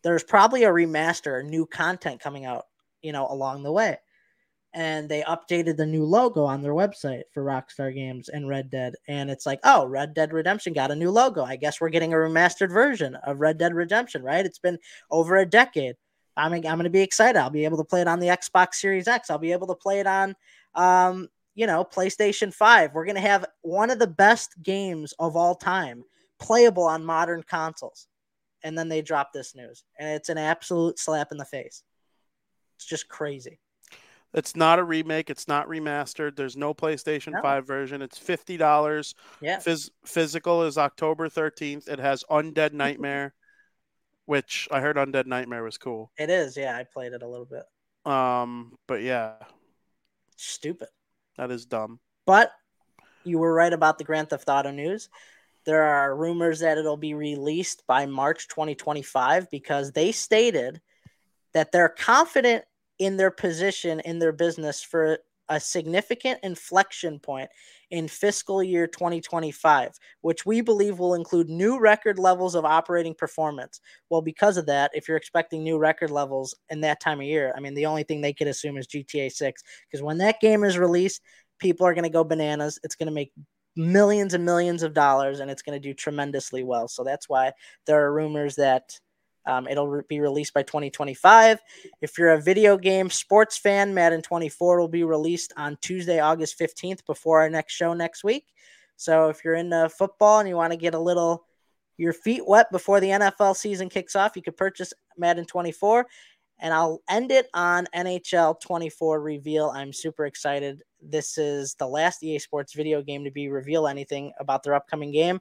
there's probably a remaster, new content coming out, you know, along the way. And they updated the new logo on their website for Rockstar Games and Red Dead, and it's like, oh, Red Dead Redemption got a new logo. I guess we're getting a remastered version of Red Dead Redemption, right? It's been over a decade. I'm I'm going to be excited. I'll be able to play it on the Xbox Series X. I'll be able to play it on, um, you know, PlayStation Five. We're going to have one of the best games of all time playable on modern consoles. And then they drop this news, and it's an absolute slap in the face. It's just crazy. It's not a remake. It's not remastered. There's no PlayStation No. 5 version. It's $50. Yeah, Phys- physical is October 13th. It has Undead Nightmare, which I heard Undead Nightmare was cool. it is. Yeah, I played it a little bit. Um, but yeah, Stupid. that is dumb. But you were right about the Grand Theft Auto news. There are rumors that it'll be released by March 2025 because they stated that they're confident in their position in their business for a significant inflection point in fiscal year 2025, which we believe will include new record levels of operating performance. Well, because of that, if you're expecting new record levels in that time of year, I mean, the only thing they could assume is GTA 6 because when that game is released, people are going to go bananas. It's going to make millions and millions of dollars and it's going to do tremendously well. So that's why there are rumors that um, it'll re- be released by 2025. If you're a video game sports fan, Madden 24 will be released on Tuesday, August 15th before our next show next week. So if you're into football and you want to get a little your feet wet before the NFL season kicks off, you could purchase Madden 24. And I'll end it on NHL 24 reveal. I'm super excited. This is the last EA Sports video game to be reveal anything about their upcoming game.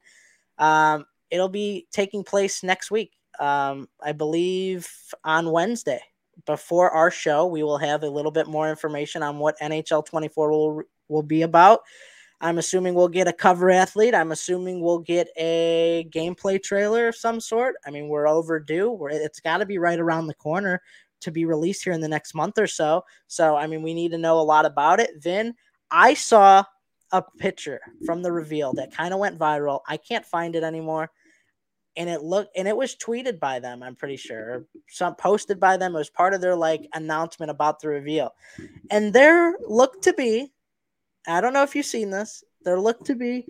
Um, it'll be taking place next week. Um, I believe on Wednesday. Before our show, we will have a little bit more information on what NHL 24 will will be about. I'm assuming we'll get a cover athlete. I'm assuming we'll get a gameplay trailer of some sort. I mean, we're overdue. We're, it's got to be right around the corner to be released here in the next month or so. So, I mean, we need to know a lot about it. Vin, I saw a picture from the reveal that kind of went viral. I can't find it anymore. And it looked and it was tweeted by them, I'm pretty sure. Some posted by them. It was part of their like announcement about the reveal. And there looked to be, I don't know if you've seen this, there looked to be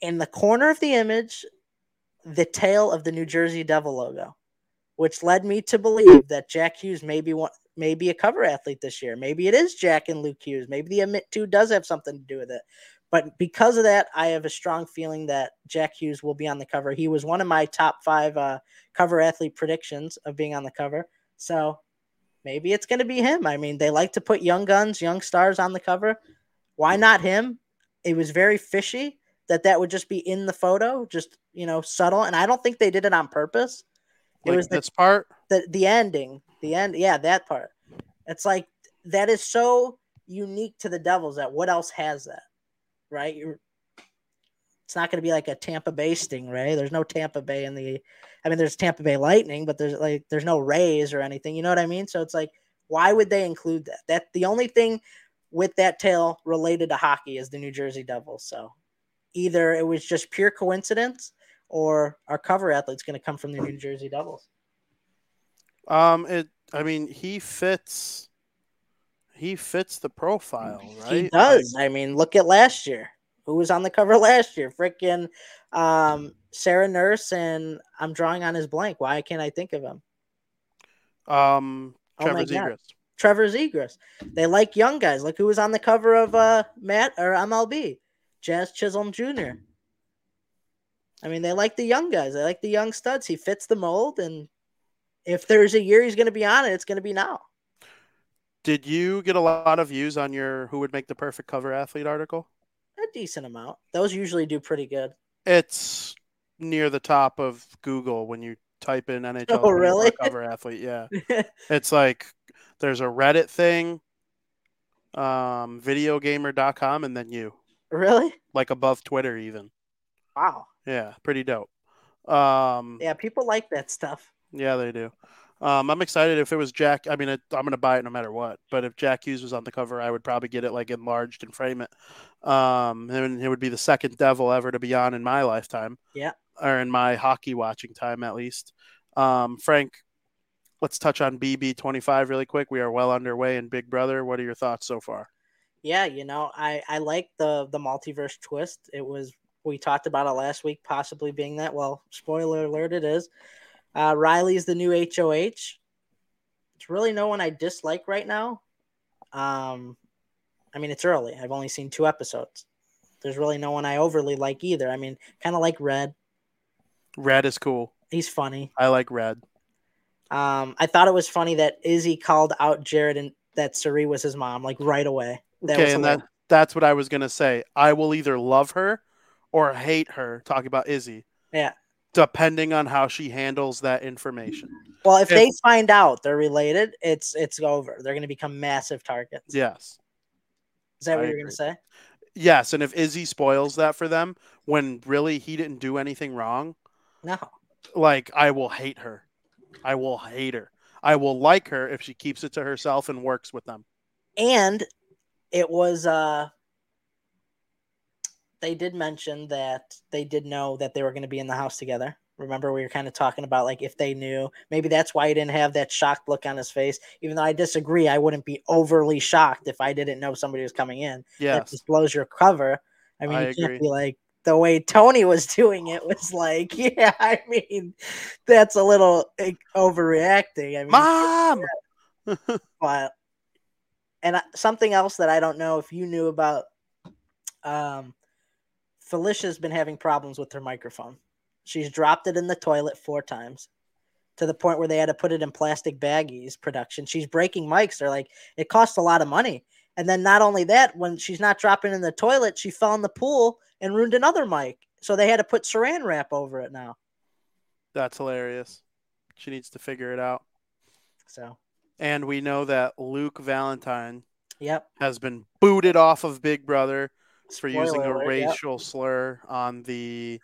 in the corner of the image the tail of the New Jersey Devil logo, which led me to believe that Jack Hughes may be one, maybe a cover athlete this year. Maybe it is Jack and Luke Hughes. Maybe the Emit 2 does have something to do with it. But because of that, I have a strong feeling that Jack Hughes will be on the cover. He was one of my top five uh, cover athlete predictions of being on the cover. So maybe it's going to be him. I mean, they like to put young guns, young stars on the cover. Why not him? It was very fishy that that would just be in the photo, just you know, subtle. And I don't think they did it on purpose. It Like was the this part. the the ending, the end, yeah, that part. It's like that is so unique to the Devils that what else has that, right? You're, it's not going to be like a Tampa Bay Stingray. There's no Tampa Bay in the. I mean, there's Tampa Bay Lightning, but there's like there's no Rays or anything. You know what I mean? So it's like, why would they include that? That the only thing with that tale related to hockey is the New Jersey Devils. So either it was just pure coincidence, or our cover athlete's going to come from the New Jersey Devils. Um, it. I mean, he fits. He fits the profile, right? He does. I mean, look at last year. Who was on the cover last year? Freaking um, Sarah Nurse, and I'm drawing on his blank. Why can't I think of him? Like, um, Oh Trevor. Zegras. Trevor Zegras. They like young guys. Look who was on the cover of uh, Matt or MLB. Jazz Chisholm Jr. I mean, they like the young guys. They like the young studs. He fits the mold, and if there's a year he's going to be on it, it's going to be now. Did you get a lot of views on your "Who would make the perfect cover athlete" article? A decent amount. Those usually do pretty good. It's near the top of Google when you type in NHL Oh, really? cover athlete. Yeah, it's like there's a Reddit thing, um, videogamer.com, and then you, really? like above Twitter even. Wow. Yeah, pretty dope. Um, Yeah, people like that stuff. Yeah, they do. Um, I'm excited if it was Jack. I mean, it, I'm going to buy it no matter what. But if Jack Hughes was on the cover, I would probably get it like enlarged and frame it. Um, and it would be the second Devil ever to be on in my lifetime. Yeah. Or in my hockey watching time, at least. Um, Frank, let's touch on BB25 really quick. We are well underway in Big Brother. What are your thoughts so far? Yeah, you know, I I like the the multiverse twist. It was we talked about it last week, possibly being that. Well, spoiler alert, it is. Uh, Riley's the new HOH. It's really no one I dislike right now. Um, I mean, it's early. I've only seen two episodes. There's really no one I overly like either. I mean, kind of like Red. Red is cool. He's funny. I like Red. Um, I thought it was funny that Izzy called out Jared and that Cirie was his mom, like right away. That okay, was and that that's what I was gonna say. I will either love her or hate her. Talking about Izzy, yeah. depending on how she handles that information. Well, if If- they find out they're related, it's it's over. They're going to become massive targets. Yes, Is that what you're going to say? yes, and if Izzy spoils that for them when really he didn't do anything wrong, No. like I will hate her. I will hate her. I will like her if she keeps it to herself and works with them. And it was uh they did mention that they did know that they were going to be in the house together. Remember we were kind of talking about like if they knew. Maybe that's why he didn't have that shocked look on his face. Even though I disagree, I wouldn't be overly shocked if I didn't know somebody was coming in. Yeah, That just blows your cover. I mean, I you can't be like the way Tony was doing it was like, yeah, I mean, that's a little like, overreacting. I mean, mom. but and something else that I don't know if you knew about. Um, Felicia's been having problems with her microphone. She's dropped it in the toilet four times, to the point where they had to put it in plastic baggies. Production. She's breaking mics. They're like, it costs a lot of money. And then not only that, when she's not dropping in the toilet, she fell in the pool and ruined another mic. So they had to put saran wrap over it now. That's hilarious. She needs to figure it out. So, And we know that Luke Valentine yep. has been booted off of Big Brother for Spoiler using a alert, racial slur on the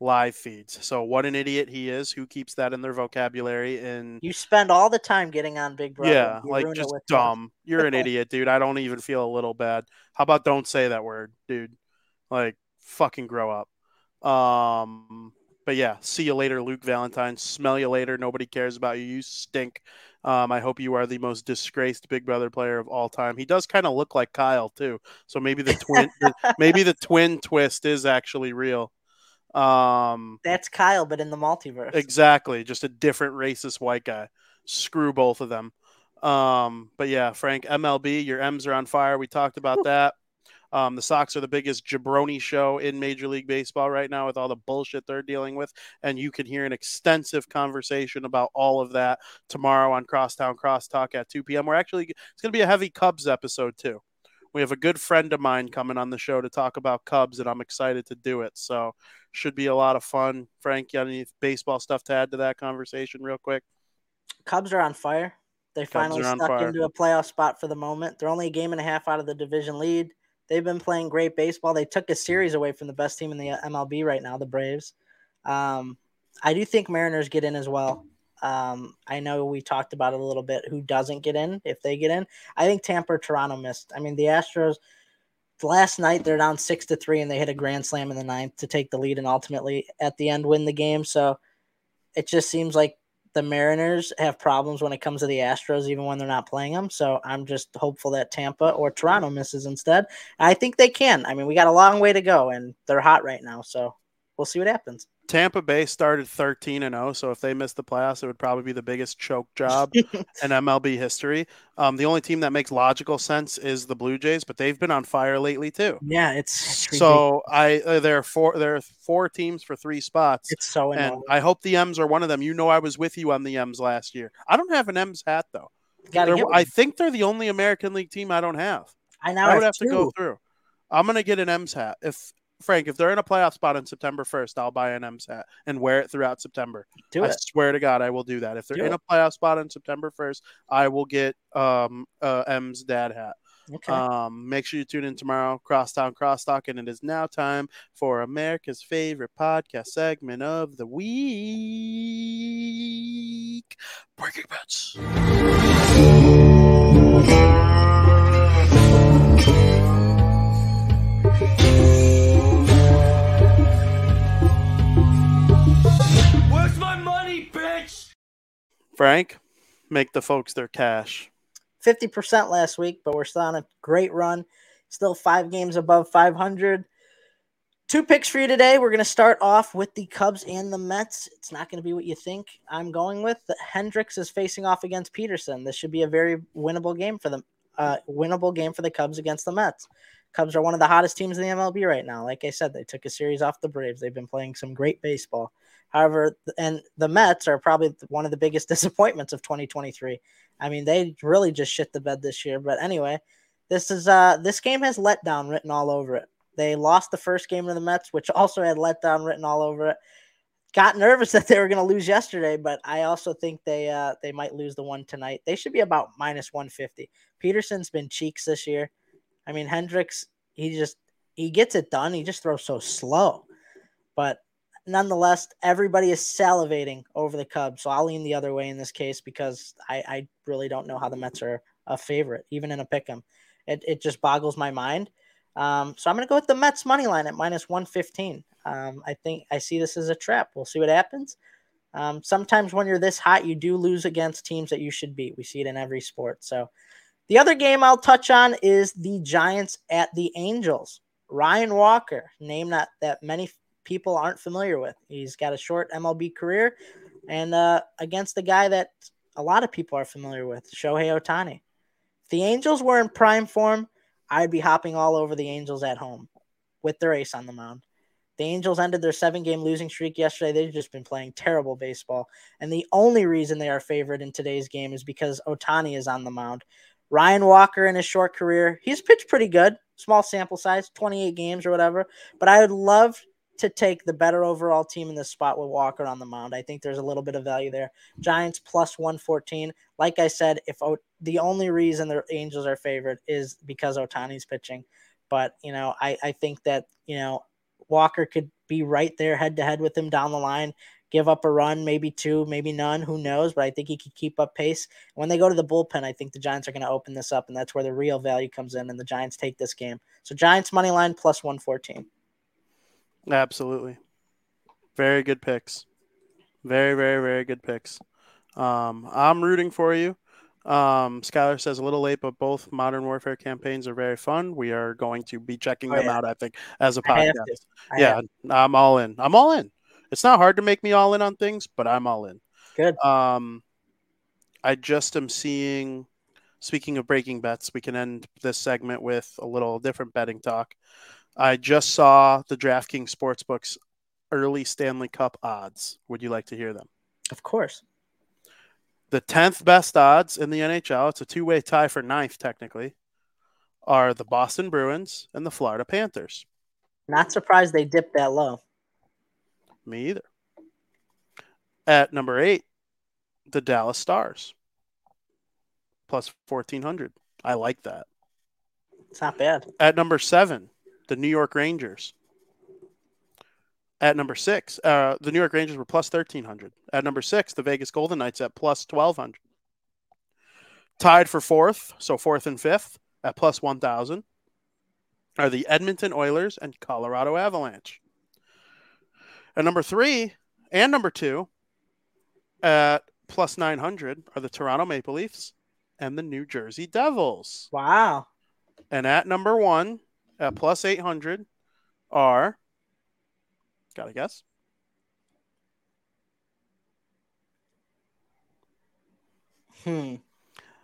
live feeds. So what an idiot he is. Who keeps that in their vocabulary? And You spend all the time getting on Big Brother. yeah, like just dumb. You're an idiot, dude. I don't even feel a little bad. How about don't say that word, dude? Like fucking grow up. Um, but yeah, see you later, Luke Valentine. Smell you later. Nobody cares about you. You stink. Um, I hope you are the most disgraced Big Brother player of all time. He does kind of look like Kyle too, so maybe the twin, maybe the twin twist is actually real. Um, That's Kyle, but in the multiverse. exactly, just a different racist white guy. Screw both of them. Um, but yeah, Frank, MLB, your M's are on fire. We talked about that. Um, the Sox are the biggest jabroni show in Major League Baseball right now with all the bullshit they're dealing with. And you can hear an extensive conversation about all of that tomorrow on Crosstown Crosstalk at 2 p.m. We're actually, it's going to be a heavy Cubs episode too. We have a good friend of mine coming on the show to talk about Cubs, and I'm excited to do it. So, should be a lot of fun. Frank, you got any baseball stuff to add to that conversation, real quick? Cubs are on fire. They finally stuck fire. into a playoff spot for the moment. They're only a game and a half out of the division lead. They've been playing great baseball. They took a series away from the best team in the MLB right now, the Braves. Um, I do think Mariners get in as well. Um, I know we talked about it a little bit. Who doesn't get in if they get in? I think Tampa or Toronto missed. I mean, the Astros last night they're down six to three and they hit a grand slam in the ninth to take the lead and ultimately at the end win the game. So it just seems like the Mariners have problems when it comes to the Astros, even when they're not playing them. So I'm just hopeful that Tampa or Toronto misses instead. I think they can. I mean, we got a long way to go, and they're hot right now. So we'll see what happens. Tampa Bay started 13 and 0, so if they missed the playoffs, it would probably be the biggest choke job in MLB history. Um, the only team that makes logical sense is the Blue Jays, but they've been on fire lately too. Yeah, it's, it's. So I uh, there are four there are four teams for three spots. it's so and. I hope the M's are one of them. You know, I was with you on the M's last year. I don't have an M's hat though. Gotta They're- get I think they're the only American League team I don't have. I now I would have have to go through. I'm gonna get an M's hat. If Frank, if they're in a playoff spot on September 1st, I'll buy an M's hat and wear it throughout September. Do I it. swear to God, I will do that. If they're Do in it. a playoff spot on September 1st, I will get um uh, M's dad hat. Okay. Um, make sure you tune in tomorrow, Crosstown Crosstalk, and it is now time for America's favorite podcast segment of the week, Breaking Bets. Frank, make the folks their cash. 50% last week, but we're still on a great run. Still five games above 500. Two picks for you today. We're going to start off with the Cubs and the Mets. It's not going to be what you think I'm going with. Hendricks is facing off against Peterson. This should be a very winnable game for them. Uh, winnable game for the Cubs against the Mets. Cubs are one of the hottest teams in the MLB right now. Like I said, they took a series off the Braves. They've been playing some great baseball. However, and the Mets are probably one of the biggest disappointments of 2023. I mean, they really just shit the bed this year. But anyway, this is uh this game has letdown written all over it. They lost the first game to the Mets, which also had letdown written all over it. Got nervous that they were going to lose yesterday, but I also think they uh they might lose the one tonight. They should be about minus 150. Peterson's been cheeks this year. I mean, Hendricks, he just he gets it done. He just throws so slow. But nonetheless, everybody is salivating over the Cubs. So I'll lean the other way in this case because I, I really don't know how the Mets are a favorite, even in a pick 'em. It, it just boggles my mind. Um, so I'm going to go with the Mets money line at minus 115. Um, I think I see this as a trap. We'll see what happens. Um, sometimes when you're this hot, you do lose against teams that you should beat. We see it in every sport. So the other game I'll touch on is the Giants at the Angels. Ryan Walker, name that that many people aren't familiar with. He's got a short MLB career, and uh, against the guy that a lot of people are familiar with, Shohei Ohtani. If the Angels were in prime form, I'd be hopping all over the Angels at home with their ace on the mound. The Angels ended their seven game losing streak yesterday. They've just been playing terrible baseball. And the only reason they are favored in today's game is because Ohtani is on the mound. Ryan Walker in his short career, he's pitched pretty good, small sample size, 28 games or whatever. But I would love to take the better overall team in this spot with Walker on the mound. I think there's a little bit of value there. Giants plus 114. Like I said, if o- the only reason the Angels are favored is because Ohtani's pitching. But, you know, I, I think that, you know, Walker could be right there head to head with him down the line, give up a run, maybe two, maybe none, who knows? But I think he could keep up pace. When they go to the bullpen, I think the Giants are going to open this up, and that's where the real value comes in, and the Giants take this game. So Giants money line plus 114. Absolutely. Very good picks. Very, very, very good picks. Um, I'm rooting for you. Um, Skylar says a little late, but both Modern Warfare campaigns are very fun. We are going to be checking Oh, them yeah. out, I think, as a podcast. Yeah, I'm all in. I'm all in. It's not hard to make me all in on things, but I'm all in. Good. Um, I just am seeing. Speaking of breaking bets, we can end this segment with a little different betting talk. I just saw the DraftKings Sportsbooks early Stanley Cup odds. Would you like to hear them? Of course. The 10th best odds in the NHL, it's a two way tie for ninth, technically, are the Boston Bruins and the Florida Panthers. Not surprised they dipped that low. Me either. At number eight, the Dallas Stars, plus 1400. I like that. It's not bad. At number seven, the New York Rangers. At number six, uh, the New York Rangers were plus 1300. At number six, the Vegas Golden Knights at plus 1200. Tied for fourth, so fourth and fifth at plus 1000 are the Edmonton Oilers and Colorado Avalanche. At number three and number two at plus 900 are the Toronto Maple Leafs and the New Jersey Devils. Wow. And at number one, at plus 800, are, got to guess? Hmm.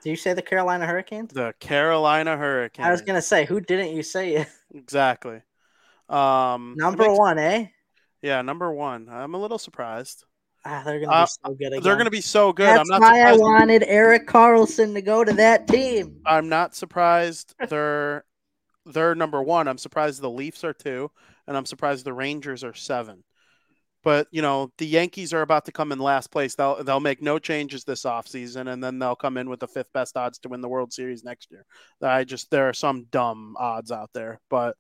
Do you say the Carolina Hurricanes? The Carolina Hurricanes. I was gonna say, who didn't you say? Exactly. Um, Number makes- one, eh? Yeah, number one. I'm a little surprised. Ah, they're gonna Uh, be so good again. They're to be so good. That's I'm not why I wanted Erik Karlsson to go to that team. I'm not surprised they're they're number one. I'm surprised the Leafs are two, and I'm surprised the Rangers are seven. But you know, the Yankees are about to come in last place. They'll they'll make no changes this offseason, and then they'll come in with the fifth best odds to win the World Series next year. I just there are some dumb odds out there, but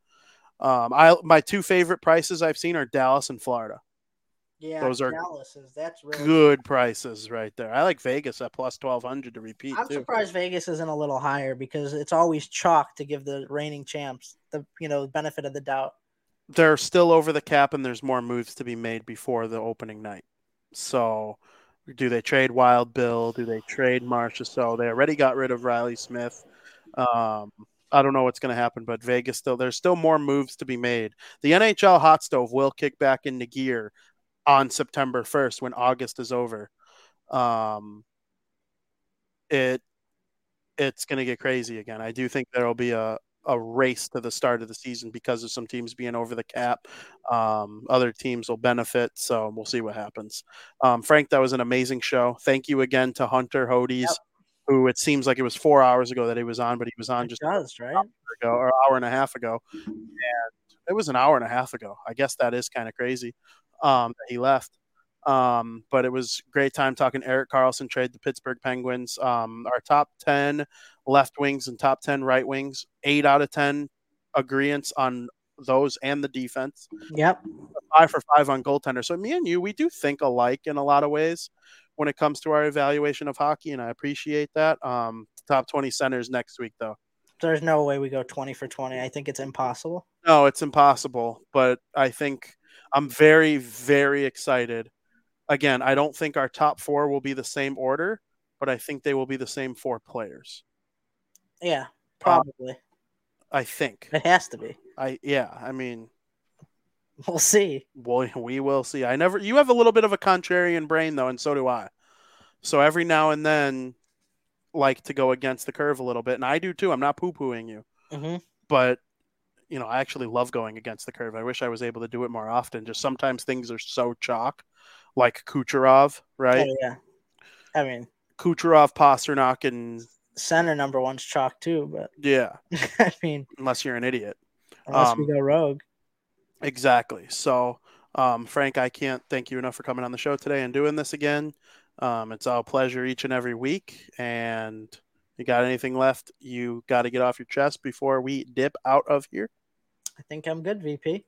um, I my two favorite prices I've seen are Dallas and Florida. Yeah, Those are that's really Good prices right there. I like Vegas at plus twelve hundred to repeat I'm too. surprised Vegas isn't a little higher because it's always chalk to give the reigning champs the you know benefit of the doubt. They're still over the cap, and there's more moves to be made before the opening night. So, do they trade Wild Bill? Do they trade Marcia? So they already got rid of Reilly Smith. Um, I don't know what's going to happen, but Vegas still there's still more moves to be made. The NHL hot stove will kick back into gear on September 1st when August is over. Um, it it's going to get crazy again. I do think there will be a a race to the start of the season because of some teams being over the cap. Um, other teams will benefit, so we'll see what happens. Um, Frank, that was an amazing show. Thank you again to Hunter Hodies, Yep. who it seems like it was four hours ago that he was on, but he was on It just does right. ago or hour and a half ago. And it was an hour and a half ago. I guess that is kind of crazy um, that he left. Um, but it was great time talking Erik Karlsson trade the Pittsburgh Penguins. Um, our top 10 left wings and top 10 right wings, eight out of 10 agreements on those and the defense. Yep. Five for five on goaltender. So me and you, we do think alike in a lot of ways when it comes to our evaluation of hockey, and I appreciate that. Um, top 20 centers next week, though. There's no way we go 20 for 20. I think it's impossible. No, it's impossible, but I think I'm very, very excited. Again, I don't think our top four will be the same order, but I think they will be the same four players. Yeah, probably. I think. it has to be. I yeah. I mean, We'll see. well, we will see. I never. You have a little bit of a contrarian brain though, and so do I. So every now and then, like to go against the curve a little bit, and I do too. I'm not poo pooing you, hmm but you know, I actually love going against the curve. I wish I was able to do it more often. Just sometimes things are so chalk, like Kucherov, right? Oh, yeah. I mean, Kucherov, Pastrnak, and center number one's chalk too, but yeah, I mean, unless you're an idiot. unless Um, we go rogue. Exactly. So, um, Frank, I can't thank you enough for coming on the show today and doing this again. Um, it's our pleasure each and every week. And you got anything left you got to get off your chest before we dip out of here? I think I'm good, VP.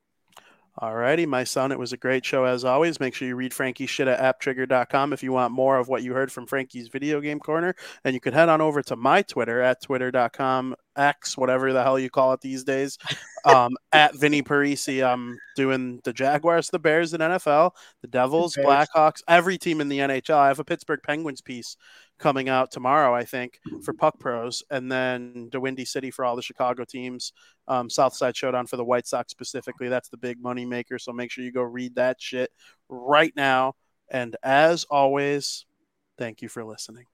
All righty, my son. It was a great show as always. Make sure you read Frankie's shit at apptrigger.com if you want more of what you heard from Frankie's video game corner. And you can head on over to my Twitter at twitter.com, X, whatever the hell you call it these days, um, at Vinny Parisi. I'm doing the Jaguars, the Bears in NFL, the Devils, Bears. Blackhawks, every team in the NHL. I have a Pittsburgh Penguins piece coming out tomorrow, I think, for Puck Prose, and then the Windy City for all the Chicago teams um, Southside Showdown for the White Sox specifically. That's the big money maker. So make sure you go read that shit right now. And as always, thank you for listening.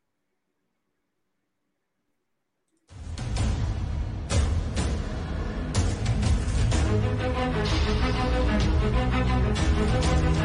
Thank you.